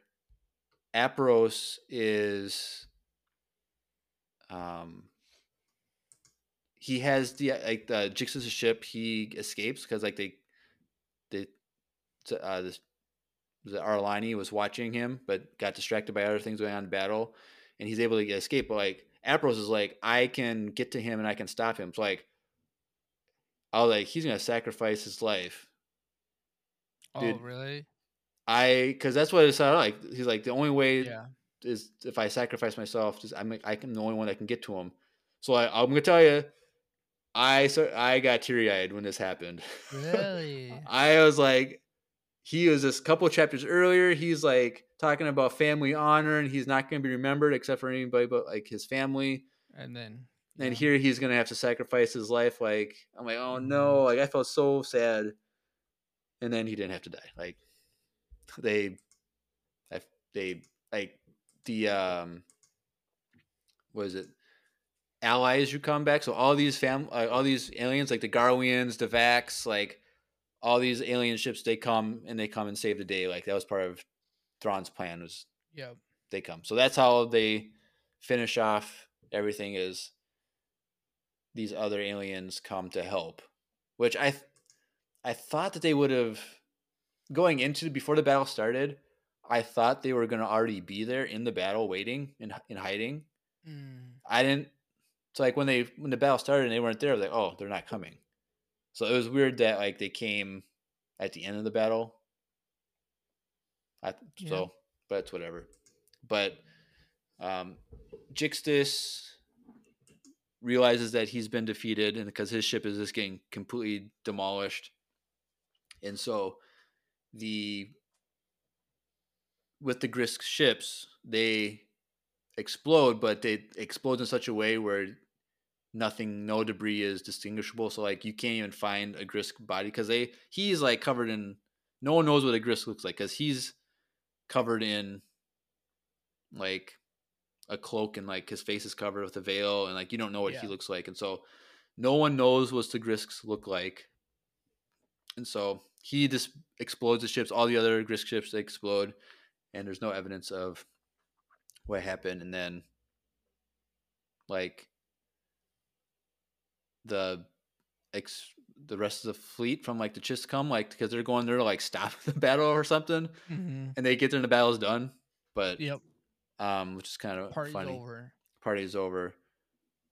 apros is um he has the like the Jix's ship. He escapes because like they, they, uh, this the Ar'alani was watching him, but got distracted by other things going on in battle, and he's able to get escape. But like Apros is like, I can get to him and I can stop him. So like, I was like, he's gonna sacrifice his life. Oh, really? I because that's what it sounded like. He's like the only way Yeah. is if I sacrifice myself. Just I'm I can the only one that can get to him. So I, I'm gonna tell you, I so I got teary eyed when this happened. [laughs] Really? I was like, he was this couple chapters earlier. He's like talking about family honor, and he's not gonna be remembered except for anybody but like his family. and then. And here he's gonna have to sacrifice his life. Like I'm like, oh mm-hmm. no! Like I felt so sad. And then he didn't have to die. Like they, I, they like the um, what is it? Allies who come back. So all these fam, uh, all these aliens, like the Garwians, the Vax, like all these alien ships, they come and they come and save the day. Like that was part of Thrawn's plan. Was yeah, they come. So that's how they finish off everything is these other aliens come to help, which I th- I thought that they would have going into before the battle started. I thought they were going to already be there in the battle waiting and in hiding Mm. I didn't. It's like when they when the battle started and they weren't there, I was like, oh, they're not coming. So it was weird that like they came at the end of the battle. I Yeah. so, but it's whatever. But um, Jixtus realizes that he's been defeated, and because his ship is just getting completely demolished, and so the with the Grysk ships, they explode, but they explode in such a way where nothing, no debris is distinguishable. So like you can't even find a Grysk body because they he's like covered in. No one knows what a Grysk looks like because he's covered in like a cloak and like his face is covered with a veil and like you don't know what he looks like and so no one knows what the Grysks look like. And so he just explodes the ships. All the other Grysk ships they explode, and there's no evidence of what happened. And then, like the ex the rest of the fleet from like the Chiss come like because they're going there to like stop [laughs] the battle or something, hmm and they get there and the battle's done. But Yep. um, which is kind of Party's funny over. party's over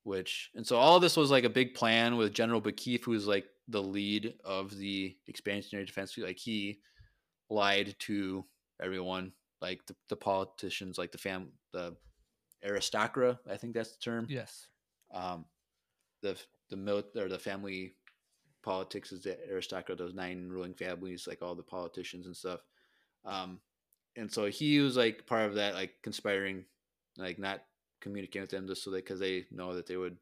which and so all this was like a big plan with general Ba'kif, who's like the lead of the expansionary defense fleet like he lied to everyone like the, the politicians like the fam the aristocra i think that's the term Yes. um the the mil- or the family politics is the aristocrat those nine ruling families like all the politicians and stuff um and so he was like part of that like conspiring like not communicating with them just so they because they know that they would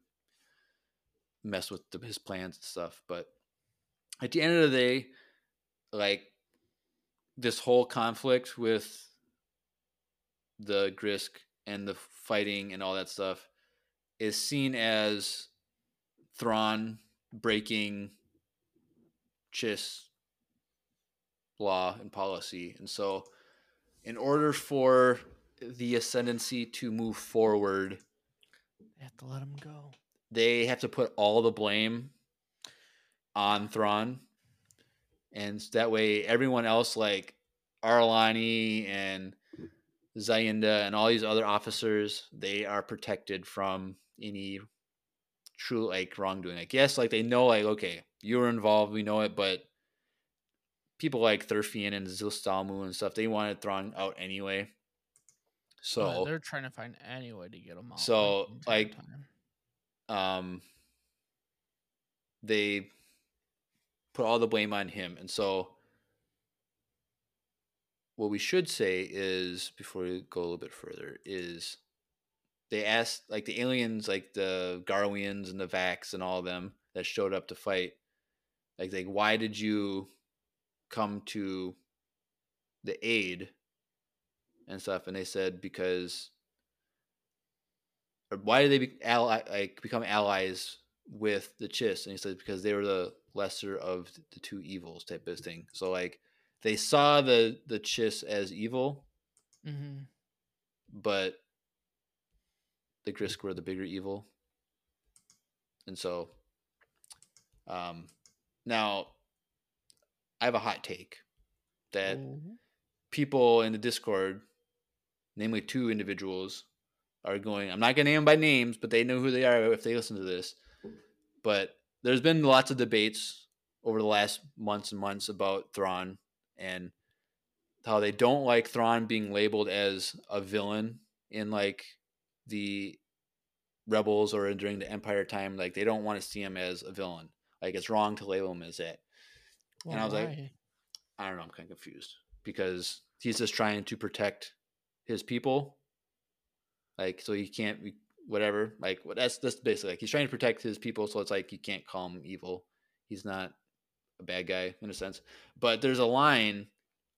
mess with the, his plans and stuff but at the end of the day like this whole conflict with the Grysk and the fighting and all that stuff is seen as Thrawn breaking Chiss law and policy. And so, in order for the ascendancy to move forward, They have to let him go. they have to put all the blame on Thrawn. And that way, everyone else, like Ar'alani and Ziinda and all these other officers, they are protected from any true like wrongdoing. Like, yes, like they know, like, okay, you were involved, we know it, but people like Thurfian and Zistalmu and stuff, they wanted Thrawn out anyway. So they're trying to find any way to get them out. So, like, um they put all the blame on him and so what we should say is before we go a little bit further is they asked like the aliens like the garwians and the vax and all of them that showed up to fight like like why did you come to the aid and stuff and they said because or why did they be ally, like become allies with the Chiss? And he said because they were the lesser of the two evils type of thing. So like they saw the the Chiss as evil, Mhm. but the Grysk were the bigger evil. And so um now I have a hot take that Ooh. people in the Discord, namely two individuals, are going. I'm not going to name them by names, but they know who they are if they listen to this. But there's been lots of debates over the last months and months about Thrawn and how they don't like Thrawn being labeled as a villain in like the rebels or during the Empire time. Like they don't want to see him as a villain. Like it's wrong to label him as that. And I was like, I don't know. I'm kind of confused because he's just trying to protect his people. Like, so he can't be whatever. Like, that's that's basically like he's trying to protect his people. So it's like you can't call him evil. He's not a bad guy in a sense. But there's a line.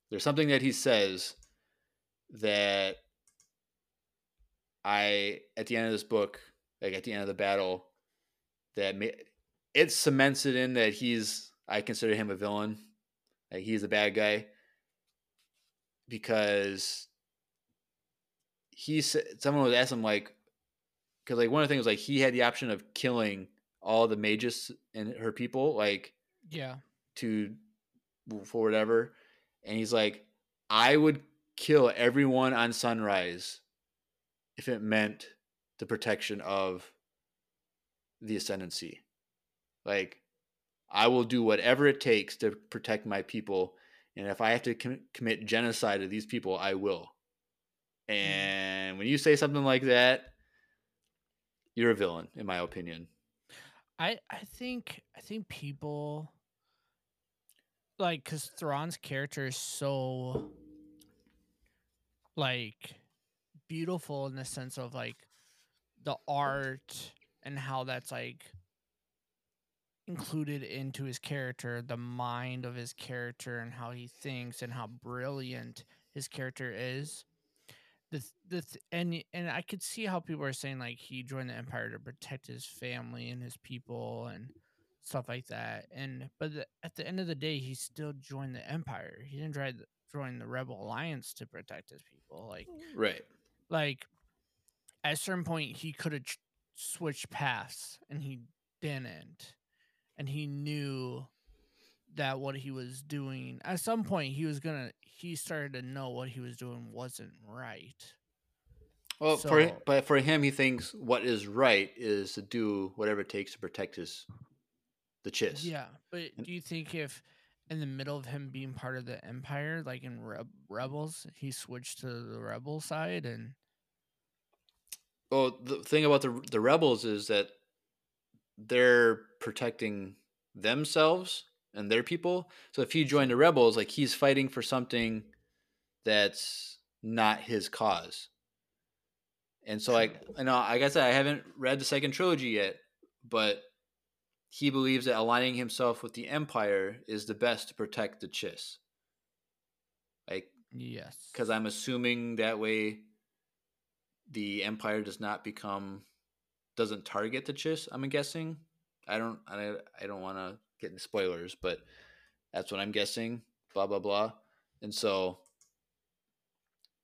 There's something that he says that I at the end of this book, like at the end of the battle, that it cements it in that he's I consider him a villain. Like he's a bad guy because he said someone was asking him like because like one of the things like he had the option of killing all the Magys and her people like Yeah. to for whatever and he's like i would kill everyone on sunrise if it meant the protection of the ascendancy. Like, I will do whatever it takes to protect my people, and if I have to com- commit genocide of these people, I will. Mm-hmm. And when you say something like that, you're a villain, in my opinion. I I think I think people like because Thrawn's character is so like beautiful in the sense of like the art and how that's like included into his character, the mind of his character and how he thinks and how brilliant his character is. The th- the and and I could see how people are saying like he joined the empire to protect his family and his people and stuff like that. And but the, at the end of the day, he still joined the empire. He didn't try to join the rebel alliance to protect his people. Like Right. like at a certain point he could have ch- switched paths and he didn't and he knew that what he was doing at some point he was gonna he started to know what he was doing wasn't right Well, for but for him, he thinks what is right is to do whatever it takes to protect his the chiss. yeah but do you think if in the middle of him being part of the empire like in Reb- rebels he switched to the rebel side and Well, the thing about the the rebels is that they're protecting themselves and their people. So if he joined the rebels, like he's fighting for something that's not his cause. And so, like, I know, like I said, I haven't read the second trilogy yet, but he believes that aligning himself with the Empire is the best to protect the Chiss. Like, yes because I'm assuming that way the Empire does not become doesn't target the Chiss. I'm guessing. I don't. I I don't want to get into spoilers, but that's what I'm guessing. Blah blah blah. And so,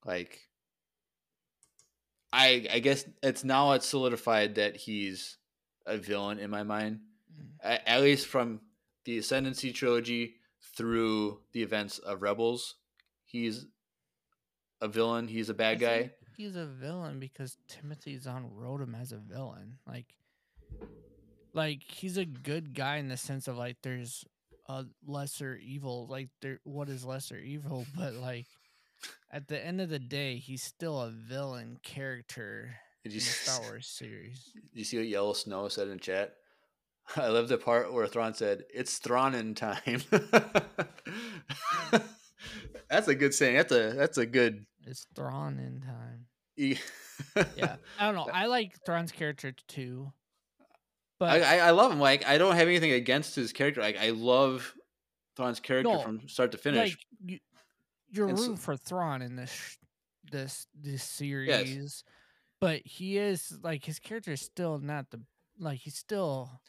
like, I I guess it's now it's solidified that he's a villain in my mind, Mm. A- at least from the Ascendancy trilogy through the events of Rebels. He's a villain. He's a bad guy. He's a villain because Timothy Zahn wrote him as a villain. Like, like he's a good guy in the sense of like there's a lesser evil. Like there, what is lesser evil? [laughs] But like, at the end of the day, he's still a villain character Did in you the Star [laughs] Wars series. Did you see what Yellow Snow said in chat? [laughs] I love the part where Thrawn said, "It's Thronin time." that's a good saying. That's a that's a good. It's Thrawn in time. Yeah, I don't know. Uh I like Thrawn's character too, but I, I I love him. Like I don't have anything against his character. Like I love Thrawn's character No, from start to finish. Like you, you're And so- for Thrawn in this this this series, but he is like his character is still not the like he's still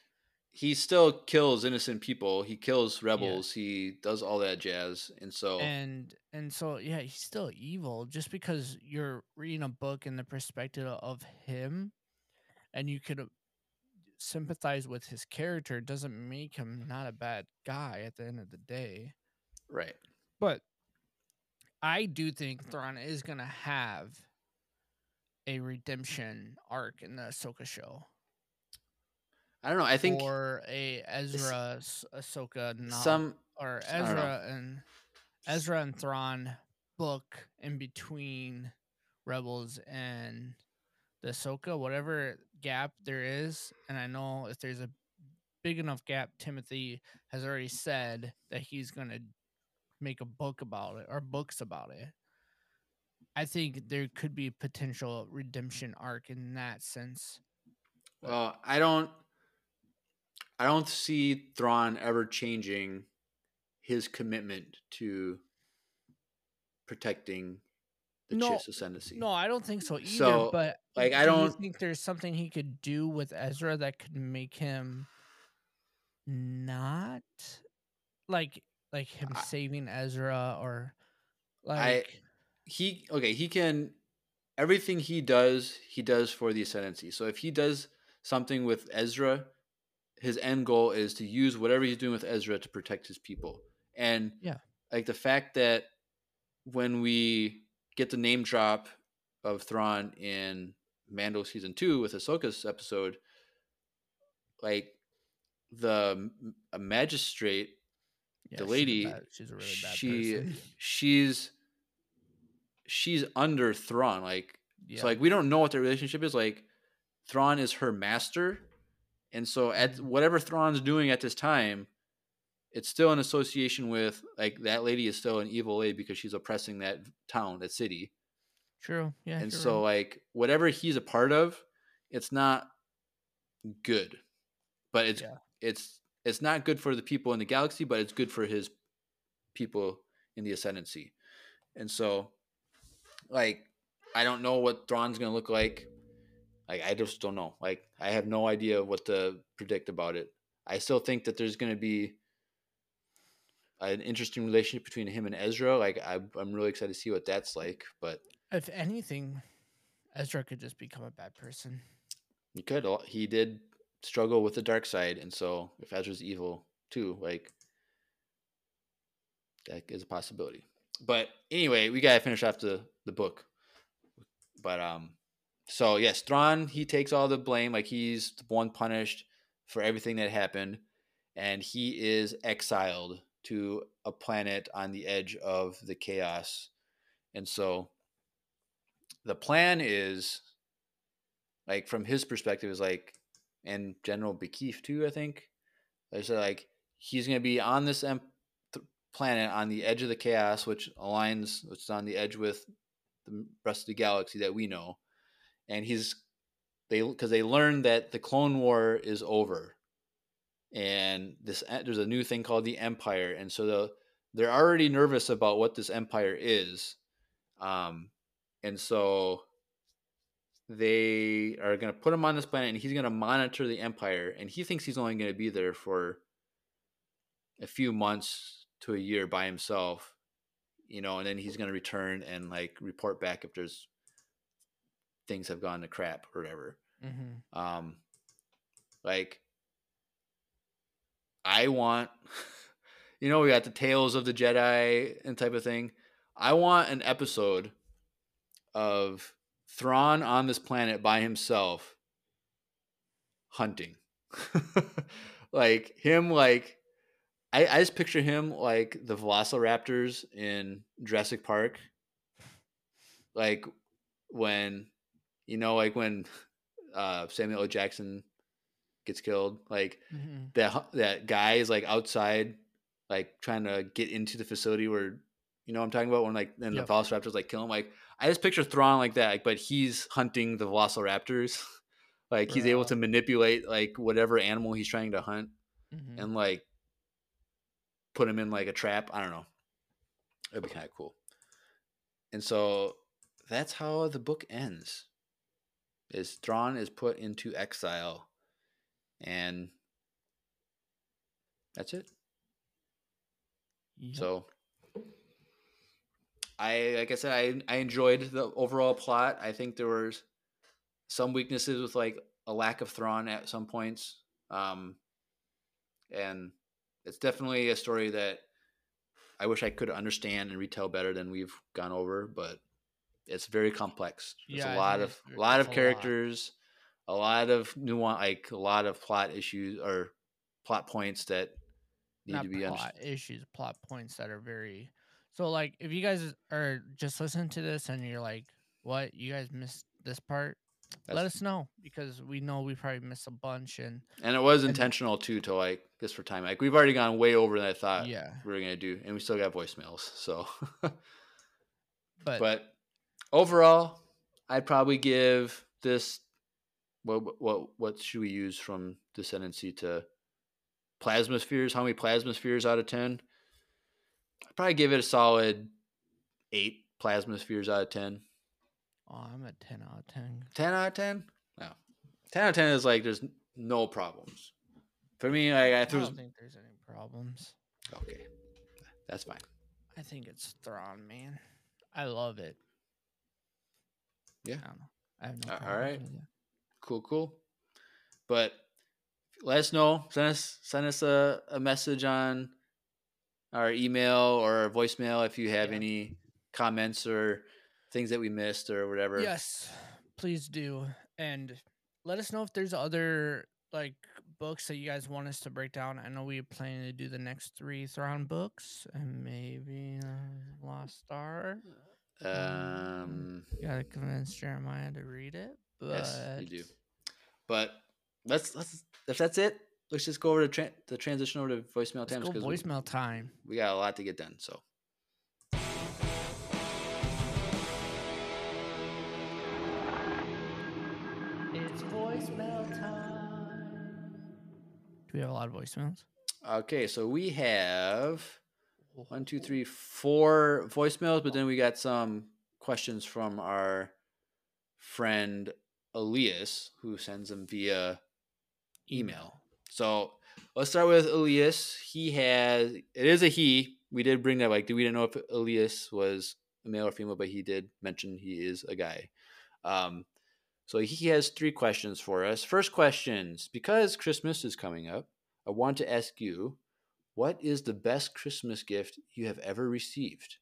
he still kills innocent people. He kills rebels. He does all that jazz. And so and and so yeah he's still evil just because you're reading a book in the perspective of him and you could sympathize with his character doesn't make him not a bad guy at the end of the day right. But I do think Thrawn is gonna have a redemption arc in the Ahsoka show, I don't know. I think or a Ezra Ahsoka no- some or I don't know. Ezra and Ezra and Thrawn book in between Rebels and the Ahsoka, whatever gap there is, and I know if there's a big enough gap, Timothy has already said that he's gonna make a book about it or books about it. I think there could be a potential redemption arc in that sense. Well, I don't. I don't see Thrawn ever changing his commitment to protecting the No, ascendancy. No, I don't think so either. So, but like, I do don't- think there's something he could do with Ezra that could make him not like like him I- saving Ezra or like he okay. He can everything he does. He does for the ascendancy. So if he does something with Ezra, his end goal is to use whatever he's doing with Ezra to protect his people. And Yeah. like the fact that when we get the name drop of Thrawn in Mando season two with Ahsoka's episode, like the magistrate, Yeah, the she's lady, bad- she's a really bad she person. she's she's under Thrawn. Like Yeah. so, like we don't know what their relationship is. Like Thrawn is her master, and so at Mhm. whatever Thrawn's doing at this time, it's still an association with like that lady is still an evil lady because she's oppressing that town, that city. True. Yeah. and so right. like whatever he's a part of it's not good but it's Yeah. it's it's not good for the people in the galaxy but it's good for his people in the ascendancy and so like i don't know what Thrawn's gonna look like like i just don't know like i have no idea what to predict about it i still think that there's gonna be an interesting relationship between him and ezra like I, i'm really excited to see what that's like but if anything, Ezra could just become a bad person. He could. He did struggle with the dark side, and so if Ezra's evil too, like that is a possibility. But anyway, we gotta finish off the the book. But um, so yes, Thrawn he takes all the blame, like he's the one punished for everything that happened, and he is exiled to a planet on the edge of the chaos, and so the plan is like from his perspective is like and general Ba'kif too i think they said like he's going to be on this em- planet on the edge of the chaos which aligns which is on the edge with the rest of the galaxy that we know. And he's they because they learned that the clone war is over and this there's a new thing called the empire and so the, they're already nervous about what this empire is um and so they are going to put him on this planet and he's going to monitor the empire and he thinks he's only going to be there for a few months to a year by himself you know and then he's going to return and like report back if there's things have gone to crap or whatever Mm-hmm. um like i want [laughs] you know we got the tales of the jedi and type of thing i want an episode of Thrawn on this planet by himself hunting. [laughs] like him like I, I just picture him like the velociraptors in Jurassic Park. Like when you know, like when [laughs] uh Samuel L. Jackson gets killed, like Mm-hmm. that that guy is like outside, like trying to get into the facility where you know what I'm talking about when like then Yep. the velociraptors like kill him. Like I just picture Thrawn like that, like, but he's hunting the velociraptors. [laughs] like he's able to manipulate like whatever animal he's trying to hunt Mm-hmm. and like put him in like a trap. I don't know. It'd be kind of cool. And so that's how the book ends. Is Thrawn is put into exile, and that's it. So I like I said, I I enjoyed the overall plot. I think there was some weaknesses with like a lack of Thrawn at some points. Um and it's definitely a story that I wish I could understand and retell better than we've gone over, but it's very complex. There's Yeah, a lot of a lot of characters, a lot of nuance, like a lot of plot issues or plot points that need not to be plot understood. issues, plot points that are very. So, like, if you guys are just listening to this and you're like, "What? You guys missed this part?" Let us know because we know we probably missed a bunch. And And it was And- intentional too to like just for time. Like we've already gone way over than I thought yeah, we were gonna do, and we still got voicemails. So, [laughs] but, but overall, I'd probably give this. What what what should we use from Descendancy to plasma spheres? How many plasma spheres out of ten? I'd probably give it a solid eight plasma spheres out of ten. oh, I'm at ten out of ten. 10 out of 10? No. 10 out of 10 is like there's no problems. For me, like, I I don't think there's any problems. Okay. That's fine. I think it's Thrawn, man. I love it. Yeah. I don't know. I have no. A- problems alright. Cool, cool. But let us know. Send us send us a, a message on our email or our voicemail if you have Yeah. any comments or things that we missed or whatever. Yes. please do, and let us know if there's other like books that you guys want us to break down. I know we plan to do the next three Thrawn books and maybe uh, Lost Star. Um, Gotta convince Jeremiah to read it, but yes, you do. But let's let's if that's it, let's just go over to tra- the transition over to voicemail let's go because we, voicemail time. we got a lot to get done. So It's voicemail time. Do we have a lot of voicemails? okay, so we have one, two, three, four voicemails, but then we got some questions from our friend Elias, who sends them via email. So let's start with Elias. He has it is a he. We did bring that like we didn't know if Elias was a male or female, but he did mention he is a guy. Um, so he has three questions for us. First questions because Christmas is coming up. I want to ask you, what is the best Christmas gift you have ever received?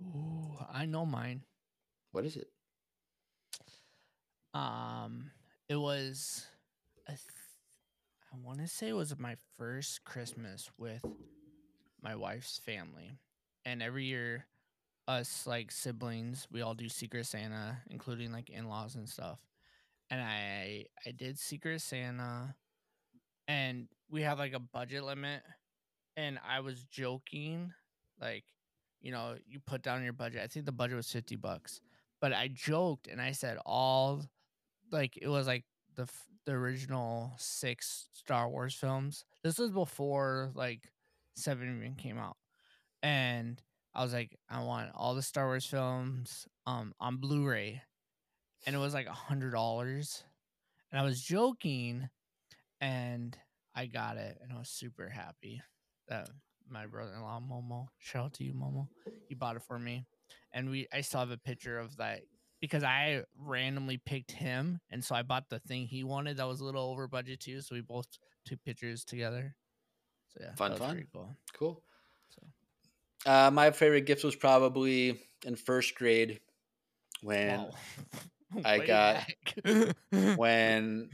Ooh, I know mine. What is it? Um, it was, I, th- I want to say it was my first Christmas with my wife's family, and every year, us like siblings, we all do Secret Santa, including like in laws and stuff. And I I did Secret Santa, and we have like a budget limit, and I was joking, like, you know, you put down your budget. I think the budget was fifty bucks, but I joked and I said all like it was like the the original six Star Wars films. This was before like seven even came out, and I was like, I want all the Star Wars films um on Blu-ray, and it was like a hundred dollars, and I was joking, and I got it, and I was super happy that my brother-in-law Momo, shout out to you Momo, he bought it for me, and we I still have a picture of that because I randomly picked him, and so I bought the thing he wanted that was a little over budget too. So we both took pictures together. So yeah, Fun, fun. cool. Cool. So Uh, my favorite gift was probably in first grade when wow. [laughs] I got- [laughs] when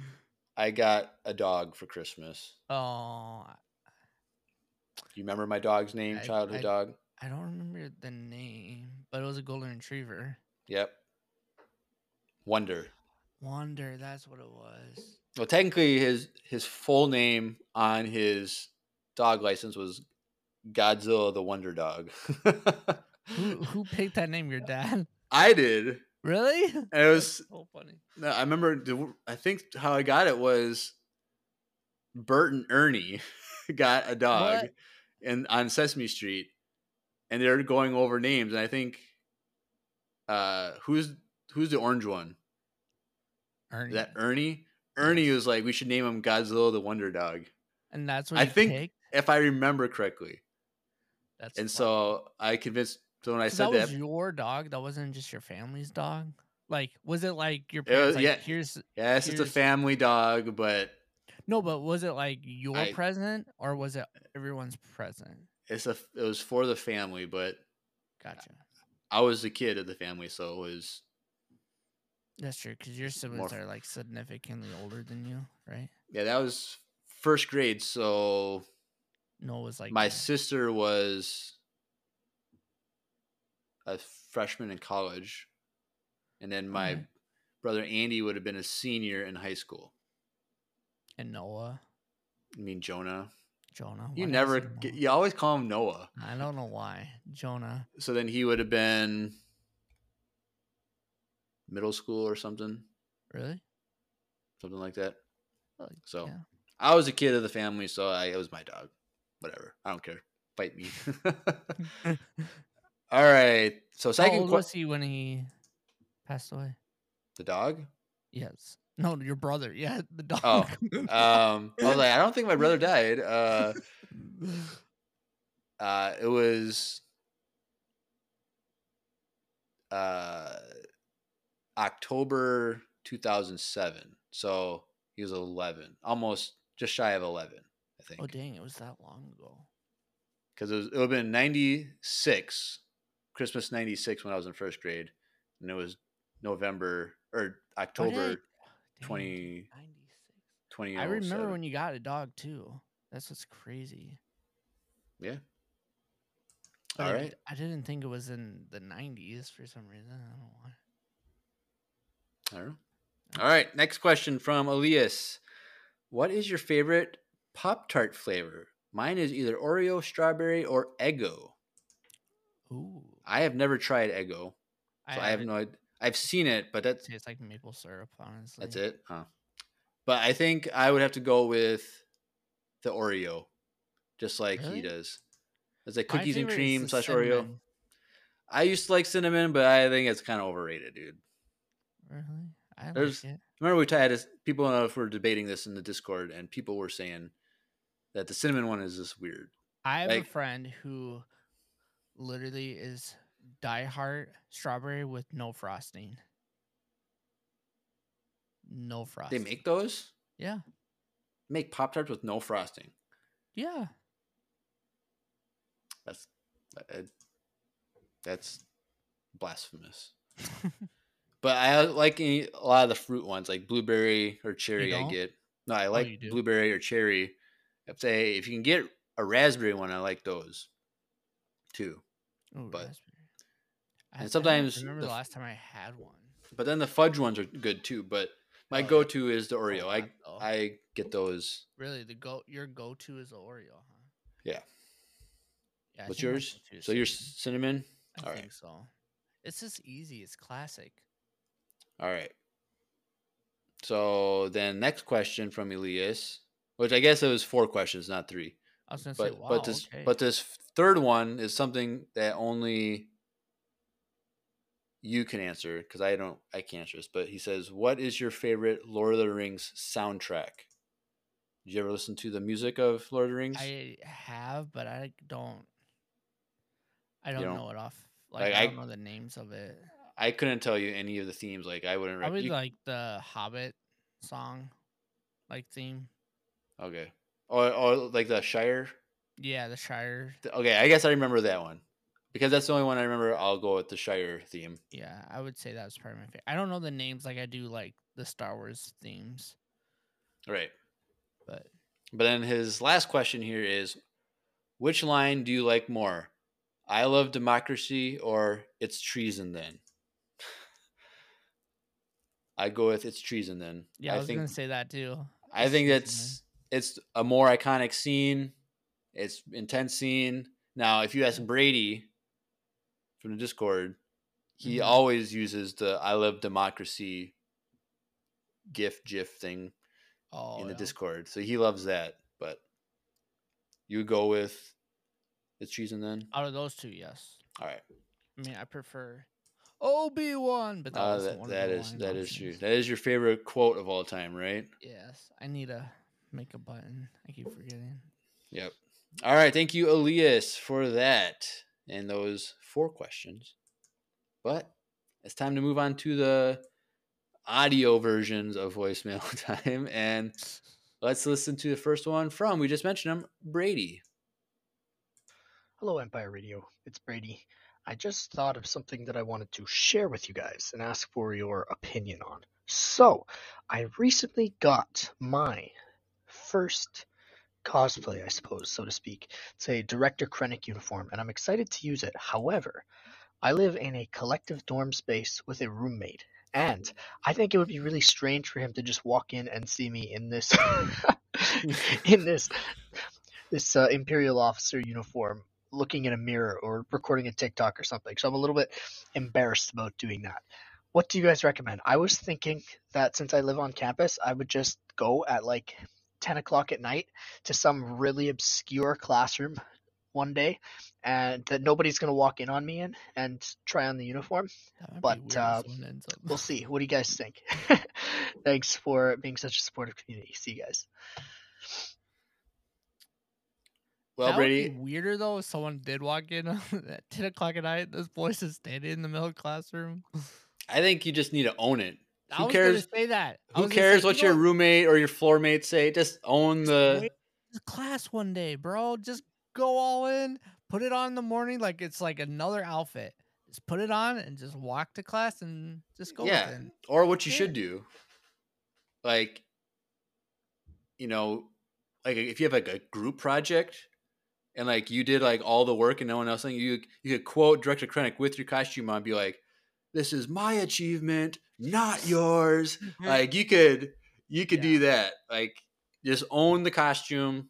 I got a dog for Christmas. oh, You remember my dog's name? I- Childhood I- dog. I don't remember the name, but it was a golden retriever. Yep. Wonder. Wonder, that's what it was. Well, technically, his his full name on his dog license was Godzilla the Wonder Dog. [laughs] Who who picked that name? Your dad? I did. Really? And it was. [laughs] so funny. No, I remember. I think how I got it was Bert and Ernie [laughs] got a dog, What? and on Sesame Street, and they're going over names. And I think, uh, who's who's the orange one? Ernie. That Ernie? Ernie was like, we should name him Godzilla the Wonder Dog, and that's what I think- picked? if I remember correctly. That's And funny. so I convinced. So when I So said that that, was your dog. That wasn't just your family's dog. Like, was it like your It was- parents? like, yeah. here's yes, it's a family dog, but no, but was it like your I- present or was it everyone's present? it's a. It was for the family, but Gotcha. I was the kid of the family, so it was. That's true because your siblings are like significantly older than you, right? Yeah, that was first grade. So No, it was like my uh, sister was a freshman in college, and then my brother Andy would have been a senior in high school. and Noah, I mean Jonah. Jonah. You why did I never. Get, you always call him Noah. I don't know why Jonah. So then he would have been middle school or something, Really? something like that. So yeah. I was a kid of the family, so I, it was my dog. Whatever. I don't care. Fight me. [laughs] [laughs] All right. So How second old question. was he when he passed away? The dog. Yes. No, your brother. Yeah, the dog. Oh, [laughs] Um, I was like, I don't think my brother died. Uh, uh, it was uh, October 2007. So he was 11, almost just shy of 11, I think. oh dang, it was that long ago. because it, was, it would have been 96 christmas 96 when i was in first grade and it was november or October did- 20 96. 20. I remember oh when you got a dog too. That's what's crazy. Yeah. But All I, right. I didn't think it was in the 90s for some reason. I don't know why. I don't know. All right. Next question from Elias. What is your favorite Pop Tart flavor? Mine is either Oreo, strawberry, or Eggo. Ooh. I have never tried Eggo, so I, have haven't- no. idea. I've seen it, but that's tastes like maple syrup, honestly. that's it, huh? But I think I would have to go with the Oreo, just like Really? he does. It's like cookies and cream slash Oreo. I used to like cinnamon, but I think it's kind of overrated, dude. Really? I There's- like it. Remember we had people uh, were debating this in the Discord, and people were saying that the cinnamon one is just weird. I have like- a friend who literally is diehard strawberry with no frosting. No frosting. They make those Yeah. make Pop Tarts with no frosting. Yeah. That's uh, that's blasphemous. [laughs] But I like a lot of the fruit ones, like blueberry or cherry. I get no, I oh, like you do? blueberry or cherry. If they if you can get a raspberry one, I like those too. Ooh, But- raspberry. And I sometimes remember the the last time I had one. But then the fudge ones are good too. But my Oh, go to is the oh, Oreo. Oh, I though. I get those. Really, the go your go to is the Oreo, huh? Yeah. Yeah. What's yours? go-to So your cinnamon. cinnamon. I all think right. so. It's just easy. It's classic. All right. So then next question from Elias, which I guess it was four questions, not three. I was gonna But say, wow. but this okay. but this third one is something that only you can answer because I don't I can't answer this. But he says, "What is your favorite Lord of the Rings soundtrack?" Did you ever listen to the music of Lord of the Rings? I have, but I don't. I don't, don't- know it off. Like, like, I I- don't know the names of it. I couldn't tell you any of the themes. Like I wouldn't. Probably you- like the Hobbit song, like theme. okay. Or or like the Shire. Yeah, the Shire. Okay, I guess I remember that one because that's the only one I remember. I'll go with the Shire theme. Yeah, I would say that was probably my favorite. I don't know the names like I do like the Star Wars themes, Right. but But then his last question here is which line do you like more? I love democracy or it's treason then? I go with it's treason then. yeah, I, I was think gonna say that too. I It's think that's it's a more iconic scene. It's intense scene. Now, if you ask Brady from the Discord, he Mhm. always uses the I love democracy GIF GIF thing. Oh, in the yeah. Discord. So he loves that. But you go with it's treason then? Out of those two, yes. All right. I mean, I prefer Obi Wan, but that Uh, wasn't that, one that of the is line that is true. That is your favorite quote of all time, right? Yes, I need to make a button. I keep forgetting. Yep. All right. Thank you, Elias, for that and those four questions. But it's time to move on to the audio versions of voicemail [laughs] time. And let's listen to the first one from, we just mentioned him, Brady. Hello, Empire Radio. It's Brady. I just thought of something that I wanted to share with you guys and ask for your opinion on. So, I recently got my first cosplay, I suppose, so to speak. It's a Director Krennic uniform, and I'm excited to use it. However, I live in a collective dorm space with a roommate, and I think it would be really strange for him to just walk in and see me in this [laughs] [laughs] in this this uh, imperial officer uniform looking in a mirror or recording a TikTok or something. So I'm a little bit embarrassed about doing that. What do you guys recommend? I was thinking that since I live on campus, I would just go at like 10 o'clock at night to some really obscure classroom one day and that nobody's going to walk in on me in and try on the uniform. But, be weird if uh, someone ends up- We'll see. What do you guys think? [laughs] Thanks for being such a supportive community. See you guys. Well, that Brady, weirder though if someone did walk in [laughs] at ten o'clock at night. This voice is standing in the middle of the classroom. I think you just need to own it. Who cares? Say that. Who cares say, what you your know roommate or your floor mates say? Just own the. class one day, bro. Just go all in. Put it on in the morning like it's like another outfit. just put it on and just walk to class and just go. Yeah. Or what you Yeah. should do, like, you know, like if you have like a group project and like you did like all the work and no one else, thing, you you could quote Director Krennic with your costume on, be like, "This is my achievement, not [laughs] yours." Mm-hmm. like you could you could do that. Like just own the costume,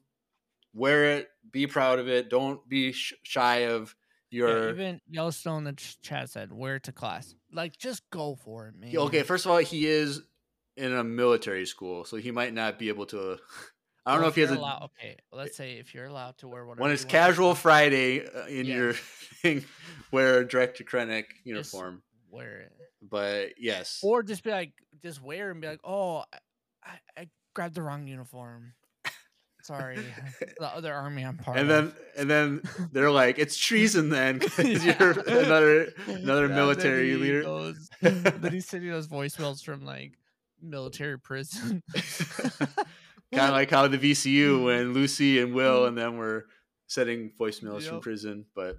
wear it, be proud of it. Don't be sh- shy of Yeah, your. even Yellowstone, the ch- chat said, wear it to class. Like, just go for it, man. Okay, first of all, he is in a military school, so he might not be able to. [laughs] I don't Well, know if he has a. allowed, okay, let's say if you're allowed to wear whatever. when it's casual Friday uh, in your [laughs] thing, wear a Director Krennic uniform. wear it. But yes, Or just be like, just wear and be like, oh, I, I, grabbed the wrong uniform. Sorry, the [laughs] other army I'm part and of. then and then they're like, it's treason then [laughs] because Yeah. you're another another Yeah, military then leader. goes- then he's sending us voicemails from like military prison. Kind of like how the VCU when Lucy and Will and them were setting voicemails from prison. But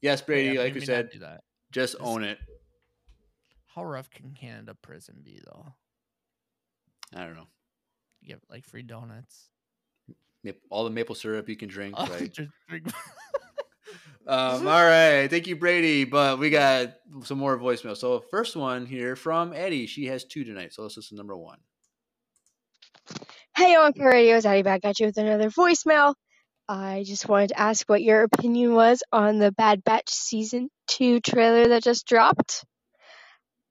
yes, Yeah, Brady, like we said, just Just- own it. How rough can Canada prison be though? I don't know. You get like free donuts. All the maple syrup you can drink. [laughs] Oh, Like, drink- [laughs] um, all right, thank you, Brady. But we got some more voicemail. So first one here from Eddie. She has two tonight. So let's listen to number one. Hey, on Radio, it's Addie back at you with another voicemail. I just wanted to ask what your opinion was on the Bad Batch season two trailer that just dropped.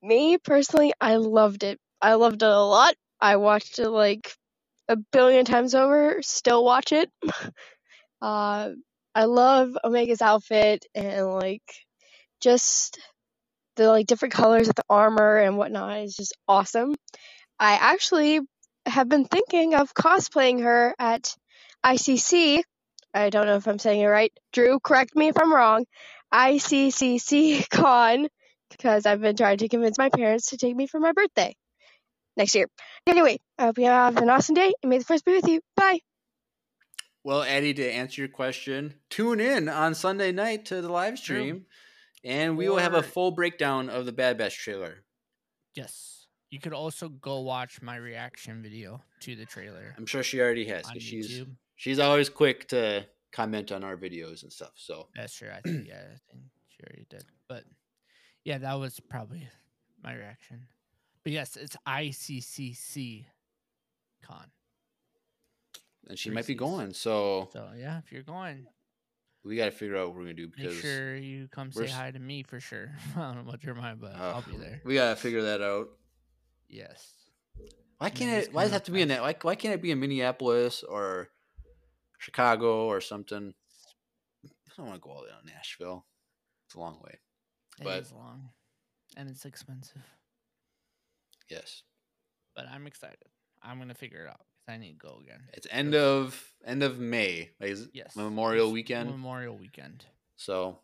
Me personally, I loved it. I loved it a lot. I watched it like a billion times over. Still watch it. [laughs] uh, I love Omega's outfit and like just the like different colors of the armor and whatnot is just awesome. I actually have been thinking of cosplaying her at ICC. I don't know if I'm saying it right. Drew, correct me if I'm wrong. ICCC [laughs] Con, because I've been trying to convince my parents to take me for my birthday next year. Anyway, I hope you have an awesome day and may the force be with you. Bye. Well, Eddie, to answer your question, tune in on Sunday night to the live stream, and we will have a full breakdown of the Bad Batch trailer. yes. You could also go watch my reaction video to the trailer I'm sure she already has. she's she's always quick to comment on our videos and stuff. So That's true. I [clears throat] think yeah, I think she already did. But yeah, that was probably my reaction. But yes, it's ICCC con. and she might be Reese's. going. So So yeah, if you're going, we got to figure out what we're gonna do make sure you come say hi to me for sure. [laughs] I don't know about your mind, but uh, I'll be there. We got to figure that out. Yes. Why can't it? Why does it have to be in that? Why, why can't it be in Minneapolis or Chicago or something? I don't want to go all the way to Nashville. It's a long way. It But- is long, and it's expensive. Yes, But I'm excited. I'm gonna figure it out because I need to go again. it's end of end of May. Like Yes. Memorial weekend. Memorial weekend. So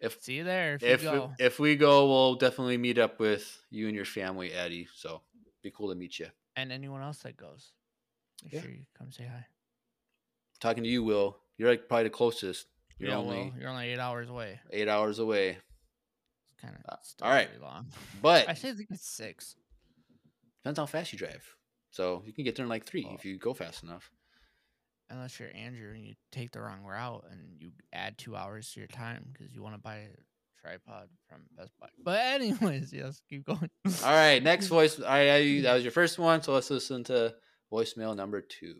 if See you there if, if you go. if we go, we'll definitely meet up with you and your family, Eddie. So be cool to meet you. and anyone else that goes. Make Yeah. sure you come say hi. Talking to you, Will. You're like probably the closest. You're yeah, only well, you're only eight hours away. eight hours away. It's kind Uh, of still all right. long. [laughs] But I think it's six. depends how fast you drive. So you can get there in like three Oh. if you go fast enough. Unless you're Andrew and you take the wrong route and you add two hours to your time because you want to buy a tripod from Best Buy. [laughs] But anyways, yes, keep going. All right, next [laughs] voice. I, I that was your first one, so let's listen to voicemail number two.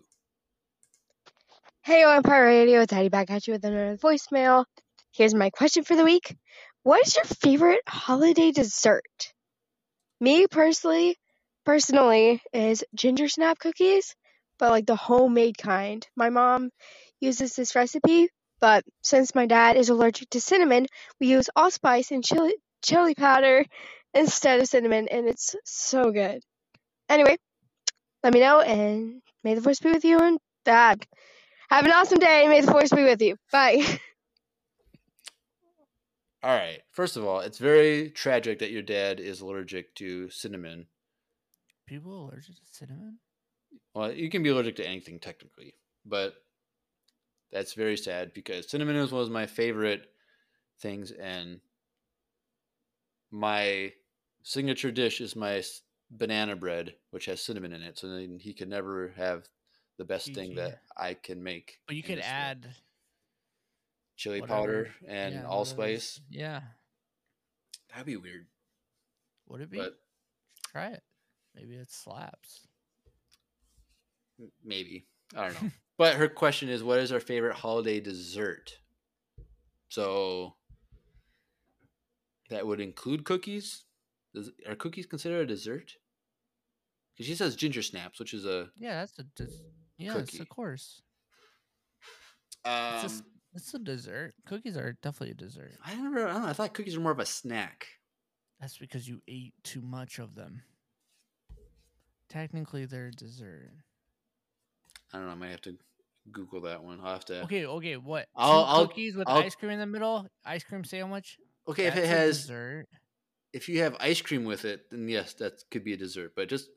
Hey, Empire Radio, it's Addie back at you with another voicemail. Here's my question for the week. What is your favorite holiday dessert? Me personally, personally, is ginger snap cookies, but like the homemade kind. My mom uses this recipe, but since my dad is allergic to cinnamon, we use allspice and chili chili powder instead of cinnamon, and it's so good. Anyway, let me know, and may the force be with you and dad. Have an awesome day. and May the force be with you. Bye. [laughs] All right. First of all, it's very tragic that your dad is allergic to cinnamon. People allergic to cinnamon? Well, you can be allergic to anything technically, but that's very sad because cinnamon is one of my favorite things, and my signature dish is my banana bread, which has cinnamon in it. So then he could never have the best thing PG. that I can make. But you could this way. add chili whatever- powder and yeah, allspice. Yeah. That'd be weird, Would it be? but Try it. Maybe it slaps. Maybe I don't know. [laughs] but her question is, what is our favorite holiday dessert? So that would include cookies. Does, are cookies considered a dessert? Because she says ginger snaps, which is a Yeah, that's a des- yes, Cookie. of course. um, It's, just, it's a dessert. Cookies are definitely a dessert. I never. I don't know. I thought cookies were more of a snack. That's because you ate too much of them. Technically, they're a dessert. I don't know. I might have to Google that one. I'll have to. Okay, okay. What? I'll- I'll- cookies with I'll- ice cream in the middle. Ice cream sandwich. Okay, if it has, dessert. if you have ice cream with it, then yes, that could be a dessert. But just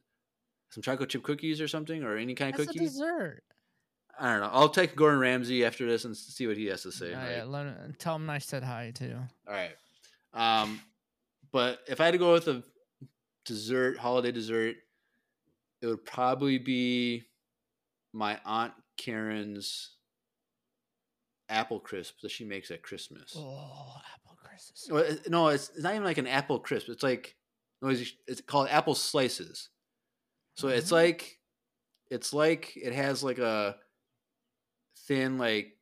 some chocolate chip cookies or something, or any kind of cookies. That's a cookie. dessert. I don't know. I'll take Gordon Ramsay after this and see what he has to say. Oh, like- yeah, let him, tell him I said hi too. All right. Um, but if I had to go with a dessert, holiday dessert, it would probably be my aunt Karen's apple crisp that she makes at Christmas. Oh, apple crisps. Well, No, it's, it's not even like an apple crisp. It's like it's, it's called apple slices. So it's Oh. like it's like it has like a thin like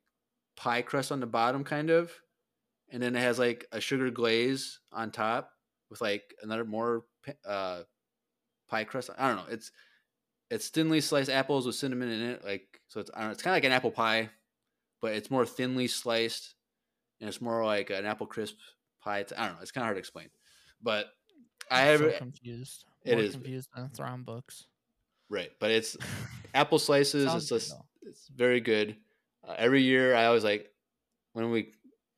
pie crust on the bottom, kind of, and then it has like a sugar glaze on top with like another more uh, pie crust. I don't know. It's it's thinly sliced apples with cinnamon in it. Like so, it's I don't know, it's kind of like an apple pie, but it's more thinly sliced, and it's more like an apple crisp pie. It's, I don't know. It's kind of hard to explain, but I I'm have so confused. it More is- confused than Thrawn books. right. But it's [laughs] apple slices. It's just it's very good. Uh, every year, I always like when we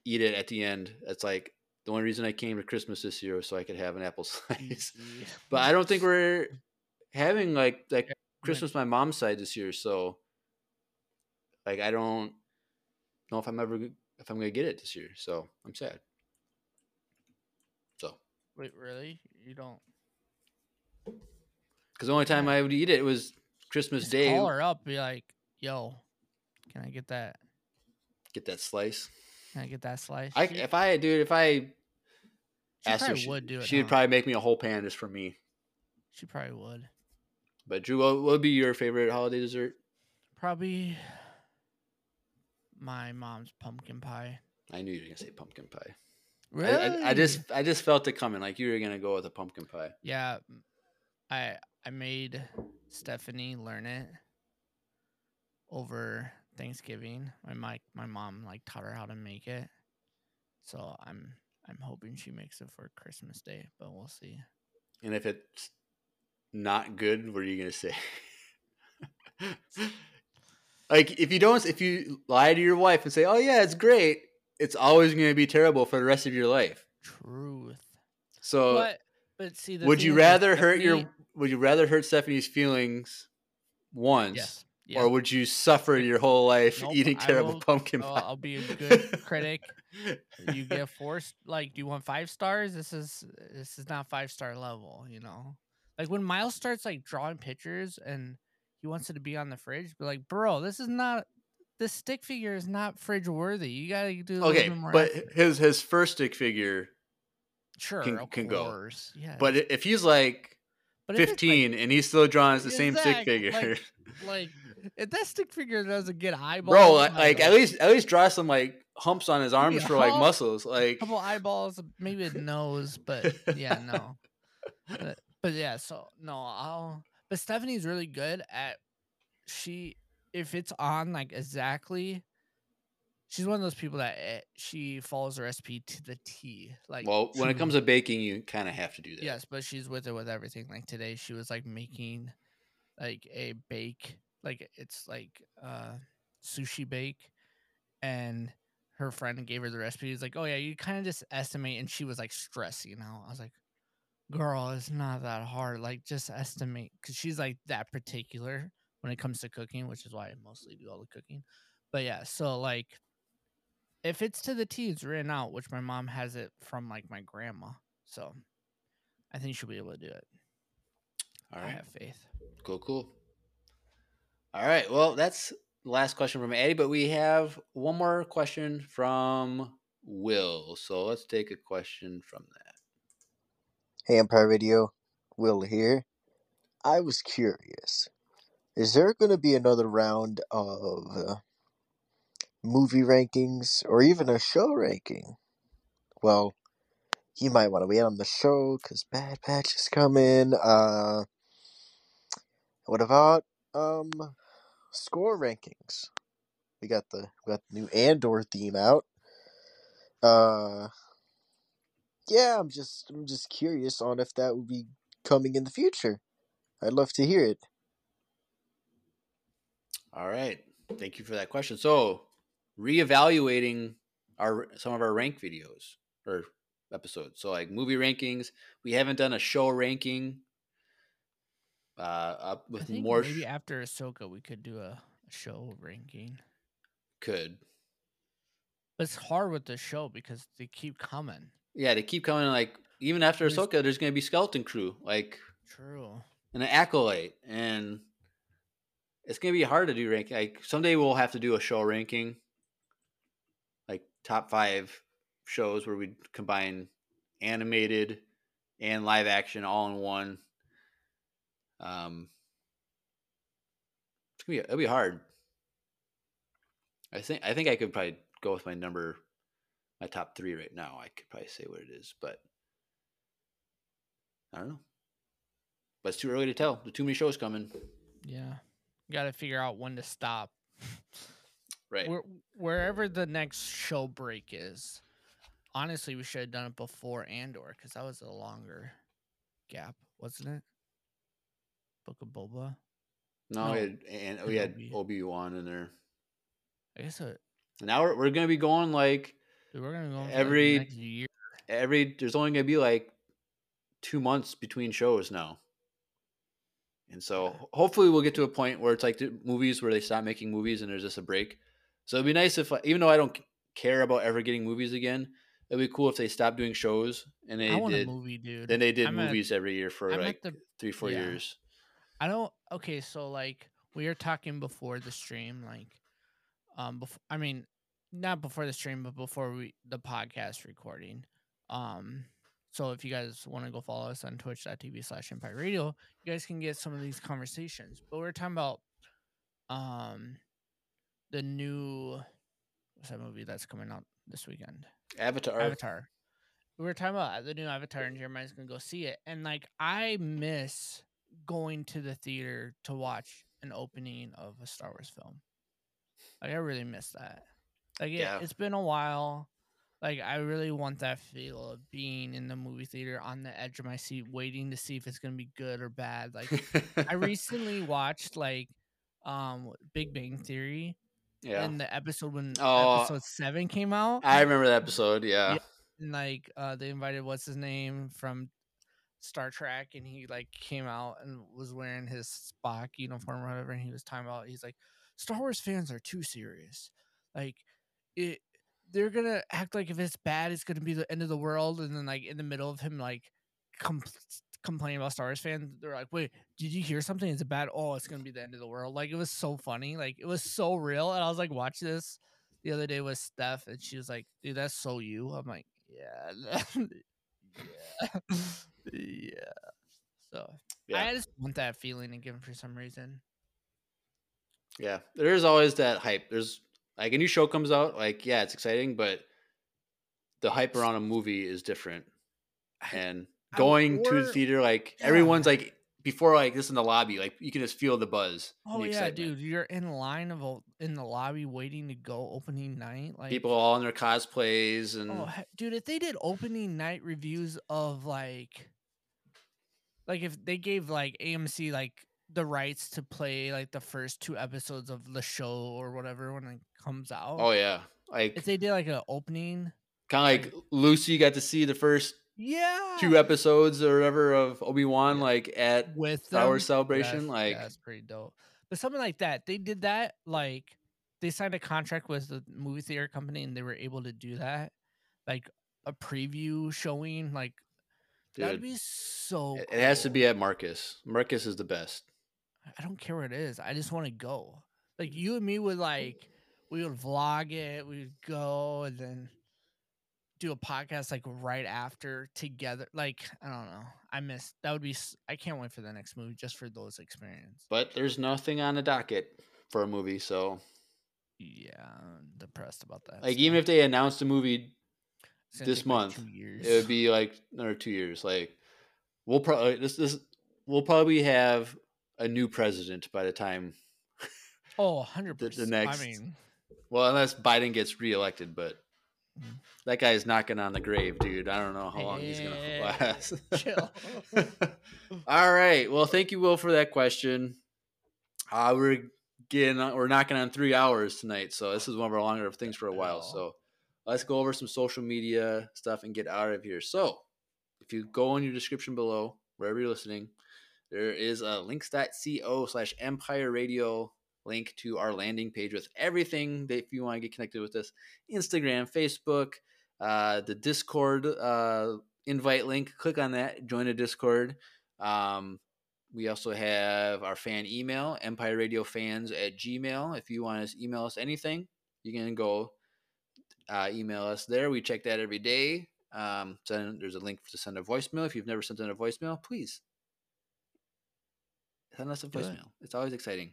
eat it at the end. It's like the only reason I came to Christmas this year was so I could have an apple [laughs] slice. But I don't think we're having like like Christmas my mom's side this year. So like I don't know if I'm ever if I'm gonna get it this year. So I'm sad. So Wait, really? You don't because the only time I would eat it was Christmas just Day. call her up, be like, "Yo, can I get that? Get that slice. Can I get that slice?" I if I dude if I she asked her, she, would do it. she'd huh? probably make me a whole pan just for me. She probably would. But Drew, what would be your favorite holiday dessert? Probably my mom's pumpkin pie. I knew you were gonna say pumpkin pie. I- Really? I, I just I just felt it coming. Like you were gonna go with a pumpkin pie. yeah. I I made Stephanie learn it over Thanksgiving. My my my mom like taught her how to make it. So I'm I'm hoping she makes it for Christmas Day, but we'll see. And if it's not good, what are you gonna say? [laughs] like if you don't, if you lie to your wife and say, "Oh yeah, it's great," it's always gonna be terrible for the rest of your life. Truth. So, but but see, the would you rather hurt your Would you rather hurt Stephanie's feelings once, yes? or would you suffer your whole life Nope, eating terrible will- pumpkin I'll- pie? I'll be a good critic. [laughs] you get forced like do you want five stars this is this is not five star level you know like when miles starts like drawing pictures and he wants it to be on the fridge but like bro this is not this stick figure is not fridge worthy you gotta do a little okay, bit more but effort. his his first stick figure. sure can- can go. yeah But if he's like but if it's, like- fifteen and he's still drawing the same stick figure, like, [laughs] like if that stick figure doesn't get eyeballs bro, like, like at least at least draw some like humps on his arms for like muscles. Like a couple eyeballs, maybe a [laughs] nose, but yeah, no. But, but yeah, so no, I'll. But Stephanie's really good at she if it's on like exactly. She's one of those people that eh, she follows the recipe to the T. Like well, when it comes to baking, you kind of have to do that. yes, but she's with it with everything. Like today, she was like making like a bake, like it's like uh sushi bake, and her friend gave her the recipe. He's like, "Oh yeah, you kind of just estimate," and she was like stressing know, I was like, "Girl, it's not that hard. Like just estimate," because she's like that particular when it comes to cooking, which is why I mostly do all the cooking. But yeah, so like if it's to the T, it's written out, which my mom has it from like my grandma. So I think she'll be able to do it. All I have faith. Cool, cool. All right. Well, that's the last question from Eddie, but we have one more question from Will. So let's take a question from that. Hey, Empire Radio, Will here. I was curious. Is there going to be another round of uh, movie rankings or even a show ranking? Well, you might want to wait on the show because Bad Batch is coming. Uh, what about um score rankings? We got the we got the new Andor theme out. Uh, yeah, I'm just I'm just curious on if that would be coming in the future. I'd love to hear it. All right. Thank you for that question. So, reevaluating our some of our rank videos or episodes. So, like movie rankings, we haven't done a show ranking. Uh, up I with think more maybe sh- after Ahsoka, we could do a, a show ranking. could. But it's hard with the show because they keep coming. Yeah, they keep coming. Like even after There's- Ahsoka, there's gonna be skeleton crew, like True. and an acolyte, and it's gonna be hard to do ranking. Like someday we'll have to do a show ranking, like top five shows where we combine animated and live action all in one. Um, it's gonna be it'll be hard. I think I think I could probably go with my number, my top three right now. I could probably say what it is, but I don't know. But it's too early to tell. There's too many shows coming. Yeah. Got to figure out when to stop. Right. Where, wherever the next show break is. Honestly, we should have done it before Andor because that was a longer gap, wasn't it? Book of Boba. No, No, we had, and we had Obi Wan in there. I guess it, Now we're, we're gonna be going like dude, we're gonna go like, Every- year. every. There's only gonna be like two months between shows now, and so hopefully we'll get to a point where it's like the movies where they stop making movies and there's just a break. So it'd be nice if, even though I don't care about ever getting movies again, it'd be cool if they stopped doing shows and they did. a movie, dude. Then they did I'm at- movies every year for I'm like the- three, four yeah. years. I don't. Okay, so like we were talking before the stream, like, um, before I mean, not before the stream, but before we the podcast recording. Um, so if you guys want to go follow us on Twitch.tv slash Empire Radio, you guys can get some of these conversations. But we are talking about, um, the new what's that movie that's coming out this weekend? Avatar. Avatar. We were talking about the new Avatar, and Jeremiah's gonna go see it. And like, I miss going to the theater to watch an opening of a Star Wars film. Like, I really miss that. Like, it, Yeah. it's been a while. Like, I really want that feel of being in the movie theater on the edge of my seat, waiting to see if it's gonna be good or bad. Like, [laughs] I recently watched like um Big Bang Theory, yeah. and the episode when Oh, episode seven came out. I remember that episode. Yeah. Yeah. and like uh they invited what's his name from Star Trek and he like came out and was wearing his Spock uniform or whatever and he was talking about he's like Star Wars fans are too serious. Like it they're gonna act like if it's bad it's gonna be the end of the world and then like in the middle of him like com- complaining about Star Wars fans they're like wait did you hear something is it bad oh it's gonna be the end of the world like it was so funny like it was so real and I was like watch this the other day with Steph, and she was like, "Dude, that's so you." I'm like, "Yeah, [laughs] yeah, yeah." So Yeah. I just want that feeling again for some reason. Yeah, there's always that hype. There's like a new show comes out, like yeah, it's exciting, but the hype around a movie is different. And going to the theater, like yeah. everyone's like before, like this in the lobby, like you can just feel the buzz. Oh the yeah, excitement. dude, you're in line of a, in the lobby waiting to go opening night. Like People all in their cosplays and Oh, dude, if they did opening night reviews of like, like if they gave like AMC like the rights to play like the first two episodes of the show or whatever when it comes out. oh yeah, like if they did like an opening, kind of like Lucy got to see the first yeah, two episodes or whatever of Obi Wan, Yeah. like at with them, Wars Celebration, that's- like that's pretty dope. But something like that, they did that like they signed a contract with the movie theater company and they were able to do that, like a preview showing, like that'd be so. it it has to be at Marcus. Marcus is the best. I don't care where it is. I just want to go. Like you and me would like we would vlog it. We would go and then do a podcast like right after together. Like I don't know. I miss that would be. I can't wait for the next movie just for those experience. But there's nothing on the docket for a movie, so Yeah, I'm depressed about that. like even if they announced a movie this take, like, month, it would be like another two years. Like we'll probably this this we'll probably have a new president by the time. oh, 100 [laughs] the- the percent. next- I mean, Well, unless Biden gets reelected, but Mhm. that guy's knocking on the grave, dude. I don't know how long he's gonna last. [laughs] chill. [laughs] All right. Well, thank you, Will, for that question. Uh, we're getting on, we're knocking on three hours tonight, so this is one of our longer things for a while. So let's go over some social media stuff and get out of here. So if you go in your description below, wherever you're listening, there is a links.co slash empire radio link to our landing page with everything that if you want to get connected with us Instagram, Facebook, uh, the Discord uh, invite link. Click on that, join a Discord. Um, we also have our fan email, Empire Radio Fans at Gmail. If you want to email us anything, you can go uh, email us there. We check that every day. Um, send, there's a link to send a voicemail. If you've never sent in a voicemail, please send us a voicemail. It's always exciting.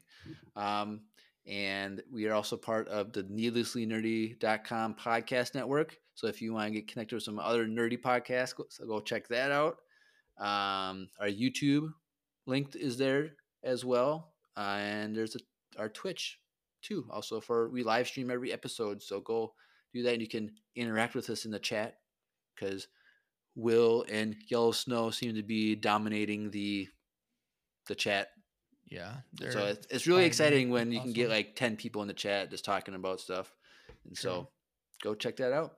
Um, and we are also part of the needlessly needlesslynerdy.com podcast network. So if you want to get connected with some other nerdy podcasts, go, so go check that out. Um, our YouTube link is there as well. Uh, and there's a, our Twitch too. Also for we live stream every episode. So go do that and you can interact with us in the chat because Will and Yellow Snow seem to be dominating the the chat yeah. so it's, it's really exciting when you can get like 10 people in the chat just talking about stuff. And so go check that out.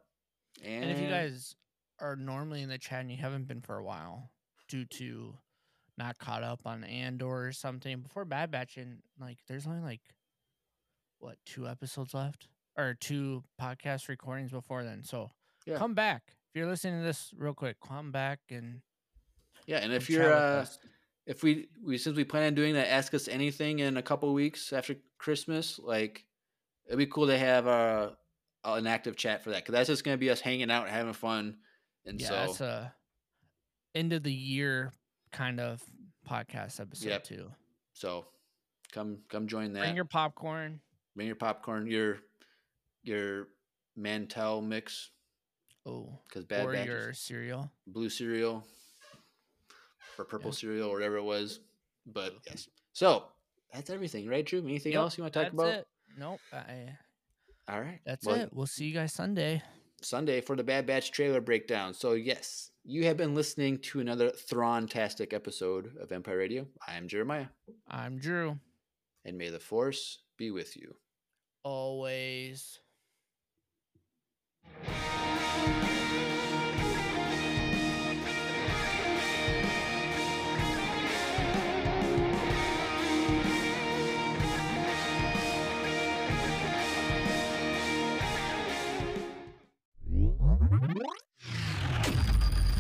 And, And if you guys are normally in the chat and you haven't been for a while due to not caught up on Andor or something before Bad Batch and like there's only like what two episodes left or two podcast recordings before then. So Yeah. come back if you're listening to this real quick. Come back and yeah, and if you're, uh. If we, we, since we plan on doing that, ask us anything in a couple weeks after Christmas, like it'd be cool to have uh, a, an active chat for that. Cause that's just going to be us hanging out and having fun. And yeah, so, that's a end of the year kind of podcast episode Yep. too. so come, come join that. Bring your popcorn. Bring your popcorn, your, your Mantel mix. Oh, Cause bad or your cereal. blue cereal or purple Yeah. cereal or whatever it was. But yes. So that's everything, right, Drew? Anything else you want to talk that's about? It. Nope. I, All right. that's Well, it. We'll see you guys Sunday. Sunday for the Bad Batch trailer breakdown. So yes, you have been listening to another Thrawn-tastic episode of Empire Radio. I am Jeremiah, I'm Drew. and may the Force be with you. Always.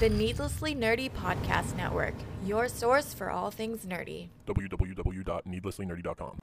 The Needlessly Nerdy Podcast Network, your source for all things nerdy. www.needlesslynerdy.com.